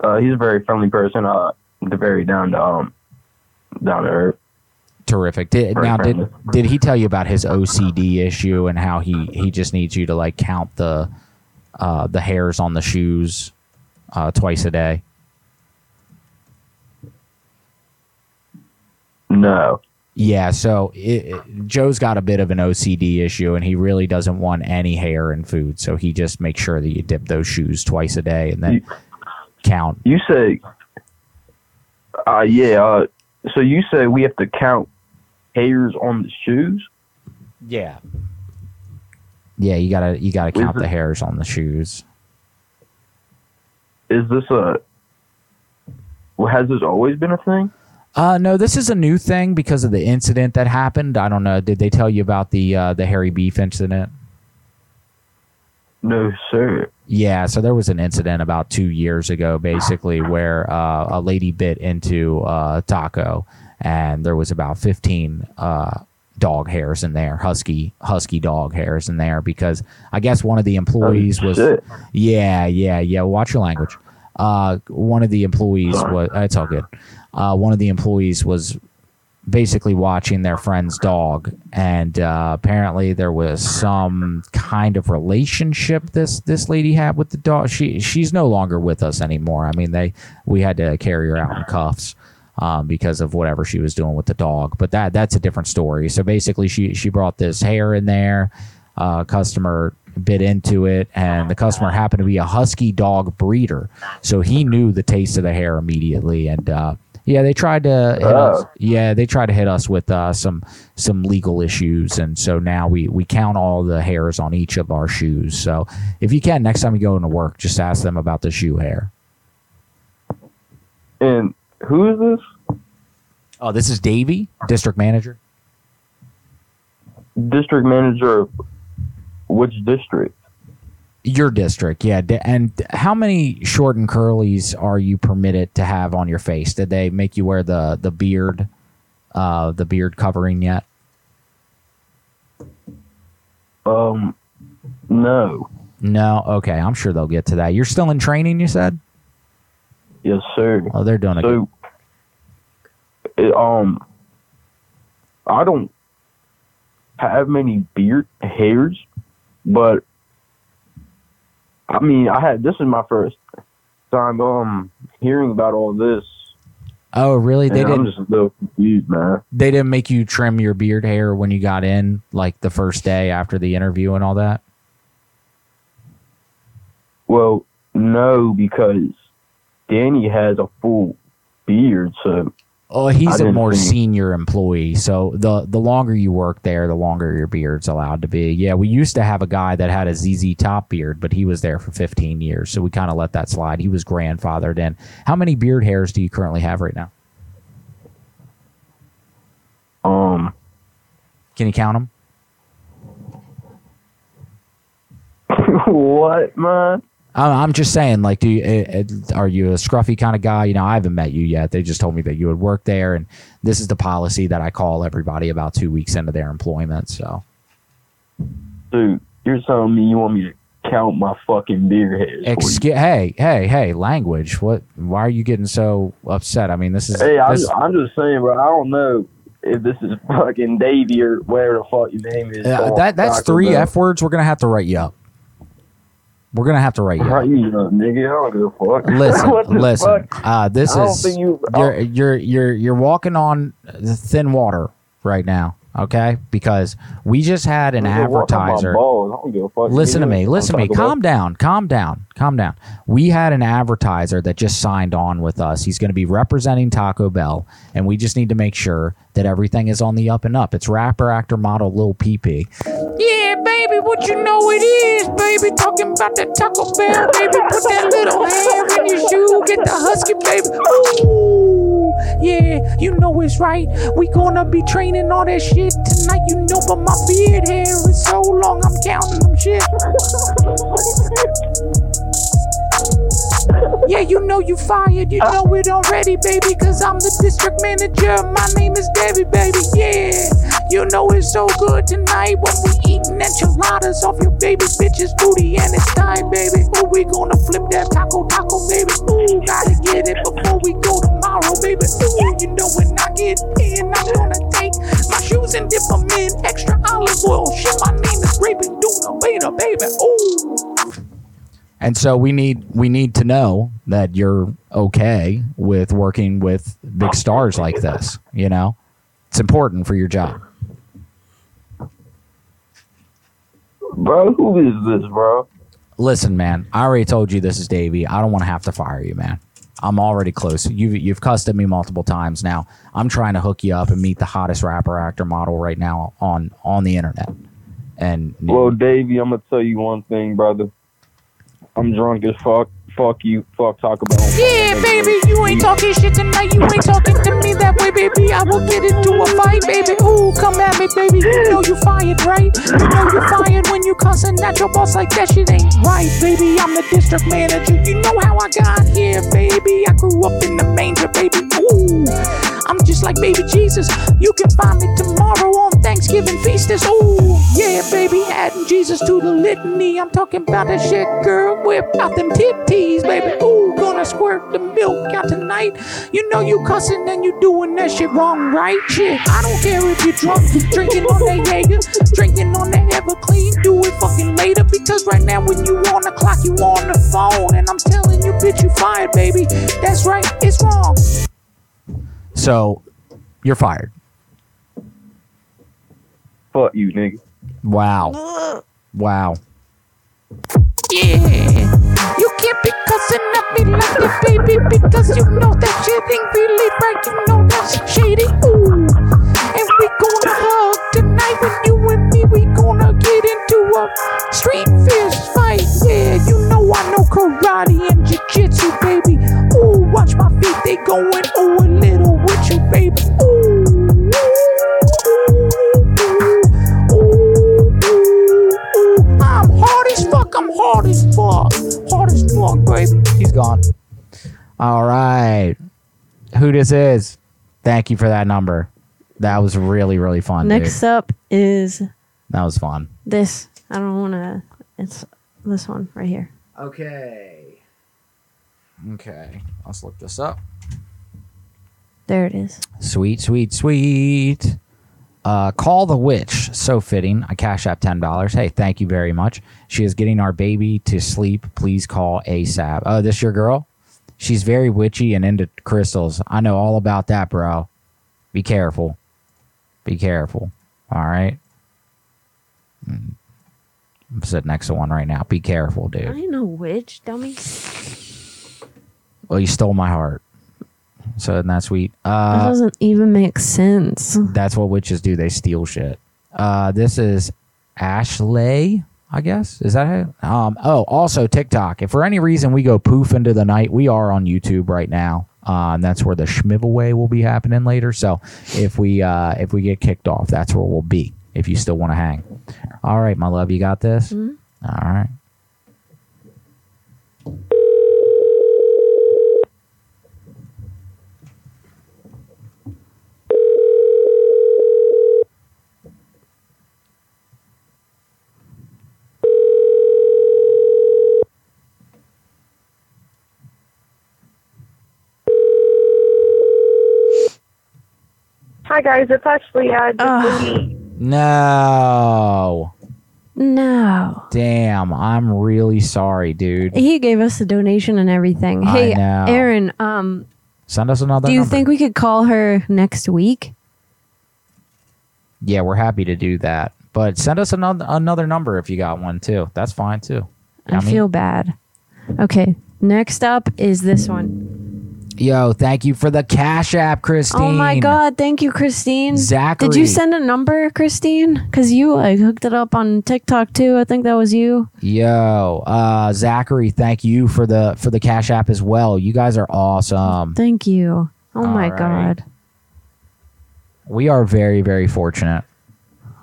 Uh, he's a very friendly person. Uh, very down to um, down to earth. Terrific. Did, now, did did he tell you about his OCD issue and how he he just needs you to like count the uh, the hairs on the shoes uh, twice a day? No. Yeah, so it, it- Joe's got a bit of an OCD issue, and he really doesn't want any hair in food. So he just makes sure that you dip those shoes twice a day, and then count. You say, uh, yeah. Uh, so you say we have to count hairs on the shoes? Yeah. Yeah, you gotta you gotta Is count the hairs on the shoes. Is this a? Well, has this always been a thing? Uh, no, this is a new thing because of the incident that happened. I don't know. Did they tell you about the uh, the hairy beef incident? No, sir. Yeah, so there was an incident about two years ago, basically, where uh, a lady bit into uh, taco, and there was about fifteen uh, dog hairs in there, husky husky dog hairs in there, because I guess one of the employees was. shit. Yeah, yeah, yeah. Watch your language. Uh, one of the employees was. It's all good. Uh, one of the employees was basically watching their friend's dog and uh, apparently there was some kind of relationship this this lady had with the dog she she's no longer with us anymore i mean they we had to carry her out in cuffs um, because of whatever she was doing with the dog. But that that's a different story. So basically she she brought this hair in there. Uh, customer bit into it and the customer happened to be a husky dog breeder. So he knew the taste of the hair immediately and uh, yeah they tried to hit us, Oh. yeah they tried to hit us with uh, some some legal issues and so now we we count all the hairs on each of our shoes. So if you can next time you go into work just ask them about the shoe hair. And who is this? oh this is davey district manager District manager of which district? Your district, yeah. And how many short and curlies are you permitted to have on your face? Did they make you wear the the beard, uh, the beard covering yet? Um, no. No. Okay, I'm sure they'll get to that. You're still in training, you said. Yes, sir. Oh, they're doing a good. It, um, I don't have many beard hairs, but I mean, I had this is my first time um hearing about all this. Oh, really? They and I'm just a little confused, man. They didn't make you trim your beard hair when you got in, like the first day after the interview and all that. Well, no, because Danny has a full beard, so Oh, he's a more think- senior employee, so the the longer you work there, the longer your beard's allowed to be. Yeah, we used to have a guy that had a ZZ Top beard, but he was there for 15 years, so we kind of let that slide. He was grandfathered in. How many beard hairs do you currently have right now? Um, can you count them? [LAUGHS] what, man? I'm I'm just saying, like, do you, uh, uh, are you a scruffy kind of guy? You know, I haven't met you yet. They just told me that you would work there, and this is the policy that I call everybody about two weeks into their employment. So. Dude, you're telling me you want me to count my fucking for you? Excuse, hey, hey, hey, language. What? Why are you getting so upset? I mean, this is. Hey, I'm, I'm just saying, bro. I don't know if this is fucking Davey or whatever the fuck your name is. Uh, that that's Taco three Bell. f words. We're gonna have to write you up. We're gonna have to write you up. Right, you know, nigga. I don't give a fuck. [LAUGHS] Listen, listen. fuck? Uh, this I is you- you're you're you're you're walking on thin water right now. Okay, because we just had an I'm gonna walk on my advertiser. balls. I don't give a fuck. Listen to me. Listen to me. Calm down. Calm down. Calm down. We had an advertiser that just signed on with us. He's going to be representing Taco Bell, and we just need to make sure that everything is on the up and up. It's rapper, actor, model, Lil PP. Yeah, baby, what you know it is, baby. Talking about that Taco Bell, baby. Put that little hair in your shoe, get the husky, baby. Ooh, yeah, you know it's right. We gonna be training all that shit tonight, you know. But my beard hair is so long, I'm counting them shit. [LAUGHS] Yeah, you know you fired, you know it already, baby. Cause I'm the district manager. My name is Debbie, baby. Yeah, you know it's so good tonight when we eating enchiladas off your baby bitch's booty. And it's time, baby. Ooh, we gonna flip that taco, taco, baby. Ooh, gotta get it before we go tomorrow, baby. Ooh, you know when I get in, I'm gonna take my shoes and dip them in extra olive oil. Shit, my name is Raping Duna, beta, baby. Ooh. And so we need we need to know that you're okay with working with big stars like this. You know, it's important for your job. Bro, who is this, bro? Listen, man, I already told you this is Davey. I don't want to have to fire you, man. I'm already close. You've you've cussed at me multiple times now. I'm trying to hook you up and meet the hottest rapper actor model right now on on the internet. And Well, Davey, I'm gonna tell you one thing, brother. I'm drunk as fuck. Fuck you. Fuck talk about. Yeah, baby, you ain't talking shit tonight. You ain't talking to me that way, baby. I will get into a fight, baby. Ooh, come at me, baby. You know you fired, right? You know you fired when you cussing at your boss like that shit ain't right, baby. I'm the district manager. You know how I got here, baby. I grew up in the manger, baby. Ooh, I'm just like baby Jesus. You can find me tomorrow on Thanksgiving feast. Is ooh, yeah, baby. Adding Jesus to the litany. I'm talking about that shit, girl. Whip out them titties, baby. Ooh, gonna squirt the milk out tonight. You know you cussing and you doing that shit wrong, right? Shit, I don't care if you're drunk, drinking on that Jaeger, drinking on that Everclear. Do it fucking later because right now when you on the clock, you on the phone, and I'm telling you, bitch, you fired, baby. That's right, it's wrong. so you're fired. Fuck you, nigga. Wow. Wow. Yeah, you can't be cussing at me like that, baby, because you know that shit ain't really right. You know that's shady. Ooh, and we gonna hug tonight when you and me. We gonna get into a street fist fight. Yeah, you know I know karate and jiu-jitsu, baby. Ooh, watch my feet, they going ooh a little with you, baby. Ooh. As fuck. I'm hard as fuck. Hard as fuck, baby. He's gone. All right. Who this is? Thank you for that number. That was really really fun. dude. Next up is That was fun. this. I don't want to. It's this one right here. Okay. Okay. Let's look this up. There it is. Sweet, sweet, sweet. Uh, call the witch. So fitting. I cash app ten dollars. Hey, thank you very much. She is getting our baby to sleep. Please call ASAP. Oh, this your girl? She's very witchy and into crystals. I know all about that, bro. Be careful. Be careful. All right. Mm. I'm sitting next to one right now. Be careful, dude. I ain't no witch, dummy. Well, you stole my heart. So isn't that sweet? that Uh, doesn't even make sense. That's what witches do. They steal shit. Uh, this is Ashley, I guess. Is that it? Um, oh, also TikTok. If for any reason we go poof into the night, we are on YouTube right now. Uh, and that's where the Schmivelway will be happening later. So if we uh, if we get kicked off, that's where we'll be. If you still want to hang. All right, my love, you got this. Mhm. All right. Hi guys, it's Ashley. Uh, just No. No. Damn, I'm really sorry, dude. He gave us a donation and everything. I Hey, know. Aaron, um, Send us another. do you number. think we could call her next week? Yeah, we're happy to do that. But send us another another number if you got one too. That's fine too. I feel bad. Okay, next up is this one. Yo, thank you for the Cash App, Christine. Oh my God! Thank you, Christine. Zachary. Did you send a number, Christine? Cause you like hooked it up on TikTok too. I think that was you. Yo, uh, Zachary, thank you for the for the Cash App as well. You guys are awesome. Thank you. Oh my All right. God, We are very very fortunate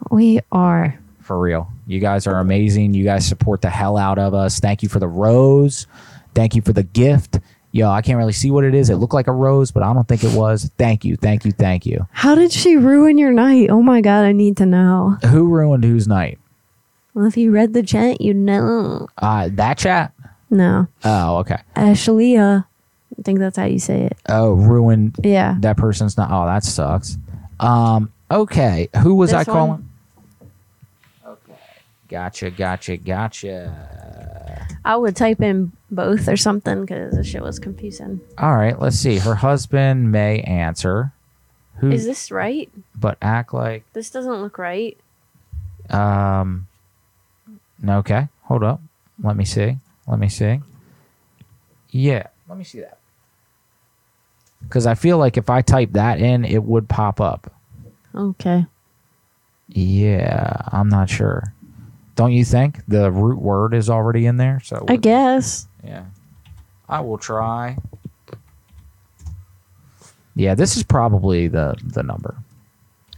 we are. for real. You guys are amazing. You guys support the hell out of us. Thank you for the rose. Thank you for the gift. Yo, I can't really see what it is. It looked like a rose, but I don't think it was. Thank you, thank you, thank you. How did she ruin your night? Oh my God, I need to know. Who ruined whose night? Well, if you read the chat, you know. Uh, that chat. No, Oh, okay. Ashlea. I think that's how you say it. Oh, ruined. Yeah. That person's not. Oh, that sucks. Um. Okay. Who was This I calling? Okay. Gotcha, gotcha, gotcha. I would type in both or something because the shit was confusing. All right, let's see. Her husband may answer. Who? Is this right? But act like. This doesn't look right. Um. Okay, hold up. Let me see. Let me see. Yeah, let me see that. Because I feel like if I type that in, it would pop up. Okay. Yeah, I'm not sure. Don't you think the root word is already in there? So I guess. yeah, I will try. Yeah, this is probably the the number.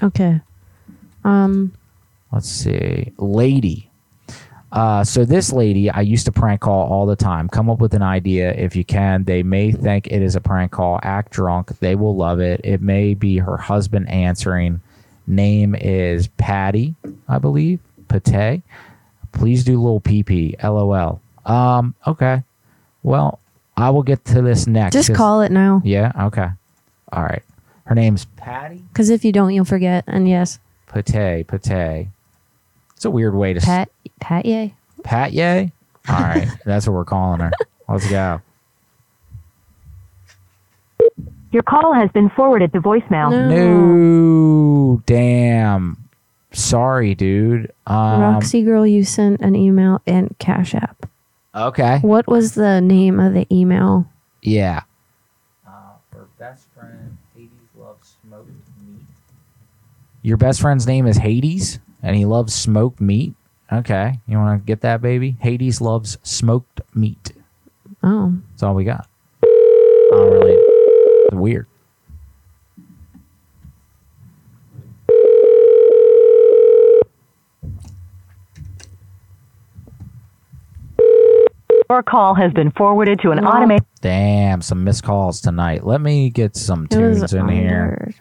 Okay. Um. Let's see, lady. Uh, so this lady, I used to prank call all the time. Come up with an idea if you can. They may think it is a prank call. Act drunk. They will love it. It may be her husband answering. Name is Patty, I believe. Pate. Please do little PP. LOL. Um. Okay. Well, I will get to this next. Just 'cause- call it now. Yeah. Okay. All right. Her name's Patty. Because if you don't, you'll forget. And yes, Pate. Pate. It's a weird way to s- Pat, Pat, yay. Pat Yay? All right. [LAUGHS] That's what we're calling her. Let's go. Your call has been forwarded to voicemail. No. Damn. Sorry, dude. Um, Roxy girl, you sent an email and Cash App. Okay. What was the name of the email? Yeah. Uh, her best friend, Hades loves smoked meat. Your best friend's name is Hades, and he loves smoked meat. Okay. You want to get that, baby? Hades loves smoked meat. Oh, That's all we got. I don't really. It's weird. Your call has been forwarded to an automated. Damn, some missed calls tonight. Let me get some tunes in here.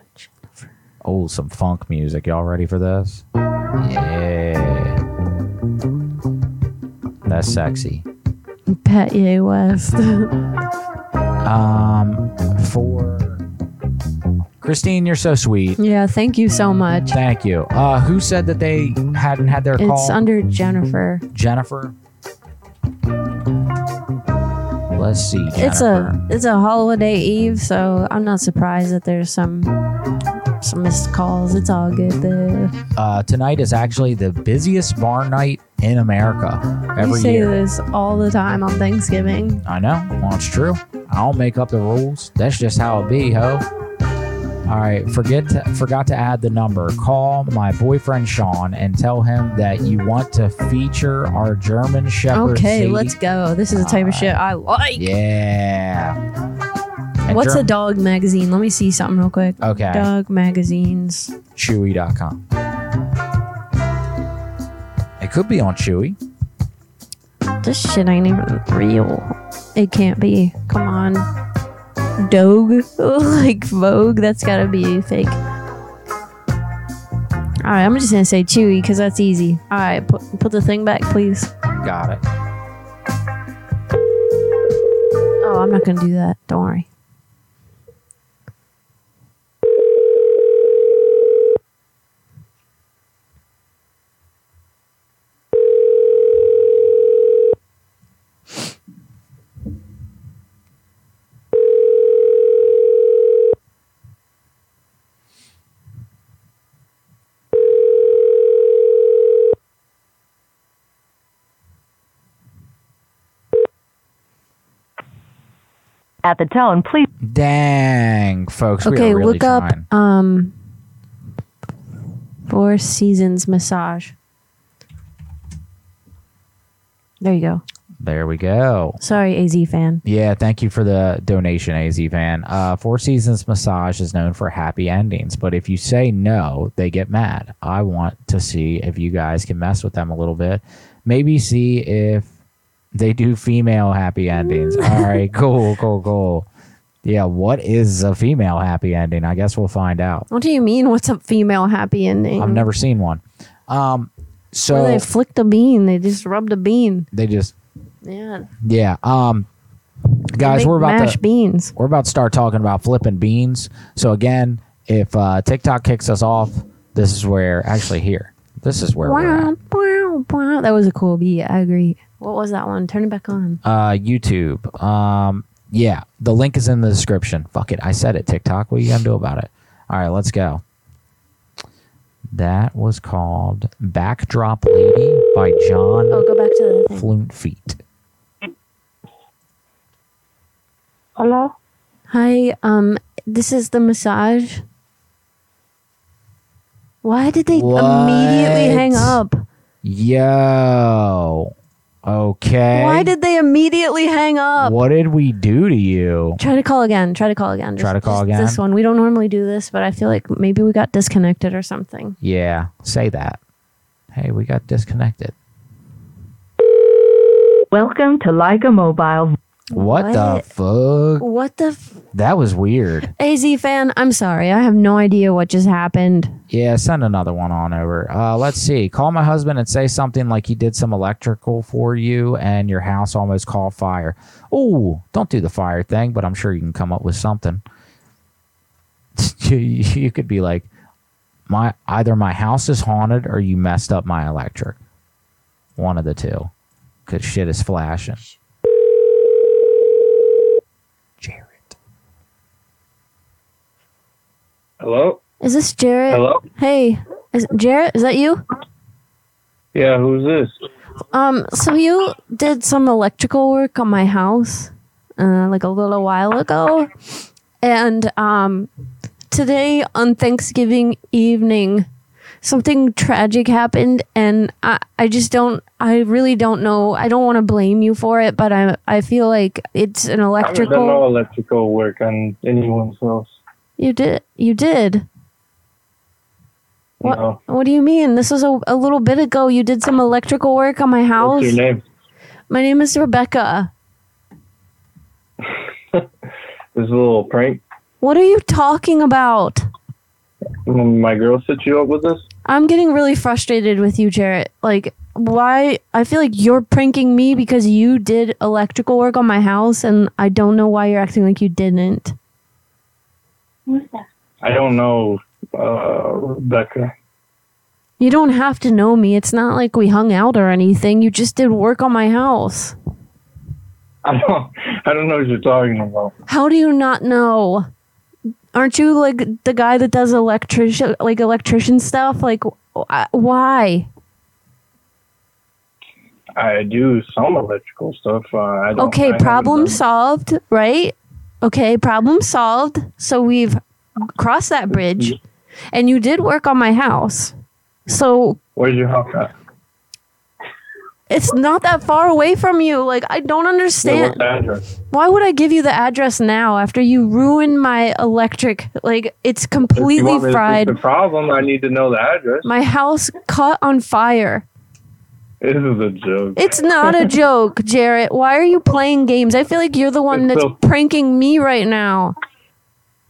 Oh, some funk music. Y'all ready for this? Yeah. That's sexy. Pat Yay West. [LAUGHS] Um, for Christine, you're so sweet. yeah, thank you so much. Thank you. Uh, who said that they hadn't had their call? It's under Jennifer. Jennifer. Let's see. Jennifer. It's a it's a holiday eve, so I'm not surprised that there's some some missed calls. It's all good though. uh, tonight is actually the busiest bar night in America every You say year. this all the time on Thanksgiving. I know. Well, it's true. I don't make up the rules. That's just how it be, ho. All right. Forget to, forgot to add the number. Call my boyfriend Sean and tell him that you want to feature our German Shepherd. Okay, Sadie. let's go. This is the type of shit I like. Yeah. And What's a dog magazine? Let me see something real quick. Okay. Dog magazines. Chewy.com. It could be on Chewy. This shit ain't even real. It can't be. Come on. Dogue? [LAUGHS] like Vogue? That's gotta be fake. Alright, I'm just gonna say Chewy because that's easy. Alright, put, put the thing back, please. Got it. Oh, I'm not gonna do that. Don't worry. At the tone, please. Dang, folks. we okay, are really look trying. up um Four Seasons Massage. There you go. There we go. Sorry, AZ fan. Yeah, thank you for the donation, AZ fan. Uh, Four Seasons Massage is known for happy endings, but if you say no, they get mad. I want to see if you guys can mess with them a little bit. Maybe see if they do female happy endings. [LAUGHS] All right, cool, cool, cool. Yeah, what is a female happy ending? I guess we'll find out. What do you mean? What's a female happy ending? I've never seen one. Um, so Where they flicked a bean. They just rubbed a bean. they just Yeah. Yeah. Um guys, we're about mashed to beans. We're about to start talking about flipping beans. So again, if uh TikTok kicks us off, this is where actually here. This is where we're at. Wow, wow. Bow. That was a cool beat. I agree. What was that one? Turn it back on. Uh, YouTube. Um, yeah, the link is in the description. Fuck it, I said it. TikTok. What are you gonna do about it? All right, let's go. That was called "Backdrop Lady" by John Oh, go back to the thing. Fluent Feet. Hello. Hi. Um, this is the massage. Why did they immediately hang up? Yo. Okay. Why did they immediately hang up? What did we do to you? Try to call again. Try to call again. Try to call just again? This one. We don't normally do this, but I feel like maybe we got disconnected or something. Yeah, say that. Hey, we got disconnected. Welcome to Lyca Mobile. What, the fuck? What the f- That was weird. AZ fan? I'm sorry. I have no idea what just happened. Yeah, send another one on over. Uh, let's see. Call my husband and say something like he did some electrical for you and your house almost caught fire. Oh, don't do the fire thing, but I'm sure you can come up with something. [LAUGHS] you, you could be like, my either my house is haunted or you messed up my electric. One of the two, because shit is flashing. Hello? Is this Jarrett? Hello? Hey, is Jarrett? Is that you? Yeah, who's this? Um, so you did some electrical work on my house, uh, like a little while ago, and um, today on Thanksgiving evening, something tragic happened, and I, I just don't, I really don't know. I don't want to blame you for it, but I, I feel like it's an electrical I haven't done no electrical work on anyone's house. You did, you did. What? No. What do you mean? This was a, a little bit ago. You did some electrical work on my house. What's your name? My name is Rebecca. [LAUGHS] This is a little prank. What are you talking about? My girl set you up with this? I'm getting really frustrated with you, Jarrett. Like, why? I feel like you're pranking me because you did electrical work on my house, and I don't know why you're acting like you didn't. I don't know, uh, Rebecca. You don't have to know me. It's not like we hung out or anything. You just did work on my house. [LAUGHS] I don't, I don't know what you're talking about. How do you not know? Aren't you like the guy that does electrician like electrician stuff? Like wh- why? I do some electrical stuff. Uh, I don't, Okay, haven't problem solved, right? Okay, problem solved. So we've crossed that bridge. And you did work on my house. So Where's your house at? it's not that far away from you. Like I don't understand. Why would I give you the address now after you ruined my electric? Like it's completely want me to fix fried. the problem, I need to know the address. My house caught on fire. This is a joke. It's not a joke, Jarrett. Why are you playing games? I feel like you're the one It's that's so- pranking me right now.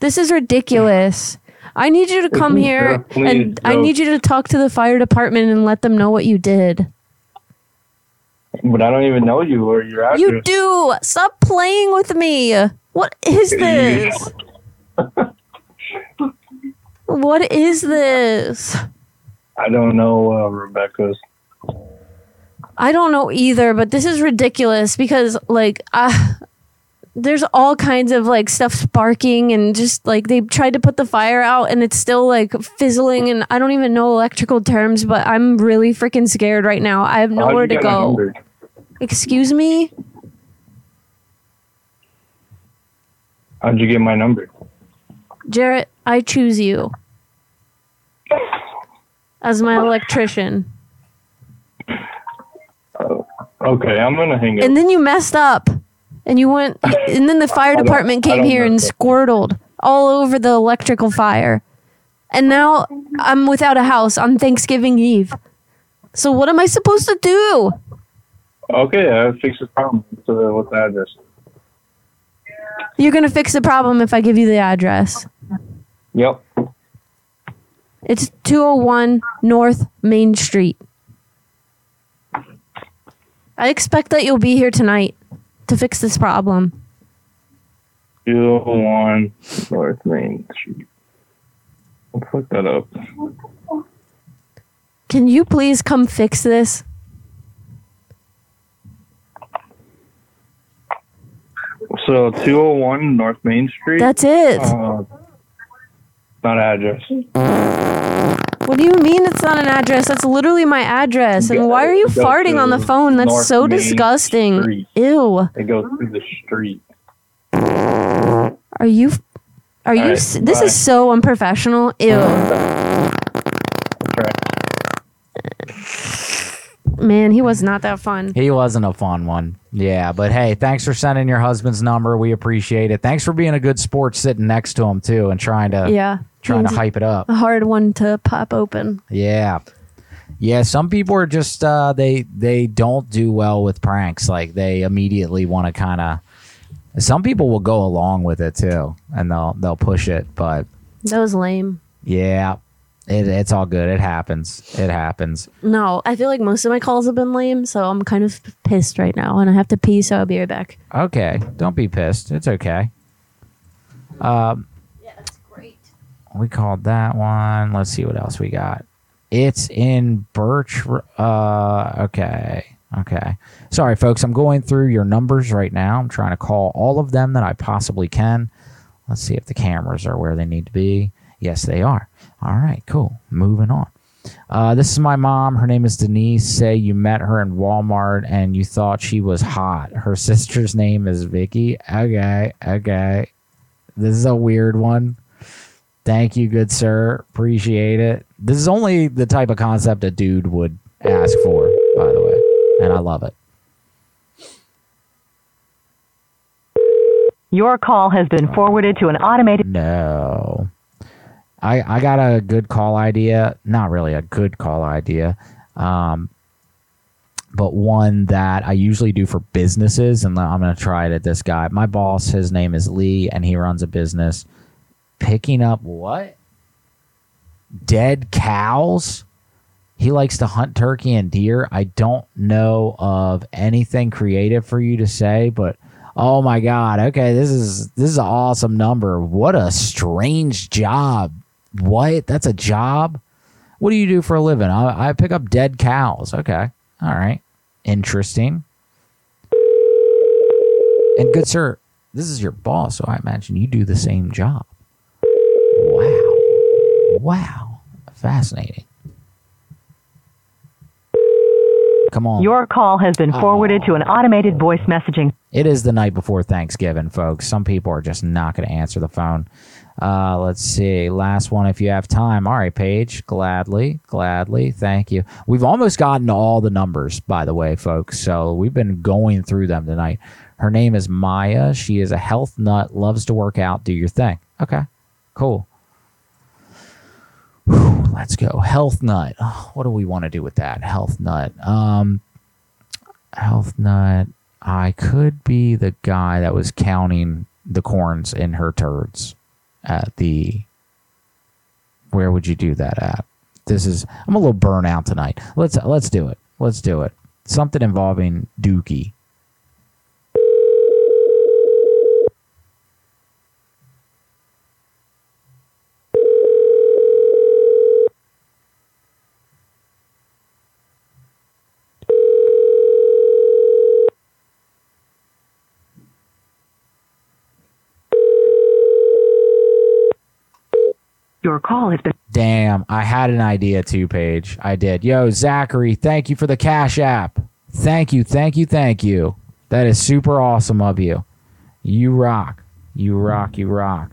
This is ridiculous. I need you to come a here joke, and I need you to talk to the fire department and let them know what you did. But I don't even know you or your address. You do. Stop playing with me. What is [LAUGHS] this? what is this? I don't know uh, Rebecca's. I don't know either, but this is ridiculous because like uh, there's all kinds of like stuff sparking and just like they tried to put the fire out and it's still like fizzling and I don't even know electrical terms, but I'm really freaking scared right now. I have nowhere to go. Excuse me? How'd you get my number? Jarrett, I choose you as my electrician. Okay, I'm gonna hang up. And then you messed up. And you went [LAUGHS] and then the fire department came here and squirtled all over the electrical fire. And now I'm without a house on Thanksgiving Eve. So what am I supposed to do? Okay, I fix the problem. So what's the address? You're to fix the problem if I give you the address. Yep. It's 201 North Main Street. I expect that you'll be here tonight to fix this problem. Still on North Main Street. I'll fuck that up. Can you please come fix this? So 201 North Main Street. That's it. Uh, not address. What do you mean it's not an address? That's literally my address. And why are you farting on the phone? That's North so Main disgusting. Street. Ew. It goes through the street. Are you are you Alright, s this bye. is so unprofessional. Ew. Man, he was not that fun. He wasn't a fun one. Yeah, but hey, thanks for sending your husband's number. We appreciate it. Thanks for being a good sport sitting next to him too and trying to Yeah. trying to hype it up. A hard one to pop open. Yeah. Yeah, some people are just uh they they don't do well with pranks. Like they immediately want to kind of some people will go along with it too and they'll they'll push it, but That was lame. yeah. It, it's all good. It happens. It happens. No, I feel like most of my calls have been lame, so I'm kind of pissed right now, and I have to pee, so I'll be right back. Okay, don't be pissed. It's okay. Um, yeah, that's great. We called that one. Let's see what else we got. It's in Birch. Uh, okay, okay. Sorry, folks. I'm going through your numbers right now. I'm trying to call all of them that I possibly can. Let's see if the cameras are where they need to be. Yes, they are. All right, cool. Moving on. Uh, this is my mom. Her name is Denise. Say you met her in Walmart and you thought she was hot. Her [LAUGHS] sister's name is Vicky. Okay, okay. This is a weird one. Thank you, good sir. Appreciate it. This is only the type of concept a dude would ask for, by the way. And I love it. Your call has been forwarded to an automated. No. I I got a good call idea. Not really a good call idea. Um but one that I usually do for businesses and I'm going to try it at this guy. My boss, his name is Lee and he runs a business picking up what? Dead cows? He likes to hunt turkey and deer. I don't know of anything creative for you to say, but oh my god, okay, this is this is an awesome number. What a strange job. What? That's a job? What do you do for a living? I, I pick up dead cows. Okay. All right. Interesting. And good sir, this is your boss, so I imagine you do the same job. Wow. Wow. Fascinating. Come on. Your call has been forwarded oh. to an automated voice messaging. It is the night before Thanksgiving, folks. Some people are just not going to answer the phone. Uh, let's see. Last one, if you have time. All right, Paige. Gladly, gladly. Thank you. We've almost gotten all the numbers, by the way, folks. So we've been going through them tonight. Her name is Maya. She is a health nut, loves to work out. Do your thing. Okay, cool. Whew, let's go. Health nut. Oh, what do we want to do with that? Health nut. Um, health nut. I could be the guy that was counting the corns in her turds at the. Where would you do that at? This is. I'm a little burnout tonight. Let's let's do it. Let's do it. Something involving Dookie. Your call has been. Damn, I had an idea too, Paige. I did. Yo, Zachary, thank you for the Cash App. Thank you, thank you, thank you. That is super awesome of you. You rock. You rock, you rock.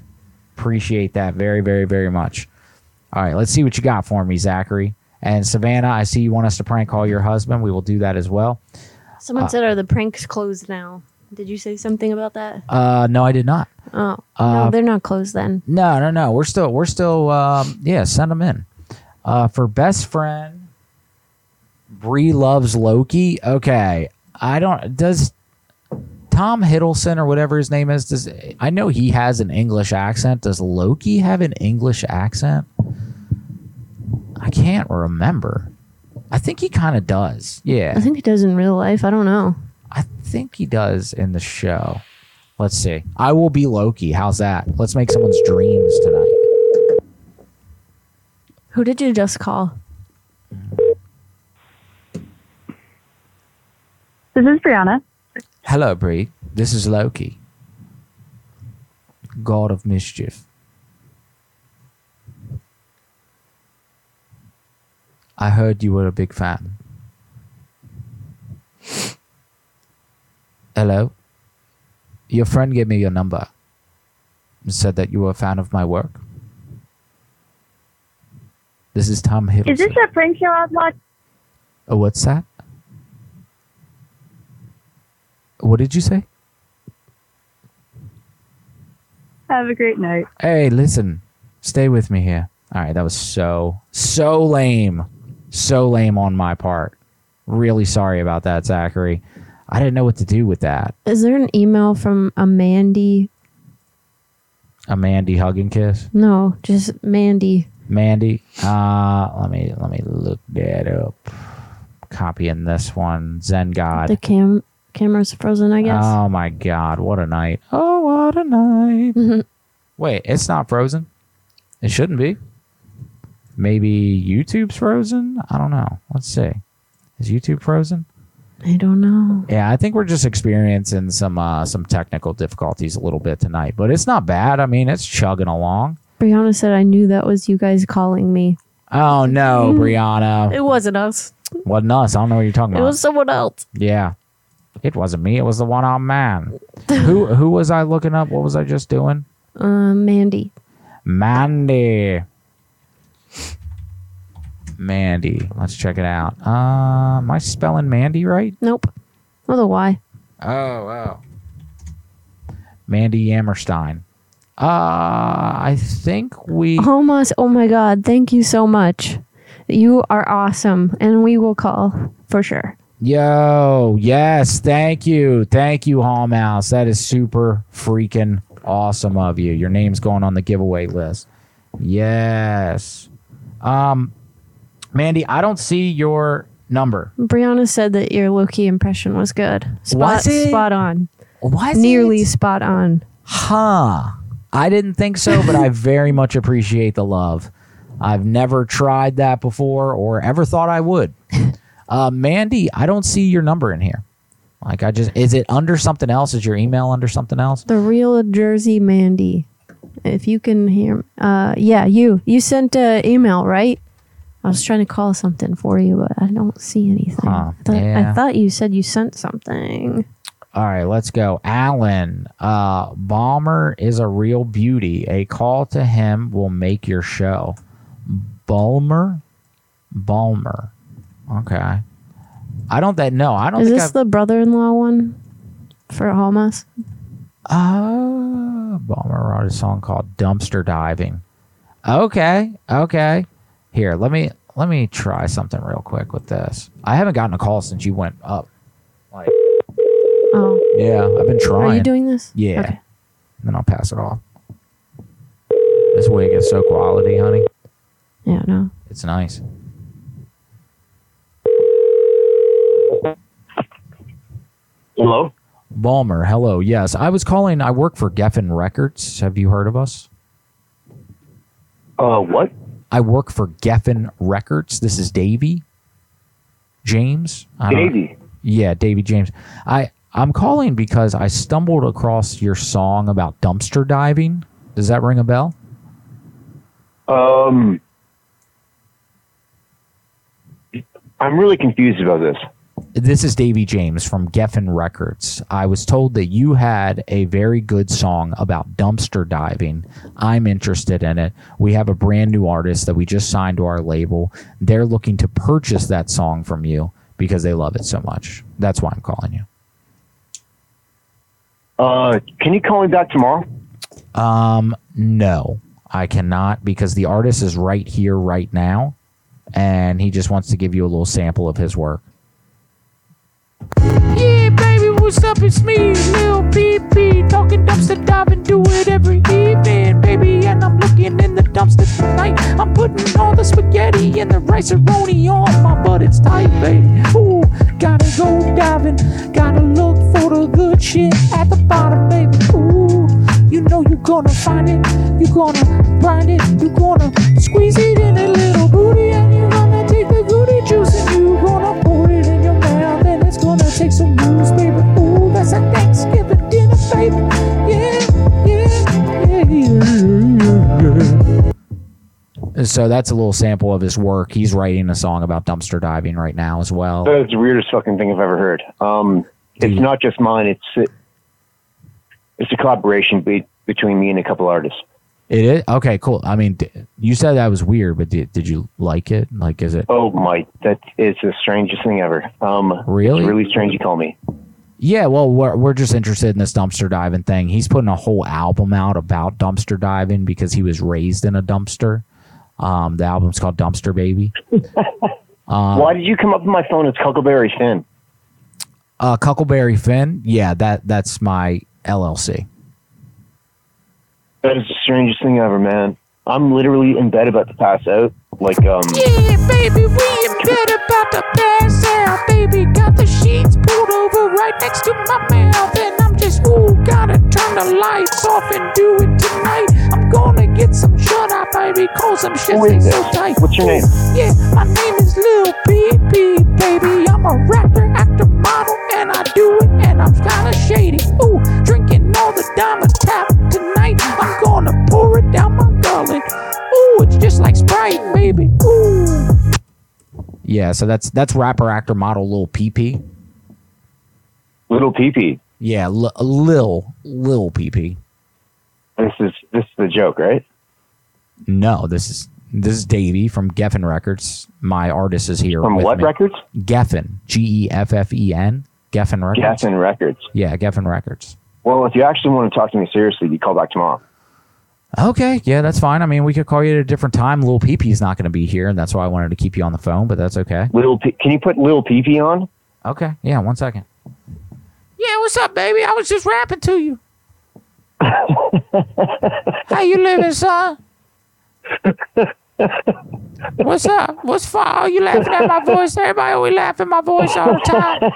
Appreciate that very, very, very much. All right, let's see what you got for me, Zachary. And Savannah, I see you want us to prank call your husband. We will do that as well. Someone Uh, said, "Are the pranks closed now?" Did you say something about that? Uh, no, I did not. Oh, Uh, no, they're not closed then. No, no, no. We're still, we're still, um, yeah, send them in. Uh, for best friend, Bree loves Loki. Okay. I don't, does Tom Hiddleston or whatever his name is, does, I know he has an English accent. Does Loki have an English accent? I can't remember. I think he kind of does. Yeah. I think he does in real life. I don't know. I think he does in the show. Let's see. I will be Loki. How's that? Let's make someone's dreams tonight. Who did you just call? This is Brianna. Hello, Bree. This is Loki. God of mischief. I heard you were a big fan. Hello? Your friend gave me your number and said that you were a fan of my work. This is Tom Hiddleston. Is this a prank show I was watching? Oh, what's that? What did you say? Have a great night. Hey, listen, stay with me here. All right, that was so, so lame. So lame on my part. Really sorry about that, Zachary. I didn't know what to do with that. Is there an email from a Mandy? A Mandy hug and kiss. No, just Mandy. Mandy. Uh let me let me look that up. Copying this one. Zen God. The cam camera's frozen, I guess. Oh my god, what a night. Oh what a night. Wait, it's not frozen? It shouldn't be. Maybe YouTube's frozen? I don't know. Let's see. Is YouTube frozen? I don't know. Yeah, I think we're just experiencing some uh some technical difficulties a little bit tonight, but it's not bad. I mean, it's chugging along. Brianna said I knew that was you guys calling me. Oh no, Brianna. It wasn't us. Wasn't us. I don't know what you're talking about. It was someone else. Yeah. It wasn't me. It was the one armed man. [LAUGHS] who who was I looking up? What was I just doing? Um, Mandy. Mandy. Mandy. Let's check it out. Uh, am I spelling Mandy right? Nope. With a Y. Oh, wow. Mandy Yammerstein. Uh, I think we. Almost. Oh my God. Thank you so much. You are awesome. And we will call for sure. Yo, yes, thank you. Thank you, Hall Mouse. That is super freaking awesome of you. Your name's going on the giveaway list. Yes. Um Mandy, I don't see your number. Brianna said that your Loki impression was good. Spot, Was it? spot on. Was Nearly spot on. Huh. I didn't think so, but I [LAUGHS] very much appreciate the love. I've never tried that before or ever thought I would. [LAUGHS] Uh, Mandy, I don't see your number in here. Like I just is it under something else? Is your email under something else? The real Jersey Mandy. If you can hear, uh, yeah, you you sent an email, right? I was trying to call something for you, but I don't see anything. Huh, I, thought, yeah. I thought you said you sent something. All right, let's go. Alan, uh, Balmer is a real beauty. A call to him will make your show. Balmer? Balmer. Okay. I don't that no, I don't Is think this I've the brother-in-law one for Halmas? uh, Balmer wrote a song called Dumpster Diving. Okay, okay. Here, let me let me try something real quick with this. I haven't gotten a call since you went up. Like Oh, Yeah, I've been trying. are you doing this? Yeah. Okay. Then I'll pass it off. This wig is so quality, honey. Yeah, no. It's nice. Hello? Balmer, hello. Yes, I was calling. I work for Geffen Records. Have you heard of us? Uh, what? I work for Geffen Records. This is Davey James. I Davey. Yeah, Davey James. I I'm calling because I stumbled across your song about dumpster diving. Does that ring a bell? Um, I'm really confused about this. This is Davey James from Geffen Records. I was told that you had a very good song about dumpster diving. I'm interested in it. We have a brand new artist that we just signed to our label. They're looking to purchase that song from you because they love it so much. That's why I'm calling you. Uh, can you call me back tomorrow? Um, no, I cannot because the artist is right here, right now, and he just wants to give you a little sample of his work. Yeah, baby, what's up? It's me, Lil BB, talking dumpster diving, do it every evening, baby. And I'm looking in the dumpster tonight. I'm putting all the spaghetti and the rice roni on my butt. It's tight, baby. Ooh, gotta go diving, gotta look for the good shit at the bottom, baby. Ooh, you know you're gonna find it, you're gonna grind it, you're gonna squeeze it in a little booty, shake some moves, baby. Ooh, that's a Thanksgiving dinner, baby. Yeah. So that's a little sample of his work. He's writing a song about dumpster diving right now as well. That's the weirdest fucking thing I've ever heard. Um, it's not just mine. It's it's a collaboration be- between me and a couple artists. It is okay, cool. I mean, d- you said that was weird, but did, did you like it? Like, is it? Oh my, that is the strangest thing ever. Um, Really? Really strange you call me. Yeah, well, we're we're just interested in this dumpster diving thing. He's putting a whole album out about dumpster diving because he was raised in a dumpster. Um, the album's called Dumpster Baby. Um, [LAUGHS] Why did you come up with my phone as Cuckleberry Finn? Uh, Cuckleberry Finn. Yeah, that that's my LLC. That is the strangest thing ever, man. I'm literally in bed about to pass out. Like, um, Yeah, baby, we in bed about to pass out. Baby, got the sheets pulled over right next to my mouth. And I'm just, ooh, gotta turn the lights off and do it tonight. I'm gonna get some shut eye, baby, cause some shit ain't so tight. What's your name? Yeah, my name is Lil PP, baby. I'm a rapper, actor, model, and I do it, and I'm kinda shady. Ooh, drinking all the diamond tap tonight. I'm gonna pour it down my gullet. Ooh, it's just like Sprite, baby. Ooh. Yeah, so that's that's rapper, actor, model, Lil PP. Little PP. Yeah, L- Lil Lil PP. This is this is the joke, right? No, this is this is Davey from Geffen Records. My artist is here. From with what me. records? Geffen. G E F F E N. Geffen Records. Geffen Records. Yeah, Geffen Records. Well, if you actually want to talk to me seriously, you call back tomorrow. Okay, yeah, that's fine. I mean, we could call you at a different time. Lil PP's not going to be here, and that's why I wanted to keep you on the phone. But that's okay. Little, P- can you put Little PP on? Okay, yeah, one second. Yeah, what's up, baby? I was just rapping to you. [LAUGHS] How you living, son? What's up? What's fun? Oh, you laughing at my voice? Everybody always laughing at my voice all the time.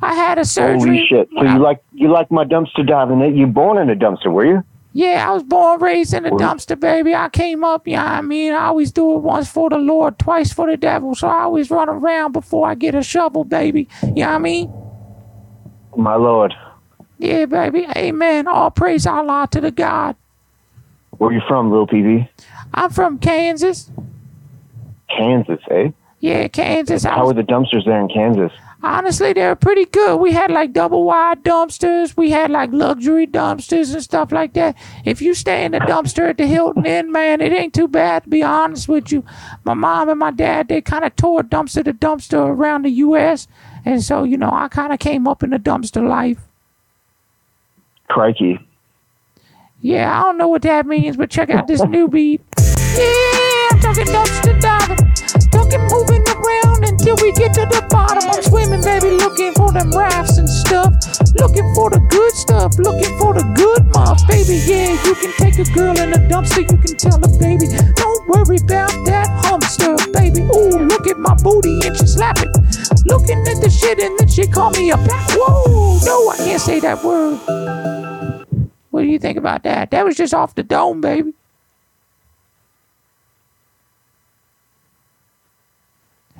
I had a surgery. Holy shit! So you like you like my dumpster diving? You born in a dumpster, were you? Yeah, I was born raised in a dumpster, baby. I came up, yeah, I mean, I always do it once for the Lord, twice for the devil. So I always run around before I get a shovel, baby. You know what I mean? My lord, Yeah, baby. Amen. All praise Allah to the God. where you from, Little PP? I'm from Kansas. Kansas, eh? Yeah, Kansas. How was are the dumpsters there in Kansas? Honestly, they were pretty good. We had like double wide dumpsters. We had like luxury dumpsters and stuff like that. If you stay in the dumpster at the Hilton Inn, man, it ain't too bad to be honest with you. My mom and my dad, they kind of tore dumpster to dumpster around the U.S. And so, you know, I kind of came up in the dumpster life. Crikey. Yeah, I don't know what that means, but check out this [LAUGHS] new beat. Yeah, I'm talking dumpster diving. Talking moving until we get to the bottom. I'm swimming, baby, looking for them rafts and stuff. Looking for the good stuff, looking for the good muff, baby. Yeah, you can take a girl in a dumpster, you can tell her, baby. Don't worry about that humster, baby. Ooh, look at my booty and she slap it. Looking at the shit and then she call me a back. Whoa, no, I can't say that word. What do you think about that? That was just off the dome, baby.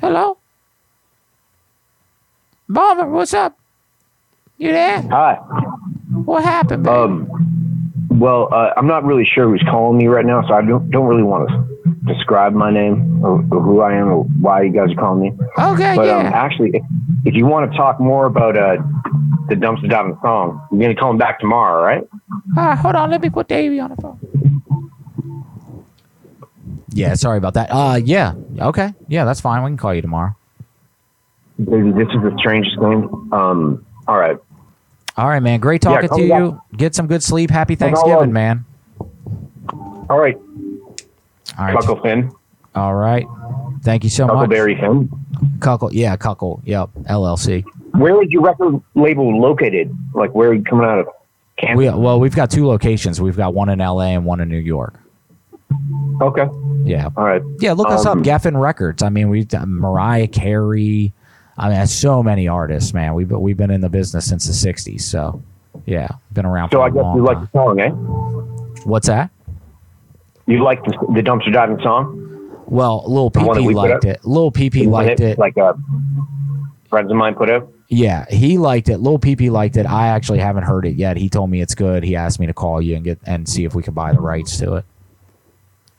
Hello? Bomber, what's up? You there? Hi. What happened, baby? Um, well, uh, I'm not really sure who's calling me right now, so I don't don't really want to describe my name or, or who I am or why you guys are calling me. Okay, but um, actually, if, if you want to talk more about uh, the dumpster diving song, you're gonna call him back tomorrow, right? Ah, hold on, let me put Davey on the phone. Yeah, sorry about that. Uh, yeah, okay, yeah, that's fine. We can call you tomorrow. Baby, this is the strangest thing. Um, all right. All right, man. Great talking call to me back. you. Get some good sleep. Happy Thanksgiving, man. All right. All right. Cuckle Finn. All right. Thank you so much. Cuckleberry Finn. Cuckle, yeah, Cuckle, yep, LLC. Where is your record label located? Like, where are you coming out of? Kansas? We, well, we've got two locations. We've got one in LA and one in New York. Okay. Yeah. All right. Yeah, look us up, Um, Geffen Records. I mean, we've done Mariah Carey. I mean, so many artists, man. We've we've been in the business since the '60s, so yeah, been around So I a guess you like time. the song, eh? What's that? You like the, the dumpster diving song? Well, Lil The one that PP liked it. Lil PP liked it. Like uh, friends of mine put out. Yeah, he liked it. Lil PP liked it. I actually haven't heard it yet. He told me it's good. He asked me to call you and get and see if we could buy the rights to it.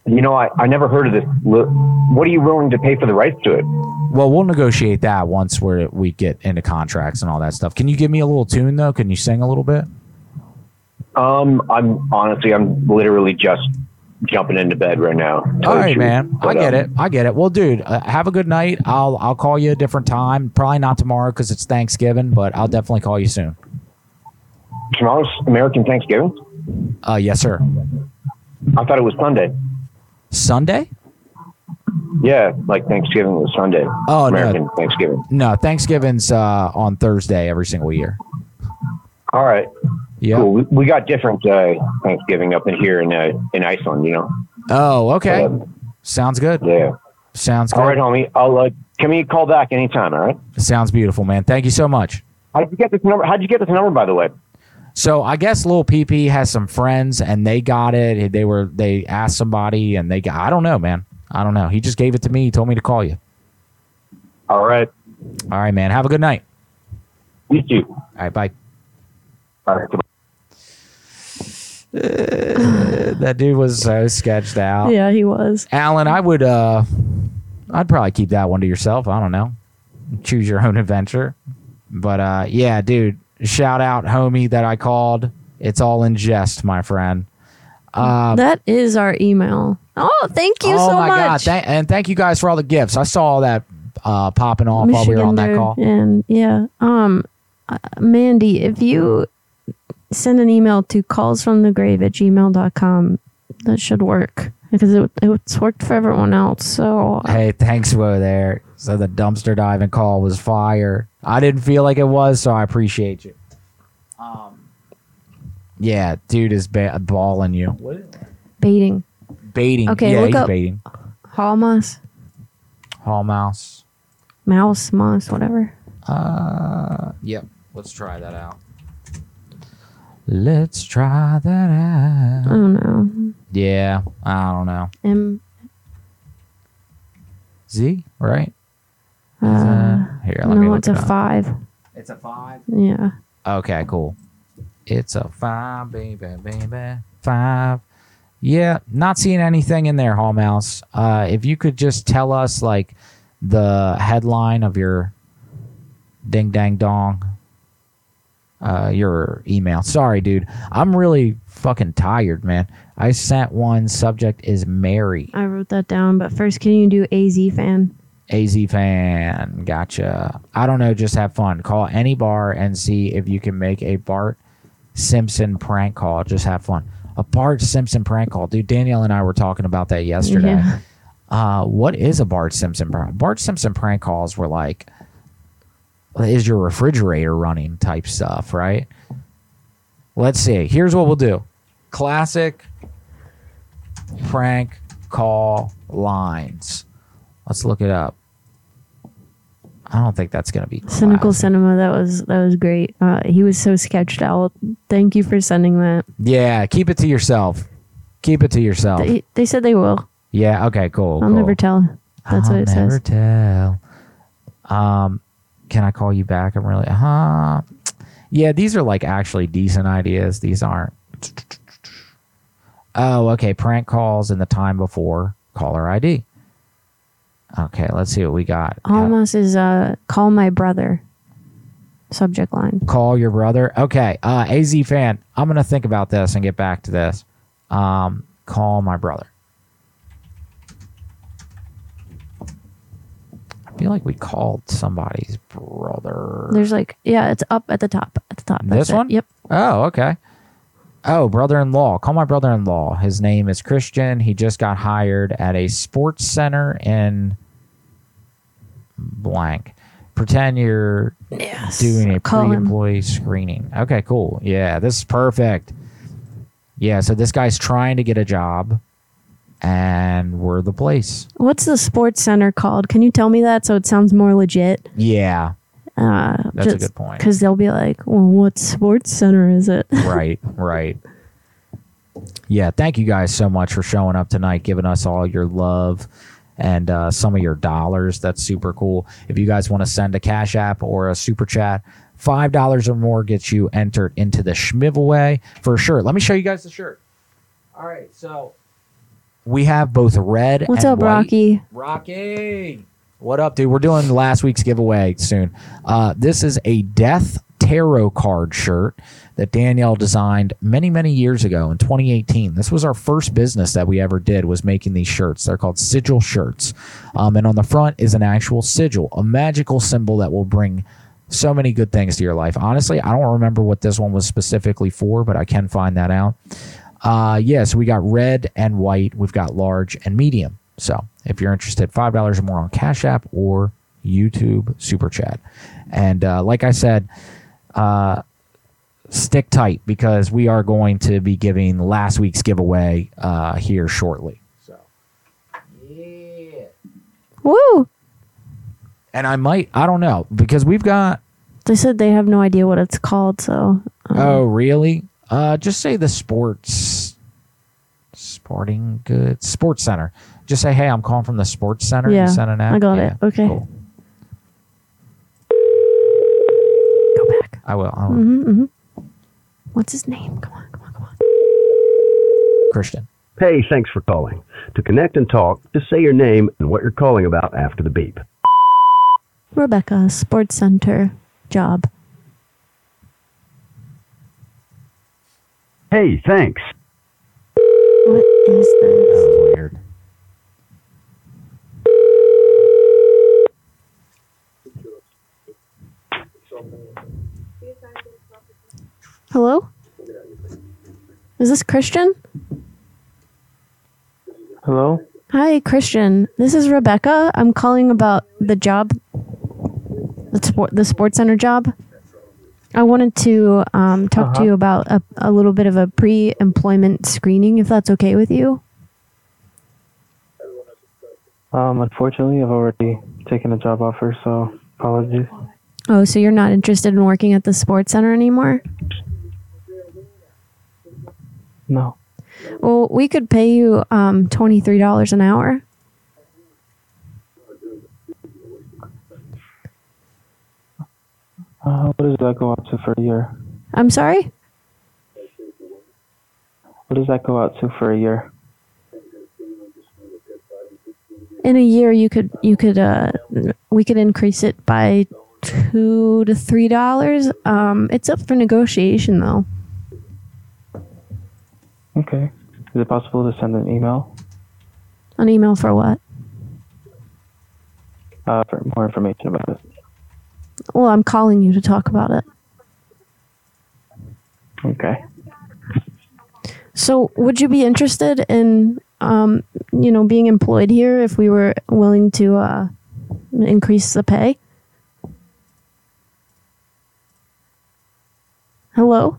You know, I, I never heard of this. What are you willing to pay for the rights to it? Well, we'll negotiate that once we we get into contracts and all that stuff. Can you give me a little tune though? Can you sing a little bit? Um, I'm honestly, I'm literally just jumping into bed right now. All you man. truth. I get um, it. I get it. Well, dude, uh, have a good night. I'll I'll call you a different time. Probably not tomorrow because it's Thanksgiving, but I'll definitely call you soon. Tomorrow's American Thanksgiving. Uh, yes, sir. I thought it was Sunday. Sunday? Yeah, like Thanksgiving was Sunday. Oh, no. American Thanksgiving. No, Thanksgiving's uh, on Thursday every single year. All right. Yeah. Cool. We, we got different uh, Thanksgiving up in here in uh, in Iceland. You know. Oh, okay. Um, Sounds good. Yeah. Sounds good. All right, homie. I'll uh, give me a call back anytime. All right. Sounds beautiful, man. Thank you so much. How'd you get this number? How'd you get this number, by the way? So I guess Lil PP has some friends and they got it. They were they asked somebody and they got I don't know, man. I don't know. He just gave it to me. He told me to call you. All right. All right, man. Have a good night. You too. All right, bye. All right. that dude was so sketched out. Yeah, he was. Alan, I would uh I'd probably keep that one to yourself. I don't know. Choose your own adventure. But uh yeah, dude, shout out homie that I called. It's all in jest, my friend. Uh that is our email. Oh, thank you oh so my god, much. thank, and thank you guys for all the gifts. I saw all that uh popping off while we were on that call. And yeah, um, uh, Mandy, if you send an email to callsfromthegrave at gmail.com, that should work because it, it's worked for everyone else. So Hey, thanks, Wo there. So the dumpster diving call was fire. I didn't feel like it was, so I appreciate you. Um, yeah, dude is ba- balling you. baiting, Baiting. Okay, yeah, look he's up- baiting. Hallmas, Hall mouse. mouse, mouse, whatever. Uh, yep. Let's try that out. Let's try that out. I don't know. Yeah, I don't know. M. Z, right? Uh, Here, let me no, look it's it a up. five. It's a five. Yeah. Okay, cool. It's a five, baby, baby, five. Yeah, not seeing anything in there, Hall Mouse. Uh, if you could just tell us like the headline of your ding dang dong, uh, your email. Sorry, dude. I'm really fucking tired, man. I sent one. Subject is Mary. I wrote that down, but first, can you do AZ fan? AZ fan. Gotcha. I don't know. Just have fun. Call any bar and see if you can make a Bart Simpson prank call. Just have fun. A Bart Simpson prank call. Dude, Danielle and I were talking about that yesterday. Yeah. Uh, what is a Bart Simpson prank? Bart Simpson prank calls were like, is your refrigerator running type stuff, right? Let's see. Here's what we'll do classic prank call lines. Let's look it up. I don't think that's gonna be Cynical cinema. That was that was great. Uh, he was so sketched out. Thank you for sending that. Yeah, keep it to yourself. Keep it to yourself. They, they said they will. yeah. Okay. Cool. I'll cool. never tell. That's I'll what it never says. Never tell. Um, can I call you back? I'm really. Huh. Yeah, these are like actually decent ideas. These aren't. Oh, okay. Prank calls in the time before caller ID. Okay, let's see what we got. Almost is uh call my brother. Subject line. Call your brother. Okay, uh, AZ fan. I'm gonna think about this and get back to this. Um, call my brother. I feel like we called somebody's brother. There's like yeah, it's up at the top. At the top. This it. one? Yep. Oh, okay. Oh, brother-in-law. Call my brother-in-law. His name is Christian. He just got hired at a sports center in blank. Pretend you're doing a pre-employee screening. Okay, cool. Yeah, this is perfect. Yeah, so this guy's trying to get a job, and we're the place. What's the sports center called? Can you tell me that so it sounds more legit? Yeah, Uh, That's a good point. Because they'll be like, "Well, what sports center is it?" [LAUGHS] right, right. Yeah, thank you guys so much for showing up tonight, giving us all your love and uh, some of your dollars. That's super cool. If you guys want to send a Cash App or a Super Chat, five dollars or more gets you entered into the Schmivelway for a shirt. Let me show you guys the shirt. All right, so we have both red What's and up, white. Rocky? Rocky. What up, dude? We're doing last week's giveaway soon. Uh, this is a Death Tarot card shirt that Danielle designed many, many years ago in 2018. This was our first business that we ever did was making these shirts. They're called sigil shirts. Um, and on the front is an actual sigil, a magical symbol that will bring so many good things to your life. Honestly, I don't remember what this one was specifically for, but I can find that out. Uh, yeah, so we got red and white. We've got large and medium. So if you're interested, five dollars or more on Cash App or YouTube Super Chat. And uh, like I said, uh, stick tight because we are going to be giving last week's giveaway uh, here shortly. So, yeah. Woo! And I might, I don't know, because we've got. They said they have no idea what it's called, so Oh, really? Uh, just say the sports, sporting goods, sports center. Just say, hey, I'm calling from the sports center. yeah, and send an app. I got Yeah, it. Okay. cool. I will. I will. hmm hmm What's his name? Come on, come on, come on. Christian. Hey, thanks for calling. To connect and talk, just say your name and what you're calling about after the beep. Rebecca, Sports Center job. Hey, thanks. What is this? That was weird. Hello? Is this Christian? Hello? Hi, Christian. This is Rebecca. I'm calling about the job, the sport, the Sports Center job. I wanted to um, talk to Uh-huh. you about a, a little bit of a pre-employment screening, if that's okay with you. Um, unfortunately, I've already taken a job offer, so apologies. Oh, so you're not interested in working at the Sports Center anymore? No. Well, we could pay you um, twenty-three dollars an hour. Uh, what does that go out to for a year? I'm sorry. What does that go out to for a year? In a year, you could you could uh, we could increase it by two to three dollars. Um, it's up for negotiation though. Okay. Is it possible to send an email An email for what? uh, for more information about it? Well, I'm calling you to talk about it. Okay. So, would you be interested in, um, you know, being employed here if we were willing to uh, increase the pay? Hello.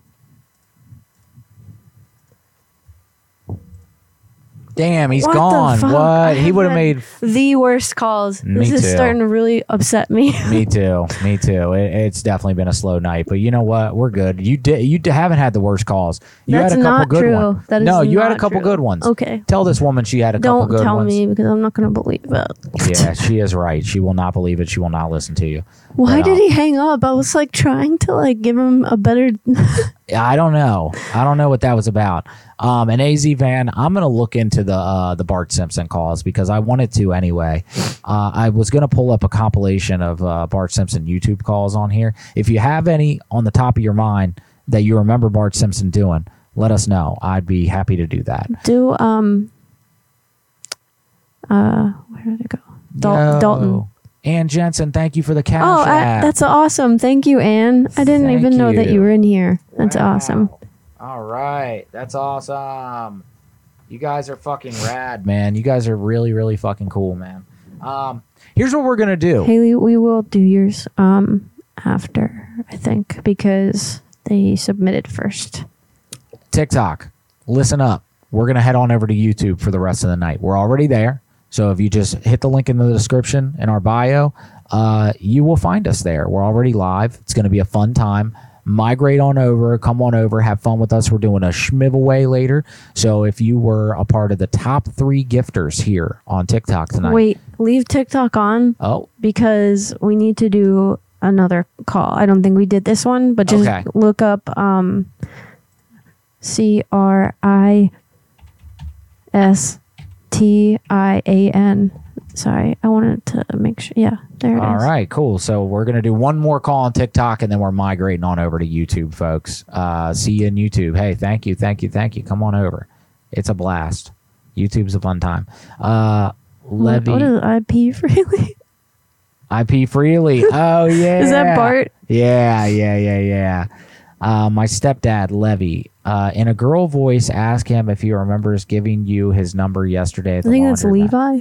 Damn, he's What gone. What? He would have made. the worst calls. Me this is starting to really upset me. [LAUGHS] Me too. Me too. It, it's definitely been a slow night, but you know what? We're good. You did. You d- haven't had the worst calls. You That's had a couple not good true. ones. That is no, you had a couple true. good ones. Okay. Tell this woman she had a couple Don't good tell me because I'm not going to believe it. yeah, she is right. She will not believe it. She will not listen to you. Why did um, he hang up? I was like trying to like give him a better. [LAUGHS] I don't know. I don't know what that was about. Um, and AZ Van, I'm gonna look into the uh, the Bart Simpson calls because I wanted to anyway. Uh, I was gonna pull up a compilation of uh, Bart Simpson YouTube calls on here. If you have any on the top of your mind that you remember Bart Simpson doing, let us know. I'd be happy to do that. do um. Uh, where did it go? Dal- Yo. Dalton. Ann Jensen, thank you for the cash. Oh, I, app. that's awesome. Thank you, Anne. I didn't Thank even know that you. you were in here. That's awesome. All right. That's awesome. You guys are fucking rad, man. You guys are really, really fucking cool, man. Um, here's what we're gonna do. Haley, we will do yours um after I think because they submitted first. TikTok, listen up. We're gonna head on over to YouTube for the rest of the night. We're already there. So if you just hit the link in the description in our bio, uh, you will find us there. We're already live. It's gonna be a fun time. Migrate on over, come on over, have fun with us. We're doing a schmiveaway later. So if you were a part of the top three gifters here on TikTok tonight, Wait, leave TikTok on Oh, because we need to do another call. I don't think we did this one, but just Okay. look up um C R I S T I A N. Sorry, I wanted to make sure. Yeah, there it is. All right, cool. So we're gonna do one more call on TikTok, and then we're migrating on over to YouTube, folks. Uh, see you in YouTube. Hey, thank you, thank you, thank you. Come on over. It's a blast. YouTube's a fun time. Uh, What- Levy, What is IP freely? [LAUGHS] IP freely. Oh yeah. [LAUGHS] Is that Bart? Yeah, yeah, yeah, yeah. Uh, my stepdad, Levy, uh, in a girl voice, ask him if he remembers giving you his number yesterday. I At the think that's. Levi.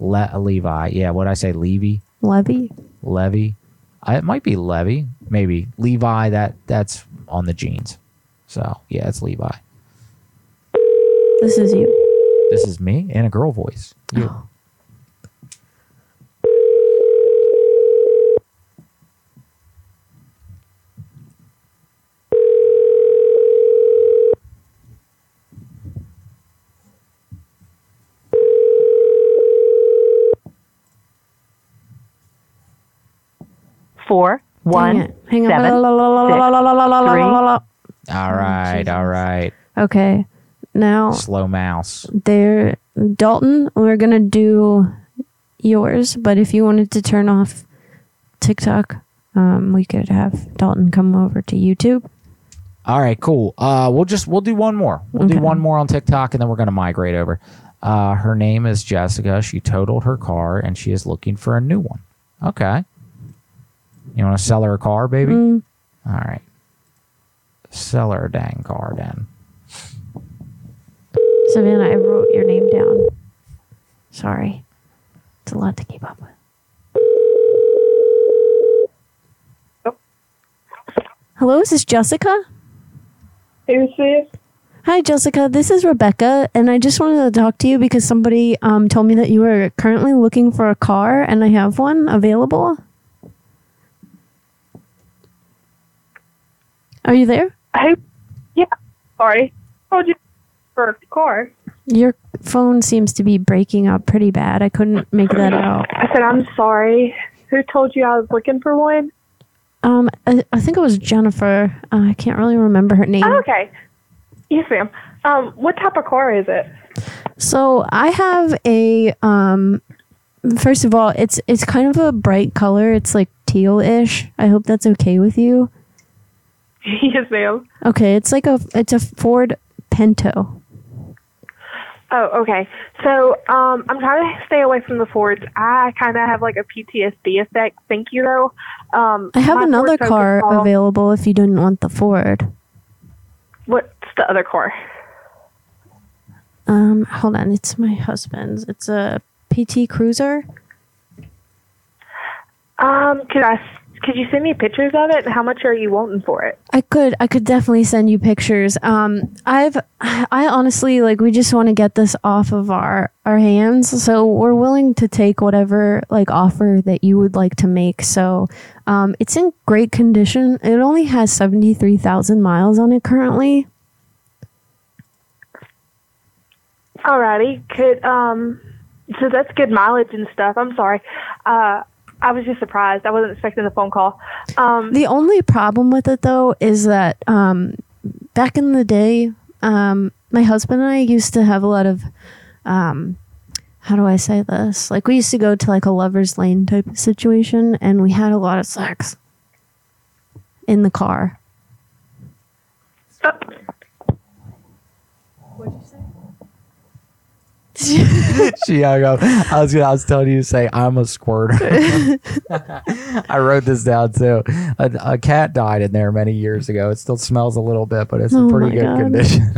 Le- Levi. Yeah, what I say, Levy, Levy. Levy. I, it might be Levy, maybe Levi. That that's on the jeans. So yeah, it's Levi. This is you. This is me in a girl voice. You. four one Hang on. seven. All right, all right. Okay. Now Slow mouse. there Dalton, we're gonna do yours, but if you wanted to turn off TikTok, um, we could have Dalton come over to YouTube. All right, cool. Uh, we'll just we'll do one more. We'll do one more on TikTok, and then we're gonna migrate over. Uh, her name is Jessica. She totaled her car, and she is looking for a new one. Okay. You want to sell her a car, baby? Mm. All right. Sell her a dang car, then. Savannah, I wrote your name down. Sorry, it's a lot to keep up with. Hello, is this Jessica? Who's this? Hi, Jessica. This is Rebecca, and I just wanted to talk to you because somebody um, told me that you were currently looking for a car, and I have one available. Are you there? I, yeah. Sorry. Told you for a car. Your phone seems to be breaking up pretty bad. I couldn't make that out. I said I'm sorry. Who told you I was looking for one? Um, I, I think it was Jennifer. Uh, I can't really remember her name. Oh, okay. Yes, ma'am. Um, what type of car is it? So I have a um first of all, it's it's kind of a bright color. It's like teal-ish. I hope that's okay with you. [LAUGHS] yes, ma'am. Okay, it's like a it's a Ford Pinto. Oh, okay. So, um, I'm trying to stay away from the Fords. I kind of have like a PTSD effect. Thank you, though. Um, I have another Ford car Focus all- available if you didn't want the Ford. What's the other car? Um, hold on, it's my husband's. It's a PT Cruiser. Um, could I? Could you send me pictures of it? How much are you wanting for it? I could I could definitely send you pictures. Um I've I honestly like we just want to get this off of our our hands. So we're willing to take whatever like offer that you would like to make. So um it's in great condition. It only has 73,000 miles on it currently. Alrighty. Could um, so that's good mileage and stuff. I'm sorry. Uh, I was just surprised. I wasn't expecting the phone call. Um, The only problem with it though is that um, back in the day, um, my husband and I used to have a lot of um, how do I say this? Like we used to go to like a lover's lane type of situation, and we had a lot of sex in the car. [LAUGHS] she hung up. I was gonna, I was telling you to say I'm a squirter. [LAUGHS] I wrote this down too. A, a cat died in there many years ago. It still smells a little bit, but it's Oh in pretty good God. condition.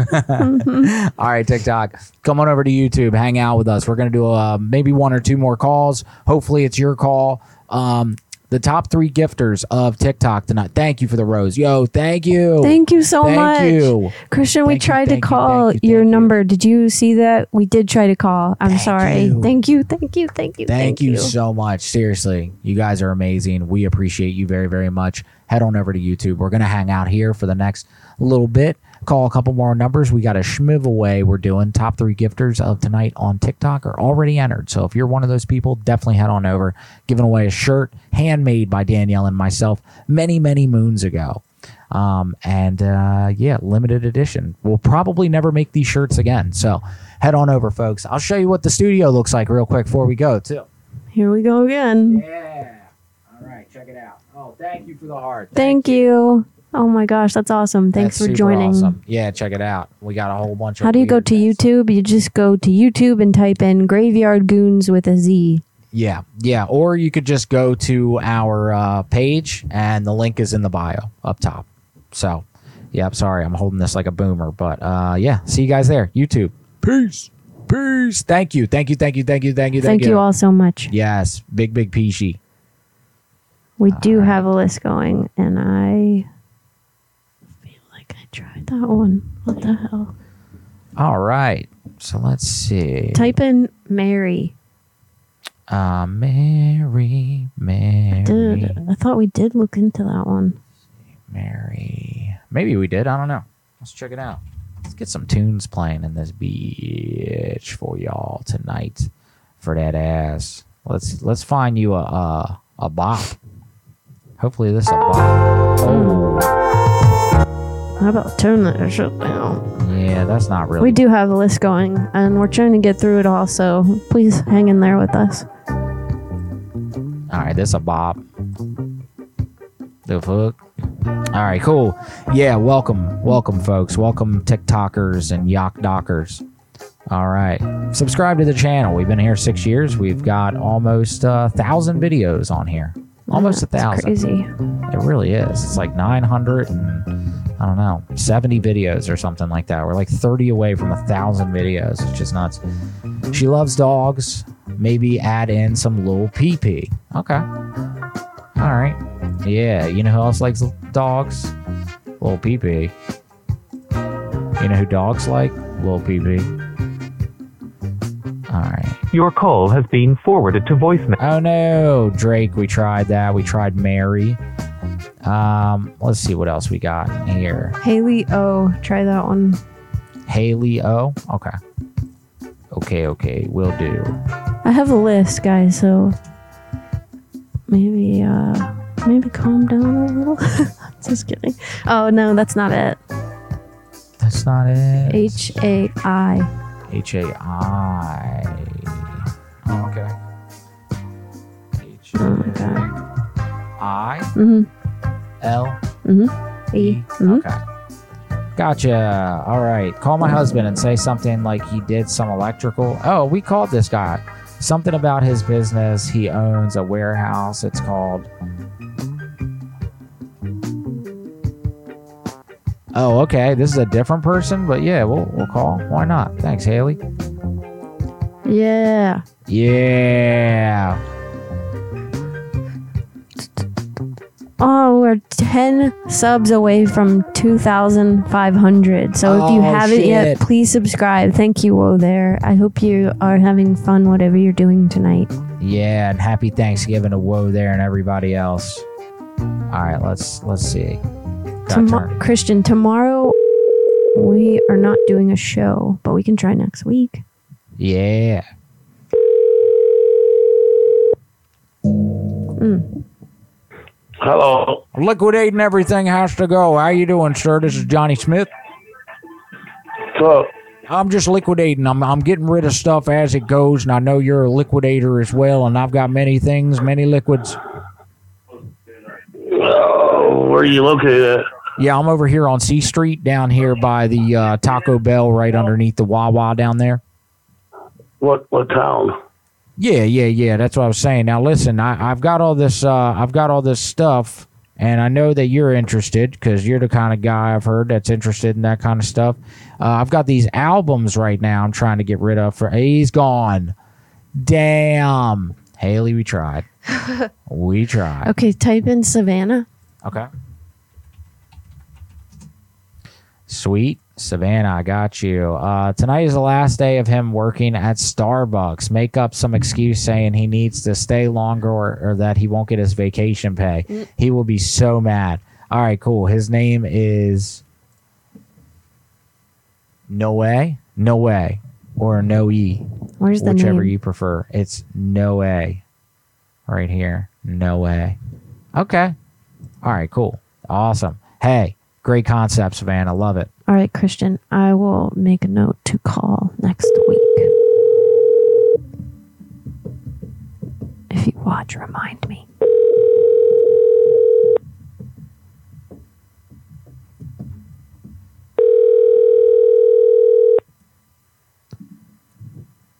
[LAUGHS] All right, TikTok, come on over to YouTube, hang out with us. We're gonna do uh, maybe one or two more calls. Hopefully, it's your call. Um, the top three gifters of TikTok tonight. Thank you for the rose, yo. Thank you. Thank you so Thank much, you. Christian. we Thank you, tried thank to you, call you, your number. Did you see that? We did try to call. I'm sorry. you. Thank you. Thank you. Thank you. Thank, you, so much. Seriously, you guys are amazing. We appreciate you very, very much. Head on over to YouTube. We're gonna hang out here for the next little bit. Call a couple more numbers. We got a schmiv away. We're doing top three gifters of tonight on TikTok are already entered. So if you're one of those people, definitely head on over. Giving away a shirt handmade by Danielle and myself many, many moons ago. Um, and uh, yeah, limited edition. We'll probably never make these shirts again. So head on over, folks. I'll show you what the studio looks like real quick before we go, too. Here we go again. Yeah. All right, check it out. Oh, thank you for the heart. Thank you. Oh my gosh, that's awesome. Thanks That's for super joining. awesome. Yeah, check it out. We got a whole bunch of. How do you go to YouTube? You just go to YouTube and type in Graveyard Goons with a Z. Yeah, yeah. Or you could just go to our uh, page, and the link is in the bio up top. So, yeah. I'm sorry, I'm holding this like a boomer, but uh, yeah. See you guys there. YouTube. Peace. Peace. Thank you. Thank you. Thank you. Thank you. Thank you. Thank you all so much. Yes. Big, big peachy. We do have a list going, and I that one. What the hell? All right. So let's see. Type in Mary. Uh, Mary, Mary, Did I thought we did look into that one? Mary. Maybe we did. I don't know. Let's check it out. Let's get some tunes playing in this beach for y'all tonight for that ass. Let's let's find you a a, a bop. Hopefully this is a bop. Oh, How about turn that shit down? yeah, that's not really. We do have a list going, and we're trying to get through it all. So please hang in there with us. All right, this a bop. The fuck? All right, cool. Yeah, welcome, welcome, folks. Welcome, TikTokers and Yak Dockers. All right, subscribe to the channel. We've been here six years. We've got almost a thousand videos on here. Almost a thousand. crazy. It really is. It's like 900 and I don't know, 70 videos or something like that. We're like 30 away from a thousand videos. It's just nuts. She loves dogs. Maybe add in some little pee pee. Okay. All right. Yeah. You know who else likes dogs? Little pee pee. You know who dogs like? Little pee pee. All right. Your call has been forwarded to voicemail. Oh no, Drake. We tried that. We tried Mary. Um, let's see what else we got in here. Haley O, try that one. Haley O. Okay. Okay. Okay. We'll do. I have a list, guys. So maybe, uh, maybe calm down a little. [LAUGHS] Just kidding. Oh no, that's not it. That's not it. H A I. H A I. Oh, okay. H Oh my god. I Mhm. L Mm-hmm. E. Mhm. Okay. Gotcha. All right. Call my husband and say something like he did some electrical. Oh, we called this guy. Something about his business. He owns a warehouse. It's called. Oh, okay. This is a different person, but yeah, we'll we'll call. Why not? Thanks, Haley. Yeah. Yeah. Oh, we're 10 subs away from 2,500. So if you Oh, haven't yet, please subscribe. Thank you, Woe, there. I hope you are having fun, whatever you're doing tonight. Yeah, and happy Thanksgiving to Woe there and everybody else. All right, let's let's see. Got Tomo- turn- Christian, tomorrow we are not doing a show, but we can try next week. Yeah. Mm. Hello. Liquidating everything has to go. How you doing, sir? This is Johnny Smith. So, I'm just liquidating. I'm I'm getting rid of stuff as it goes, and I know you're a liquidator as well, and I've got many things, many liquids. oh, where are you located at? Yeah, I'm over here on C Street down here by the uh, Taco Bell, right underneath the Wawa down there. What what town? Yeah, yeah, yeah. That's what I was saying. Now listen, I, I've got all this. Uh, I've got all this stuff, and I know that you're interested because you're the kind of guy I've heard that's interested in that kind of stuff. Uh, I've got these albums right now. I'm trying to get rid of. For he's gone. Damn, Haley, we tried. [LAUGHS] we tried. Okay, type in Savannah. Okay. Sweet. Savannah, I got you. Uh, tonight is the last day of him working at Starbucks. Make up some excuse saying he needs to stay longer or, or that he won't get his vacation pay. Mm. He will be so mad. All right, cool. His name is No Way, No Way, or No E. Where's the Whichever name? you prefer. It's No Way. Right here. No Way. Okay. All right, cool. Awesome. Hey, Great concept, Savannah. Love it. All right, Christian, I will make a note to call next week. If you watch, remind me.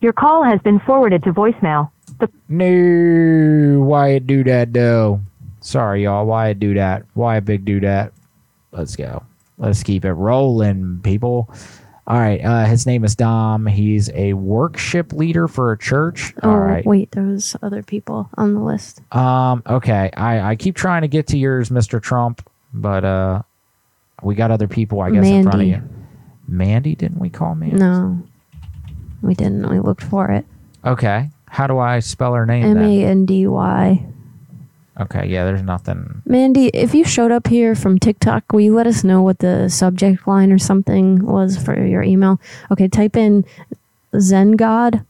Your call has been forwarded to voicemail. The No, why it do that though? Sorry, y'all. Why it do that? Why a big do that? Let's go. Let's keep it rolling, people. All right. Uh, his name is Dom. He's a worship leader for a church. Oh, All right. wait, there was other people on the list. Um. Okay. I I keep trying to get to yours, Mister Trump, but uh, we got other people. I guess in front of you. Mandy, didn't we call Mandy? No, we didn't. We looked for it. Okay. How do I spell her name M A N D Y. then? A N D Y. Okay. Yeah. There's nothing. Mandy, if you showed up here from TikTok, will you let us know what the subject line or something was for your email? Okay, type in Zen God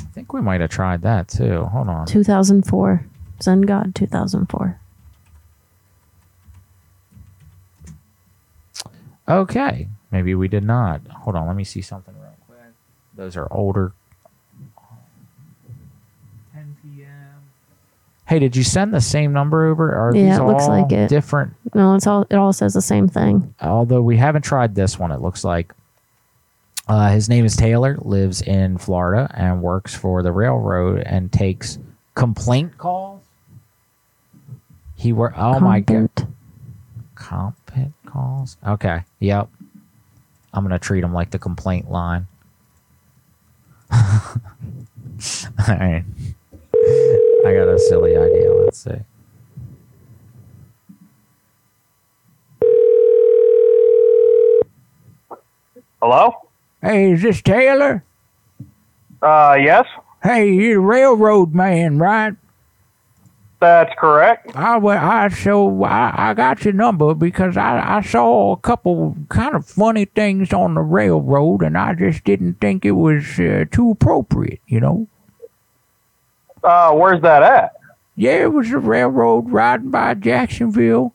I think we might have tried that too. Hold on. 2004. Zen God 2004. Okay. Maybe we did not. Hold on. Let me see something real quick. Those are older. 10 p.m. Hey, did you send the same number over? Are yeah, these it looks all like it. different? No, it's all. It all says the same thing. Although we haven't tried this one, it looks like. Uh, his name is Taylor, lives in Florida, and works for the railroad and takes complaint calls. He work. Oh my god. complaint calls. Okay. Yep. I'm gonna treat him like the complaint line. [LAUGHS] All right. I got a silly idea. Let's see. Hello? Hey, is this Taylor? Uh, yes. Hey, you're a railroad man, right? That's correct. I, well, I so I, I got your number because I, I saw a couple kind of funny things on the railroad, and I just didn't think it was uh, too appropriate, you know. Uh, where's that at? Yeah, it was a railroad riding by Jacksonville,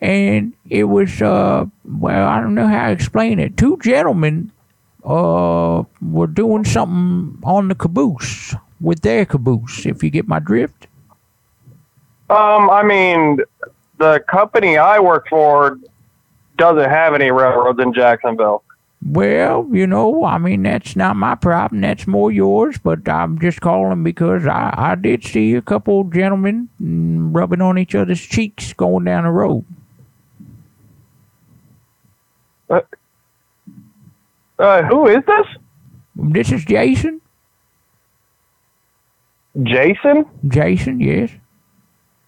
and it was uh well, I don't know how to explain it. Two gentlemen uh were doing something on the caboose with their caboose, if you get my drift. Um, I mean, the company I work for doesn't have any railroads in Jacksonville. Well, you know, I mean that's not my problem. That's more yours. But I'm just calling because I, I did see a couple gentlemen rubbing on each other's cheeks going down the road. Uh, who is this? This is Jason. Jason? Jason, yes.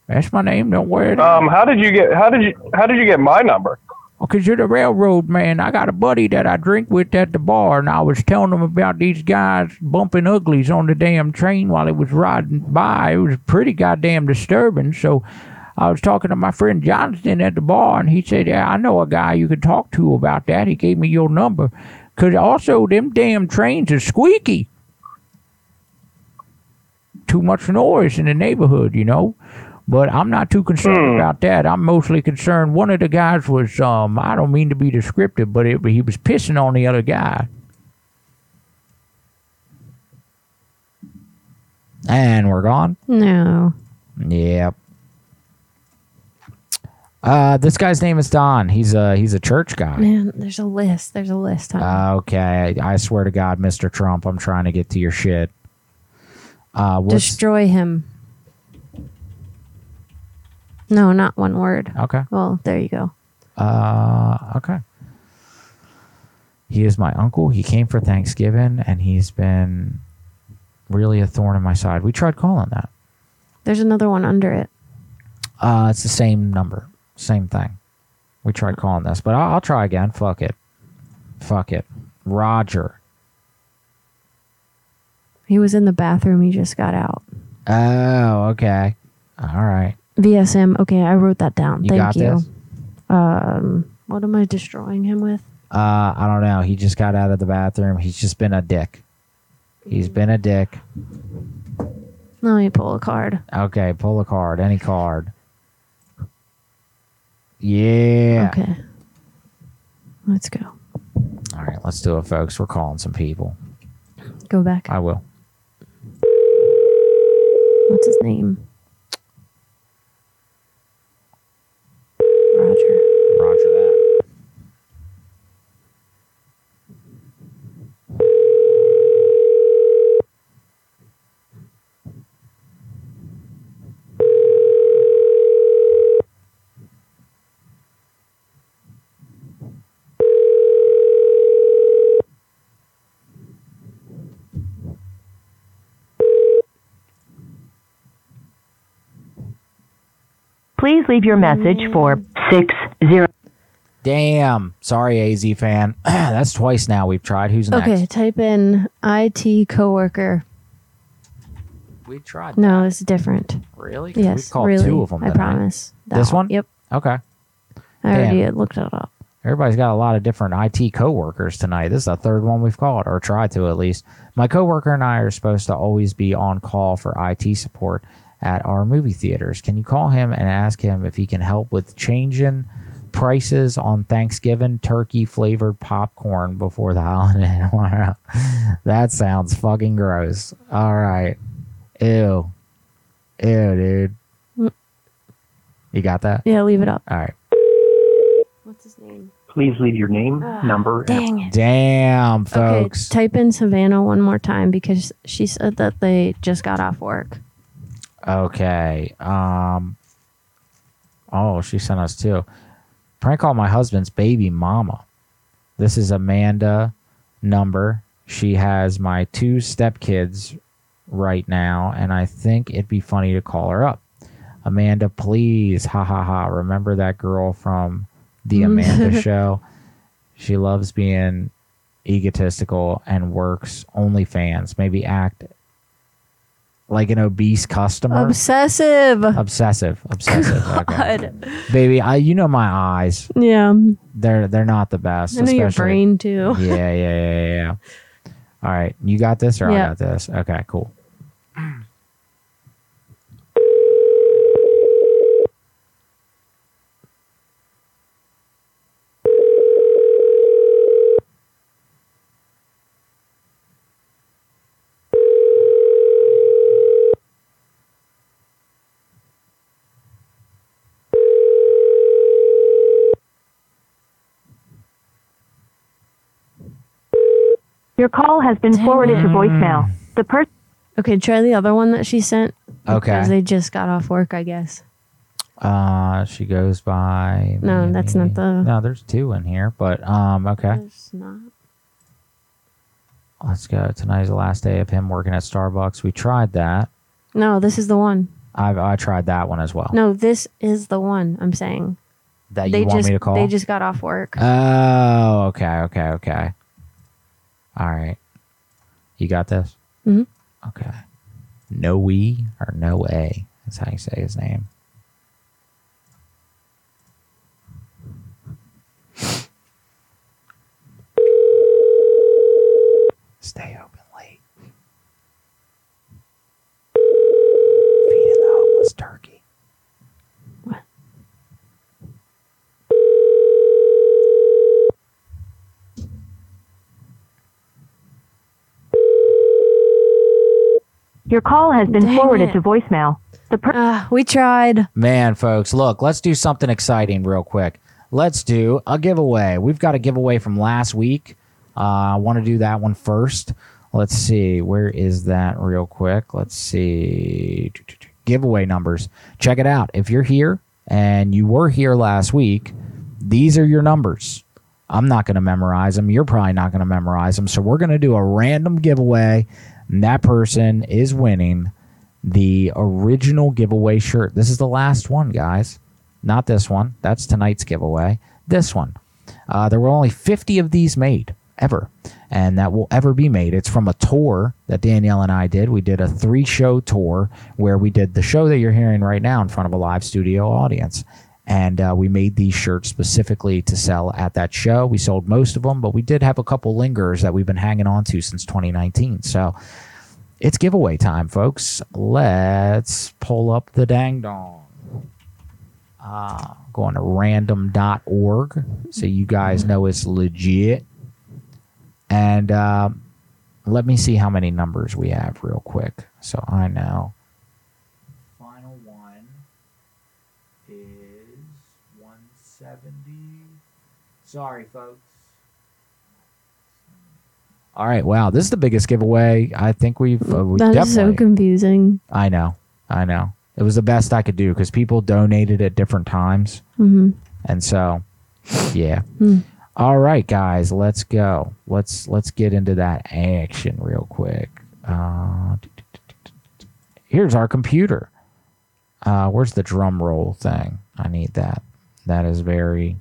That's my name. Don't worry. Um, how did you get? How did you? How did you get my number? Because you're the railroad man. I got a buddy that I drink with at the bar, and I was telling him about these guys bumping uglies on the damn train while it was riding by. It was pretty goddamn disturbing. So I was talking to my friend Johnston at the bar, and he said, Yeah, I know a guy you could talk to about that. He gave me your number. Because also, them damn trains are squeaky. Too much noise in the neighborhood, you know? But I'm not too concerned about that. I'm mostly concerned. One of the guys was, um, I don't mean to be descriptive, but it, he was pissing on the other guy. And we're gone. No. Yep. Uh, this guy's name is Don. He's a he's a church guy. Man, there's a list. There's a list. Huh? Okay, I swear to God, Mr. Trump, I'm trying to get to your shit. Uh, Destroy him. No, not one word. Okay. Well, there you go. Uh, okay. He is my uncle. He came for Thanksgiving, and he's been really a thorn in my side. We tried calling that. There's another one under it. Uh, it's the same number, same thing. We tried calling this, but I'll, I'll try again. Fuck it. Fuck it. Roger. He was in the bathroom. He just got out. Oh, okay. All right. VSM. Okay, I wrote that down. You Thank got you. this? Um, what am I destroying him with? Uh, I don't know. He just got out of the bathroom. He's just been a dick. He's been a dick. Let me pull a card. Okay, pull a card. Any card. Yeah. Okay. Let's go. All right, let's do it, folks. We're calling some people. Go back. I will. What's his name? Roger. Roger that. Please leave your message for six zero. Damn. Sorry, AZ fan. [CLEARS THROAT] That's twice now we've tried. Who's next? Okay, type in IT coworker. We tried. No, it's different. Really? Yes, we've called really. two of them I tonight. promise. That This one? Yep. Okay. I already Damn. looked it up. Everybody's got a lot of different IT coworkers tonight. This is the third one we've called, or tried to at least. My coworker and I are supposed to always be on call for IT support at our movie theaters. Can you call him and ask him if he can help with changing prices on Thanksgiving turkey flavored popcorn before the [LAUGHS] holiday tomorrow? that sounds fucking gross. All right. Ew. Ew, dude. You got that? Yeah, leave it up. All right. What's his name? Please leave your name, ah, number, Dang it. Damn, folks. Okay, type in Savannah one more time because she said that they just got off work. Okay. Um. Oh, she sent us two. Prank call my husband's baby mama. This is Amanda number. She has my two stepkids right now, and I think it'd be funny to call her up. Amanda, please, ha ha ha. Remember that girl from the Amanda [LAUGHS] show? She loves being egotistical and works OnlyFans. Maybe act like an obese customer. Obsessive. Obsessive, obsessive. [LAUGHS] Okay. God. Baby, I you know my eyes. Yeah. They're they're not the best. I know your brain too. Yeah, yeah, yeah, yeah, yeah. All right, you got this or I got this. Okay, cool. Your call has been forwarded to voicemail. The person. Okay, try the other one that she sent. Okay. Because they just got off work, I guess. Uh, she goes by. No, that's not the. No, there's two in here, but um, okay. It's not. Let's go. Tonight's the last day of him working at Starbucks. We tried that. No, this is the one. I I tried that one as well. No, this is the one. I'm saying. That you they want just me to call? they just got off work. Oh, okay, okay, okay. All right. You got this? Mhm. Okay. No we or no a. That's how you say his name. Stay open late. Feeding the homeless turkey. Your call has been Dang forwarded it. to voicemail. The per- Ah, we tried. Man, folks, look, let's do something exciting real quick. Let's do a giveaway. We've got a giveaway from last week. Uh, I want to do that one first. Let's see. Where is that real quick? Let's see. Giveaway numbers. Check it out. If you're here and you were here last week, these are your numbers. I'm not going to memorize them. You're probably not going to memorize them. So we're going to do a random giveaway. And that person is winning the original giveaway shirt. This is the last one, guys. Not this one. That's tonight's giveaway. This one. Uh, there were only 50 of these made ever, and that will ever be made. It's from a tour that Danielle and I did. We did a three show tour where we did the show that you're hearing right now in front of a live studio audience. And uh, we made these shirts specifically to sell at that show. We sold most of them, but we did have a couple lingers that we've been hanging on to since 2019. So it's giveaway time, folks. Let's pull up the dang dong. Uh, going to random.org so you guys know it's legit. And uh, let me see how many numbers we have real quick so I know. Final one is 170. Sorry, folks. All right, wow, this is the biggest giveaway I think we've, uh, we That is so confusing. I know, I know. It was the best I could do because people donated at different times, hmm and so, yeah. Hmm. All right, guys, let's go. Let's let's get into that action real quick. Uh, here's our computer. Uh, where's the drum roll thing? I need that. That is very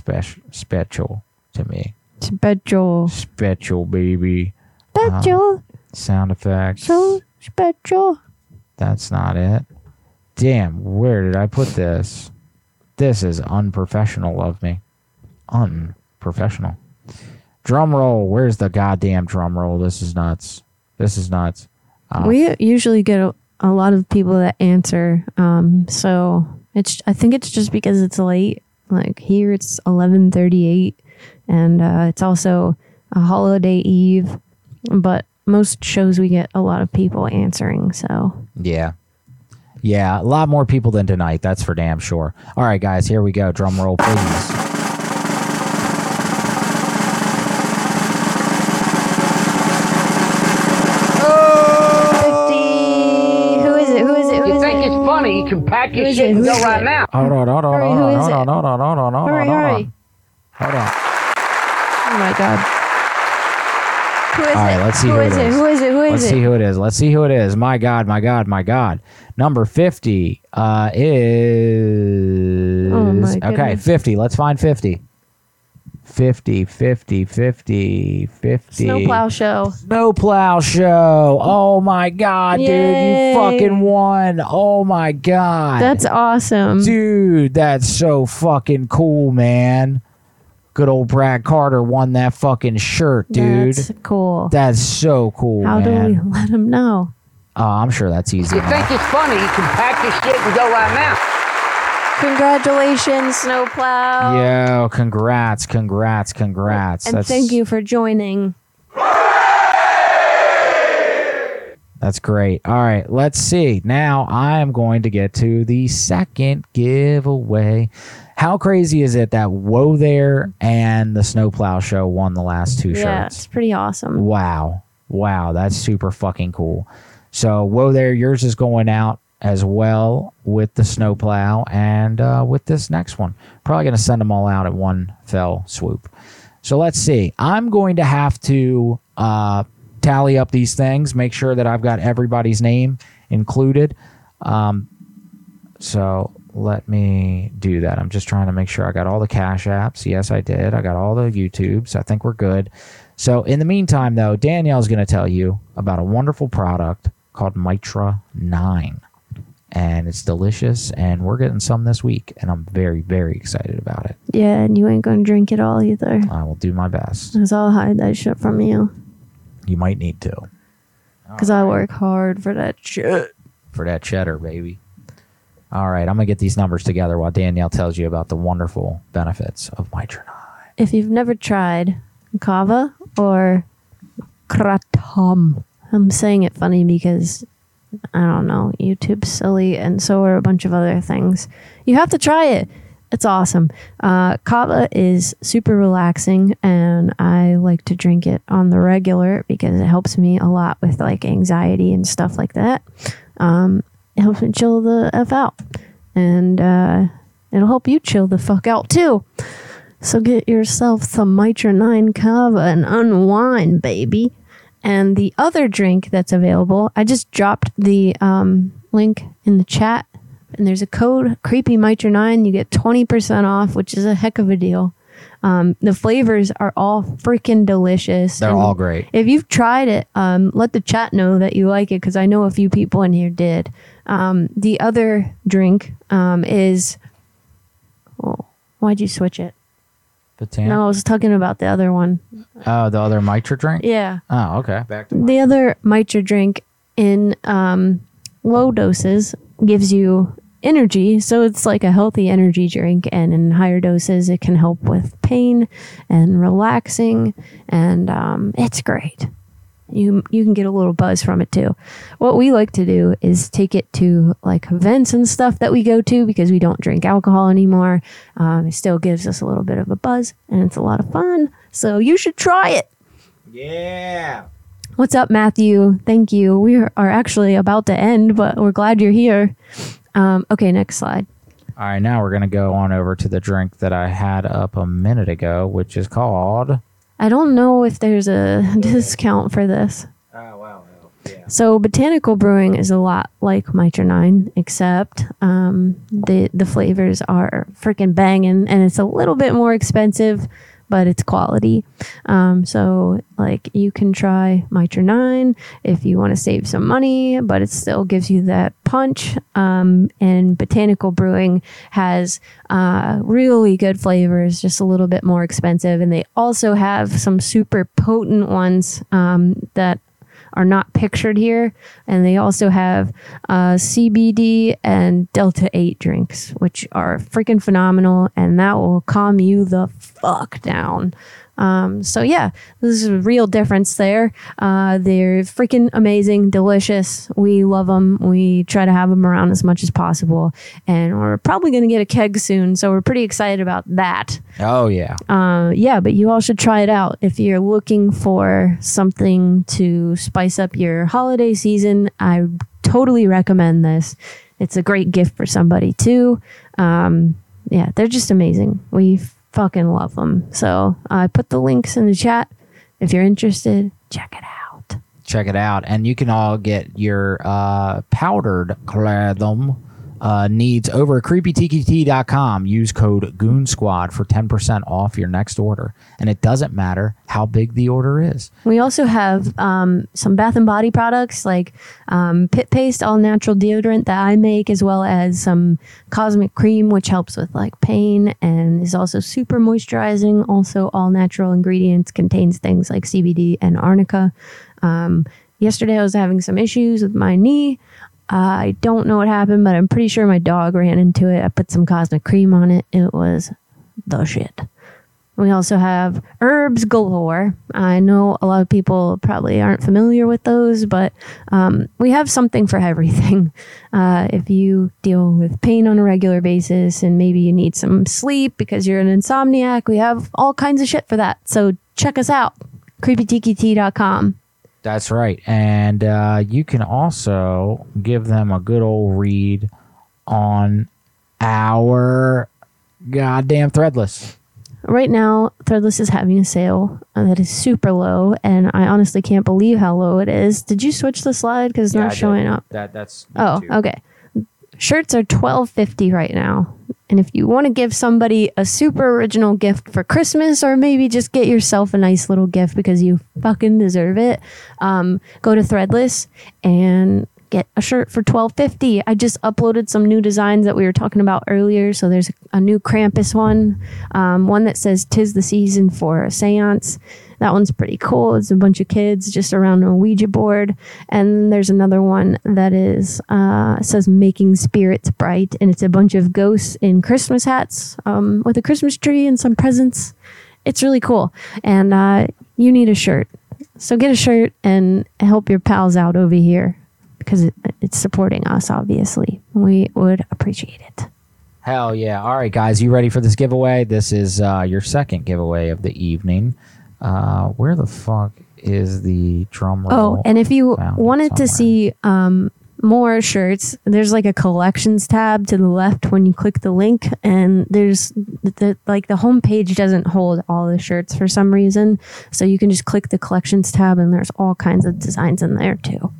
special special to me. Special. Special, baby. Special. sound effects. So special. That's not it. Damn, where did I put this? This is unprofessional of me. Unprofessional. Drum roll. Where's the goddamn drum roll? This is nuts. This is nuts. Uh, We usually get a, a lot of people that answer. Um, so it's I think it's just because it's late. Like here it's eleven thirty eight, and uh, it's also a holiday eve. But most shows we get a lot of people answering. So Yeah. Yeah, a lot more people than tonight. That's for damn sure. All right, guys, here we go. Drum roll, please. Can pack your shit and go right now. Hold on, hold on, hold on, hold on, hold on, hold on, hold on, hold on. Hold on. Oh my god. Who is All right, it? let's see who who, is it is. Who is it? Who is let's it? see who it is. Let's see who it is. My God, my God, my God. Number 50 uh, is. Oh, my okay, 50. Let's find 50. 50, 50, 50, 50. Snowplow show. Snowplow show. Oh my God, dude. You fucking won. Oh my God. That's awesome. Dude, that's so fucking cool, man. Good old Brad Carter won that fucking shirt, dude. That's cool. That's so cool, How do we [LAUGHS] let him know? Oh, I'm sure that's easy. You think it's funny? You can pack your shit and go right now. Congratulations, Snowplow. Yo, congrats, congrats, congrats. And that's, thank you for joining. That's great. All right, let's see. Now I am going to get to the second giveaway. How crazy is it that Whoa There and the Snowplow Show won the last two Yeah, shirts? it's pretty awesome. Wow. Wow. That's super fucking cool. So, whoa there, yours is going out as well with the snowplow and uh, with this next one. Probably going to send them all out at one fell swoop. So, let's see. I'm going to have to uh, tally up these things, make sure that I've got everybody's name included. Um, so, let me do that. I'm just trying to make sure I got all the cash apps. Yes, I did. I got all the YouTubes. I think we're good. So, in the meantime, though, Danielle's going to tell you about a wonderful product called Mitra 9. And it's delicious, and we're getting some this week, and I'm very, very excited about it. Yeah, and you ain't gonna drink it all either. I will do my best. Cause I'll hide that shit from you. You might need to Cause I work hard for that shit. for that cheddar, baby. All right, I'm to get these numbers together while Danielle tells you about the wonderful benefits of 9. If you've never tried kava or kratom, I'm saying it funny because I don't know, YouTube's silly, and so are a bunch of other things. You have to try it. It's awesome. Uh, kava is super relaxing, and I like to drink it on the regular because it helps me a lot with like anxiety and stuff like that. Um, it helps me chill the f out, and uh, it'll help you chill the fuck out too. So get yourself some Mitra 9 Kava and unwind, baby. And the other drink that's available, I just dropped the um, link in the chat. And there's a code, Creepy Mitra 9. You get 20% off, which is a heck of a deal. Um, the flavors are all freaking delicious. They're And all great. If you've tried it, um, let the chat know that you like it because I know a few people in here did. Um, the other drink um, is. Oh, why'd you switch it? Batam? No, I was talking about the other one. Oh, the other Mitra drink? Yeah. Oh, okay. Back to The other Mitra drink in um, low doses gives you energy. So it's like a healthy energy drink, and in higher doses, it can help with pain and relaxing, and um, it's great. You you can get a little buzz from it too. What we like to do is take it to like events and stuff that we go to because we don't drink alcohol anymore. Um, it still gives us a little bit of a buzz, and it's a lot of fun. So you should try it. Yeah. What's up, Matthew? Thank you. We are actually about to end, but we're glad you're here. Um, okay, next slide. All right, now we're gonna go on over to the drink that I had up a minute ago, which is called. I don't know if there's a [LAUGHS] discount for this. Oh wow. So botanical brewing is a lot like Mitra Nine, except um, the the flavors are freaking banging, and it's a little bit more expensive, but it's quality. Um, so like you can try Mitra Nine if you want to save some money, but it still gives you that punch. Um, and botanical brewing has uh, really good flavors, just a little bit more expensive, and they also have some super potent ones um, that are not pictured here. And they also have uh, CBD and Delta 8 drinks, which are freaking phenomenal. And that will calm you the fuck down. Um, so yeah, this is a real difference there. Uh, they're freaking amazing, delicious. We love them. We try to have them around as much as possible, and we're probably going to get a keg soon. So we're pretty excited about that. Oh yeah. Uh, yeah, but you all should try it out if you're looking for something to spice up your holiday season. I totally recommend this. It's a great gift for somebody too. Um, yeah, they're just amazing. We fucking love them. So I put the links in the chat. If you're interested, check it out. check it out and you can all get your uh, powdered kratom uh, needs over at creepytkt.com use code goon squad for 10% off your next order and it doesn't matter how big the order is We also have um, some Bath and Body products like um, Pit Paste, all natural deodorant that I make, as well as some Cosmic Cream, which helps with like pain and is also super moisturizing. Also, all natural ingredients contains things like CBD and arnica. Um, yesterday, I was having some issues with my knee. I don't know what happened, but I'm pretty sure my dog ran into it. I put some Cosmic Cream on it. It was the shit. We also have herbs galore. I know a lot of people probably aren't familiar with those, but um, we have something for everything. [LAUGHS] Uh, if you deal with pain on a regular basis and maybe you need some sleep because you're an insomniac, we have all kinds of shit for that. So check us out creepytkt.com. That's right. And uh, you can also give them a good old read on our goddamn threadless. Right now, Threadless is having a sale uh, that is super low, and I honestly can't believe how low it is. Did you switch the slide because it's Yeah, I not did. showing up? That that's Oh, okay. Shirts are twelve fifty right now, and if you want to give somebody a super original gift for Christmas, or maybe just get yourself a nice little gift because you fucking deserve it, um, go to Threadless and get a shirt for twelve fifty. I just uploaded some new designs that we were talking about earlier. So there's a new Krampus one, um, one that says "Tis the season for a séance." That one's pretty cool. It's a bunch of kids just around a Ouija board. And there's another one that is uh, says "Making Spirits Bright," and it's a bunch of ghosts in Christmas hats um, with a Christmas tree and some presents. It's really cool, and uh, you need a shirt. So get a shirt and help your pals out over here because it, it's supporting us. Obviously, we would appreciate it. Hell yeah. All right, guys, you ready for this giveaway? This is uh, your second giveaway of the evening. Uh, where the fuck is the drum roll? Oh, and if you Found wanted to see um, more shirts, there's like a collections tab to the left when you click the link, and there's the like the homepage doesn't hold all the shirts for some reason, so you can just click the collections tab, and there's all kinds of designs in there too.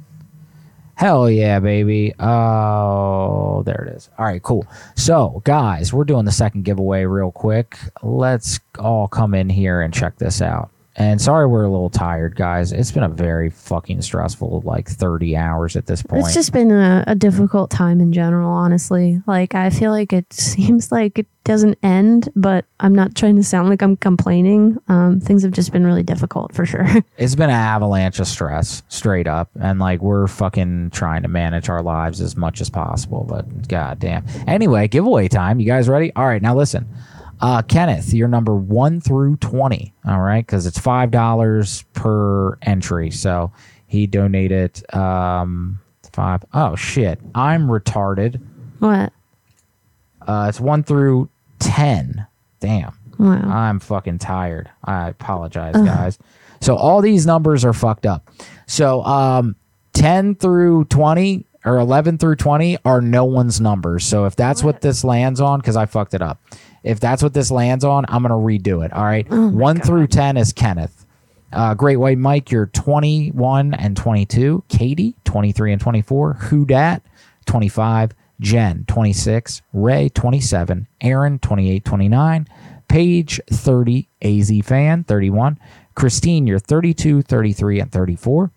Hell yeah, baby. Oh, there it is. All right, cool. So, guys, we're doing the second giveaway real quick. Let's all come in here and check this out. And sorry we're a little tired, guys. It's been a very fucking stressful like 30 hours at this point. It's just been a, a difficult time in general, honestly. Like, I feel like it [LAUGHS] seems like it doesn't end, but I'm not trying to sound like I'm complaining. Um, things have just been really difficult for sure. [LAUGHS] it's been an avalanche of stress, straight up. And like we're fucking trying to manage our lives as much as possible, but goddamn. Anyway, giveaway time. You guys ready? All right, now listen. Uh, Kenneth, you're number one through 20. All right. Cause it's $5 per entry. So he donated, um, five. Oh shit. I'm retarded. what? Uh, it's one through 10. Damn. Wow. I'm fucking tired. I apologize, Ugh. guys. So all these numbers are fucked up. So um, 10 through 20 or 11 through 20 are no one's numbers. So if that's what this lands on, because I fucked it up. If that's what this lands on, I'm going to redo it. All right. Oh 1 through 10 is Kenneth. Uh, Great White Mike, you're 21 and 22. Katie, 23 and 24. Who Dat, 25. Jen, 26. Ray, 27. Aaron, 28, 29. Paige, 30. AZ Fan, 31. Christine, you're 32, 33, and 34.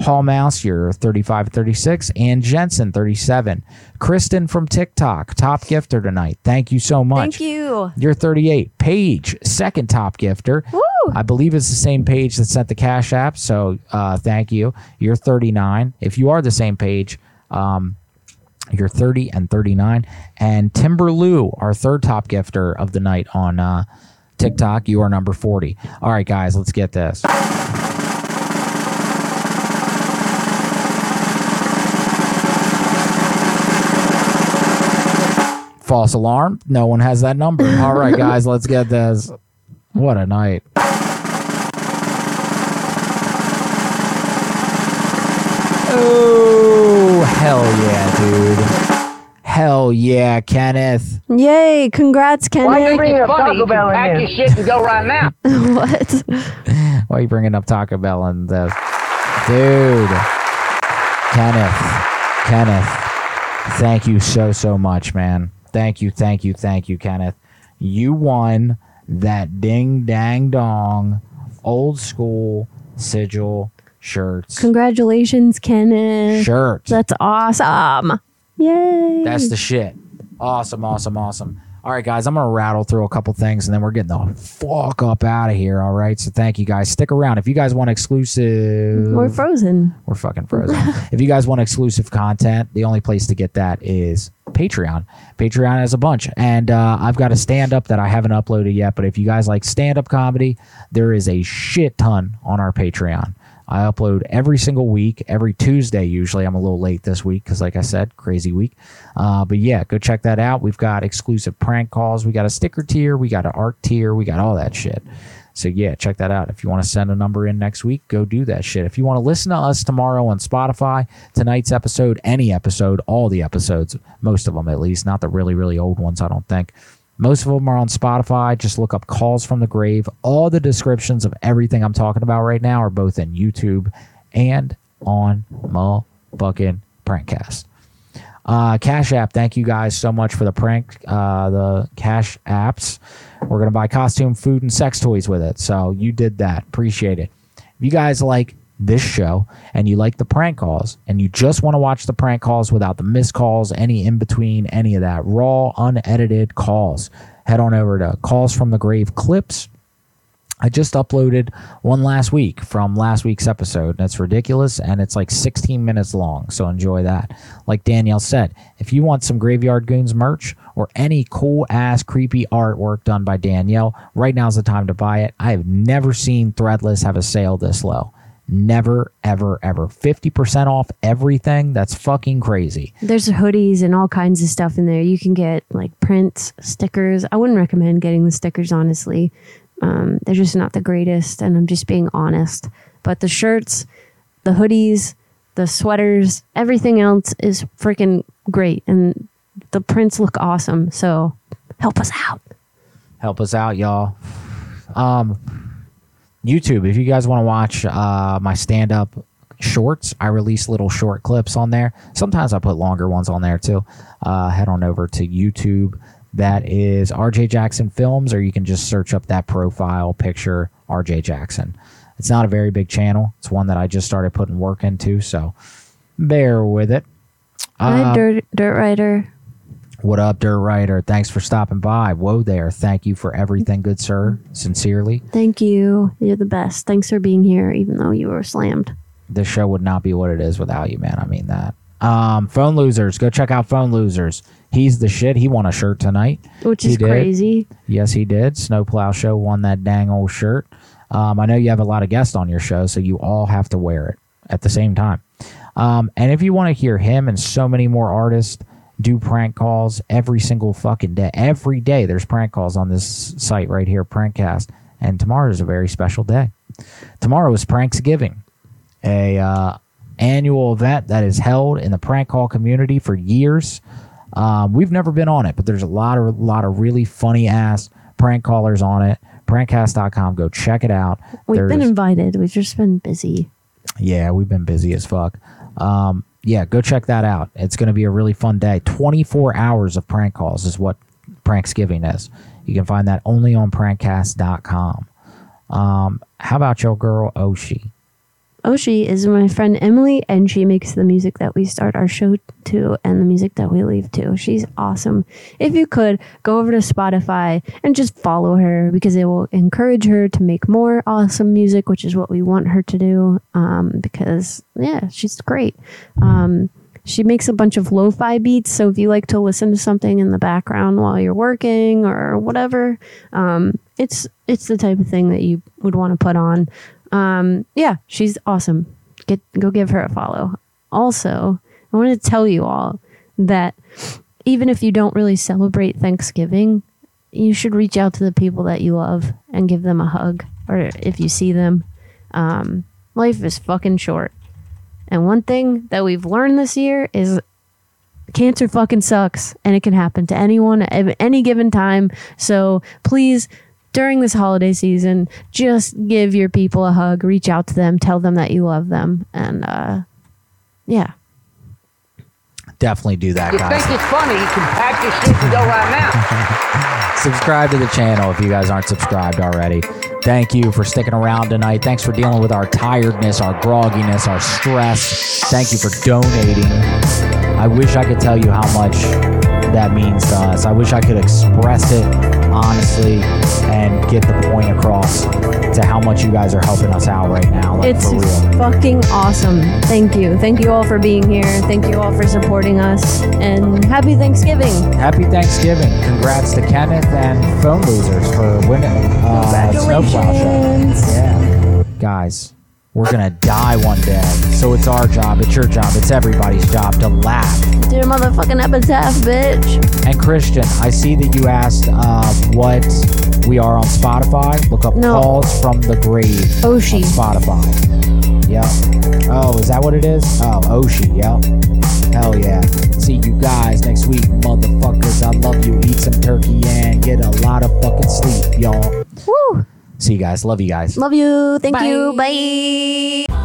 Hall Mouse, you're 35 and 36. And Jensen, 37. Kristen from TikTok, top gifter tonight. Thank you so much. Thank you. You're 38. Paige, second top gifter. I believe it's the same page that sent the Cash App. So uh, thank you. You're 39. If you are the same page, um, you're 30 and 39. And Timber Lou, our third top gifter of the night on uh, TikTok, you are number 40. All right, guys, let's get this. False alarm. No one has that number. [LAUGHS] All right, guys, let's get this. What a night. Oh, hell yeah, dude. Hell yeah, Kenneth. Yay! Congrats, Kenneth. Why are you bringing up Taco Bell in Pack your shit and go right now. [LAUGHS] what? [LAUGHS] Why are you bringing up Taco Bell and this? Dude. Kenneth. Kenneth. Thank you so, so much, man. Thank you, thank you, thank you, Kenneth. You won that ding dang dong old school sigil shirts. Congratulations, Kenneth. Shirt. That's awesome. Yay. That's the shit. Awesome, awesome, awesome. All right, guys, I'm going to rattle through a couple things and then we're getting the fuck up out of here. All right. So thank you guys. Stick around. If you guys want exclusive. We're frozen. We're fucking frozen. [LAUGHS] if you guys want exclusive content, the only place to get that is Patreon. Patreon has a bunch. And uh, I've got a stand up that I haven't uploaded yet. But if you guys like stand up comedy, there is a shit ton on our Patreon. I upload every single week, every Tuesday usually. I'm a little late this week because, like I said, crazy week. Uh, but yeah, go check that out. We've got exclusive prank calls. We got a sticker tier. We got an art tier. We got all that shit. So yeah, check that out. If you want to send a number in next week, go do that shit. If you want to listen to us tomorrow on Spotify, tonight's episode, any episode, all the episodes, most of them at least, not the really, really old ones, I don't think. Most of them are on Spotify. Just look up Calls from the Grave. All the descriptions of everything I'm talking about right now are both in YouTube and on my fucking Prankcast. Uh, Cash App, thank you guys so much for the prank, uh, the Cash Apps. We're going to buy costume, food, and sex toys with it. So you did that. Appreciate it. If you guys like this show and you like the prank calls and you just want to watch the prank calls without the missed calls, any in between, any of that, raw, unedited calls, head on over to Calls from the Grave Clips. I just uploaded one last week from last week's episode. That's ridiculous, and it's like 16 minutes long, so enjoy that. Like Danielle said, if you want some Graveyard Goonz merch or any cool ass creepy artwork done by Danielle, right now's the time to buy it. I have never seen Threadless have a sale this low. Never, ever, ever. 50% off everything. That's fucking crazy. There's hoodies and all kinds of stuff in there. You can get like prints, stickers. I wouldn't recommend getting the stickers, honestly. Um, they're just not the greatest, and I'm just being honest. But the shirts, the hoodies, the sweaters, everything else is freaking great, and the prints look awesome. So help us out. help us out y'all um youtube if you guys want to watch uh my stand-up shorts i release little short clips on there sometimes i put longer ones on there too uh head on over to youtube that is rj jackson films or you can just search up that profile picture RJ Jackson. It's not a very big channel. It's one that I just started putting work into, so bear with it. Hi, Uh, Dirt Dirt Rider. What up, Dirt Rider? Thanks for stopping by. Whoa there. Thank you for everything, good sir. Sincerely. Thank you. You're the best. Thanks for being here, even though you were slammed. This show would not be what it is without you, man. I mean that. Um, Phone Losers. Go check out Phone Losers. He's the shit. He won a shirt tonight. Which He is did. crazy. Yes, he did. Snowplow Show won that dang old shirt. Um, I know you have a lot of guests on your show, so you all have to wear it at the same time. Um, and if you want to hear him and so many more artists do prank calls every single fucking day, every day there's prank calls on this site right here, Prankcast. And tomorrow is a very special day. Tomorrow is Pranksgiving, a uh, annual event that is held in the prank call community for years. Um, we've never been on it, but there's a lot of lot of really funny ass prank callers on it. Prankcast.com. Go check it out. We've been invited. We've just been busy. yeah, we've been busy as fuck. Um, yeah, go check that out. It's going to be a really fun day. 24 hours of prank calls is what Pranksgiving is. You can find that only on prankcast.com. Um, how about your girl Oshi? Oshi is my friend Emily, and she makes the music that we start our show to and the music that we leave to. She's awesome. If you could, go over to Spotify and just follow her because it will encourage her to make more awesome music, which is what we want her to do. Um, because, yeah, she's great. Um, she makes a bunch of lo-fi beats so if you like to listen to something in the background while you're working or whatever um, it's it's the type of thing that you would want to put on um, yeah she's awesome. Get go give her a follow. Also i want to tell you all that even if you don't really celebrate thanksgiving you should reach out to the people that you love and give them a hug. Or if you see them um, life is fucking short. And one thing that we've learned this year is cancer fucking sucks and it can happen to anyone at any given time. So please, during this holiday season, just give your people a hug, reach out to them, tell them that you love them. And uh, yeah. Definitely do that, You guys. think it's funny? You can pack your shit and go right now. [LAUGHS] subscribe to the channel if you guys aren't subscribed already. Thank you for sticking around tonight. Thanks for dealing with our tiredness, our grogginess, our stress. Thank you for donating. I wish I could tell you how much that means to us. I wish I could express it honestly and get the point across to how much you guys are helping us out right now. Like, it's fucking awesome. Thank you. Thank you all for being here. Thank you all for supporting us. And happy Thanksgiving. Happy Thanksgiving. Congrats to Kenneth and Phone Losers for winning uh, Snowplow Show. Yeah. Guys, we're to die one day. So it's our job, it's your job, it's everybody's job to laugh. Do a motherfucking epitaph, bitch. And Christian, I see that you asked uh, what we are on Spotify. Look up No. Calls from the Grave Oshi. on Spotify. Yep. Oh, is that what it is? Oh, Oshi. Yep. Hell yeah. See you guys next week, motherfuckers. I love you. Eat some turkey and get a lot of fucking sleep, y'all. Woo. See you guys. Love you guys. Love you. Thank you. Bye.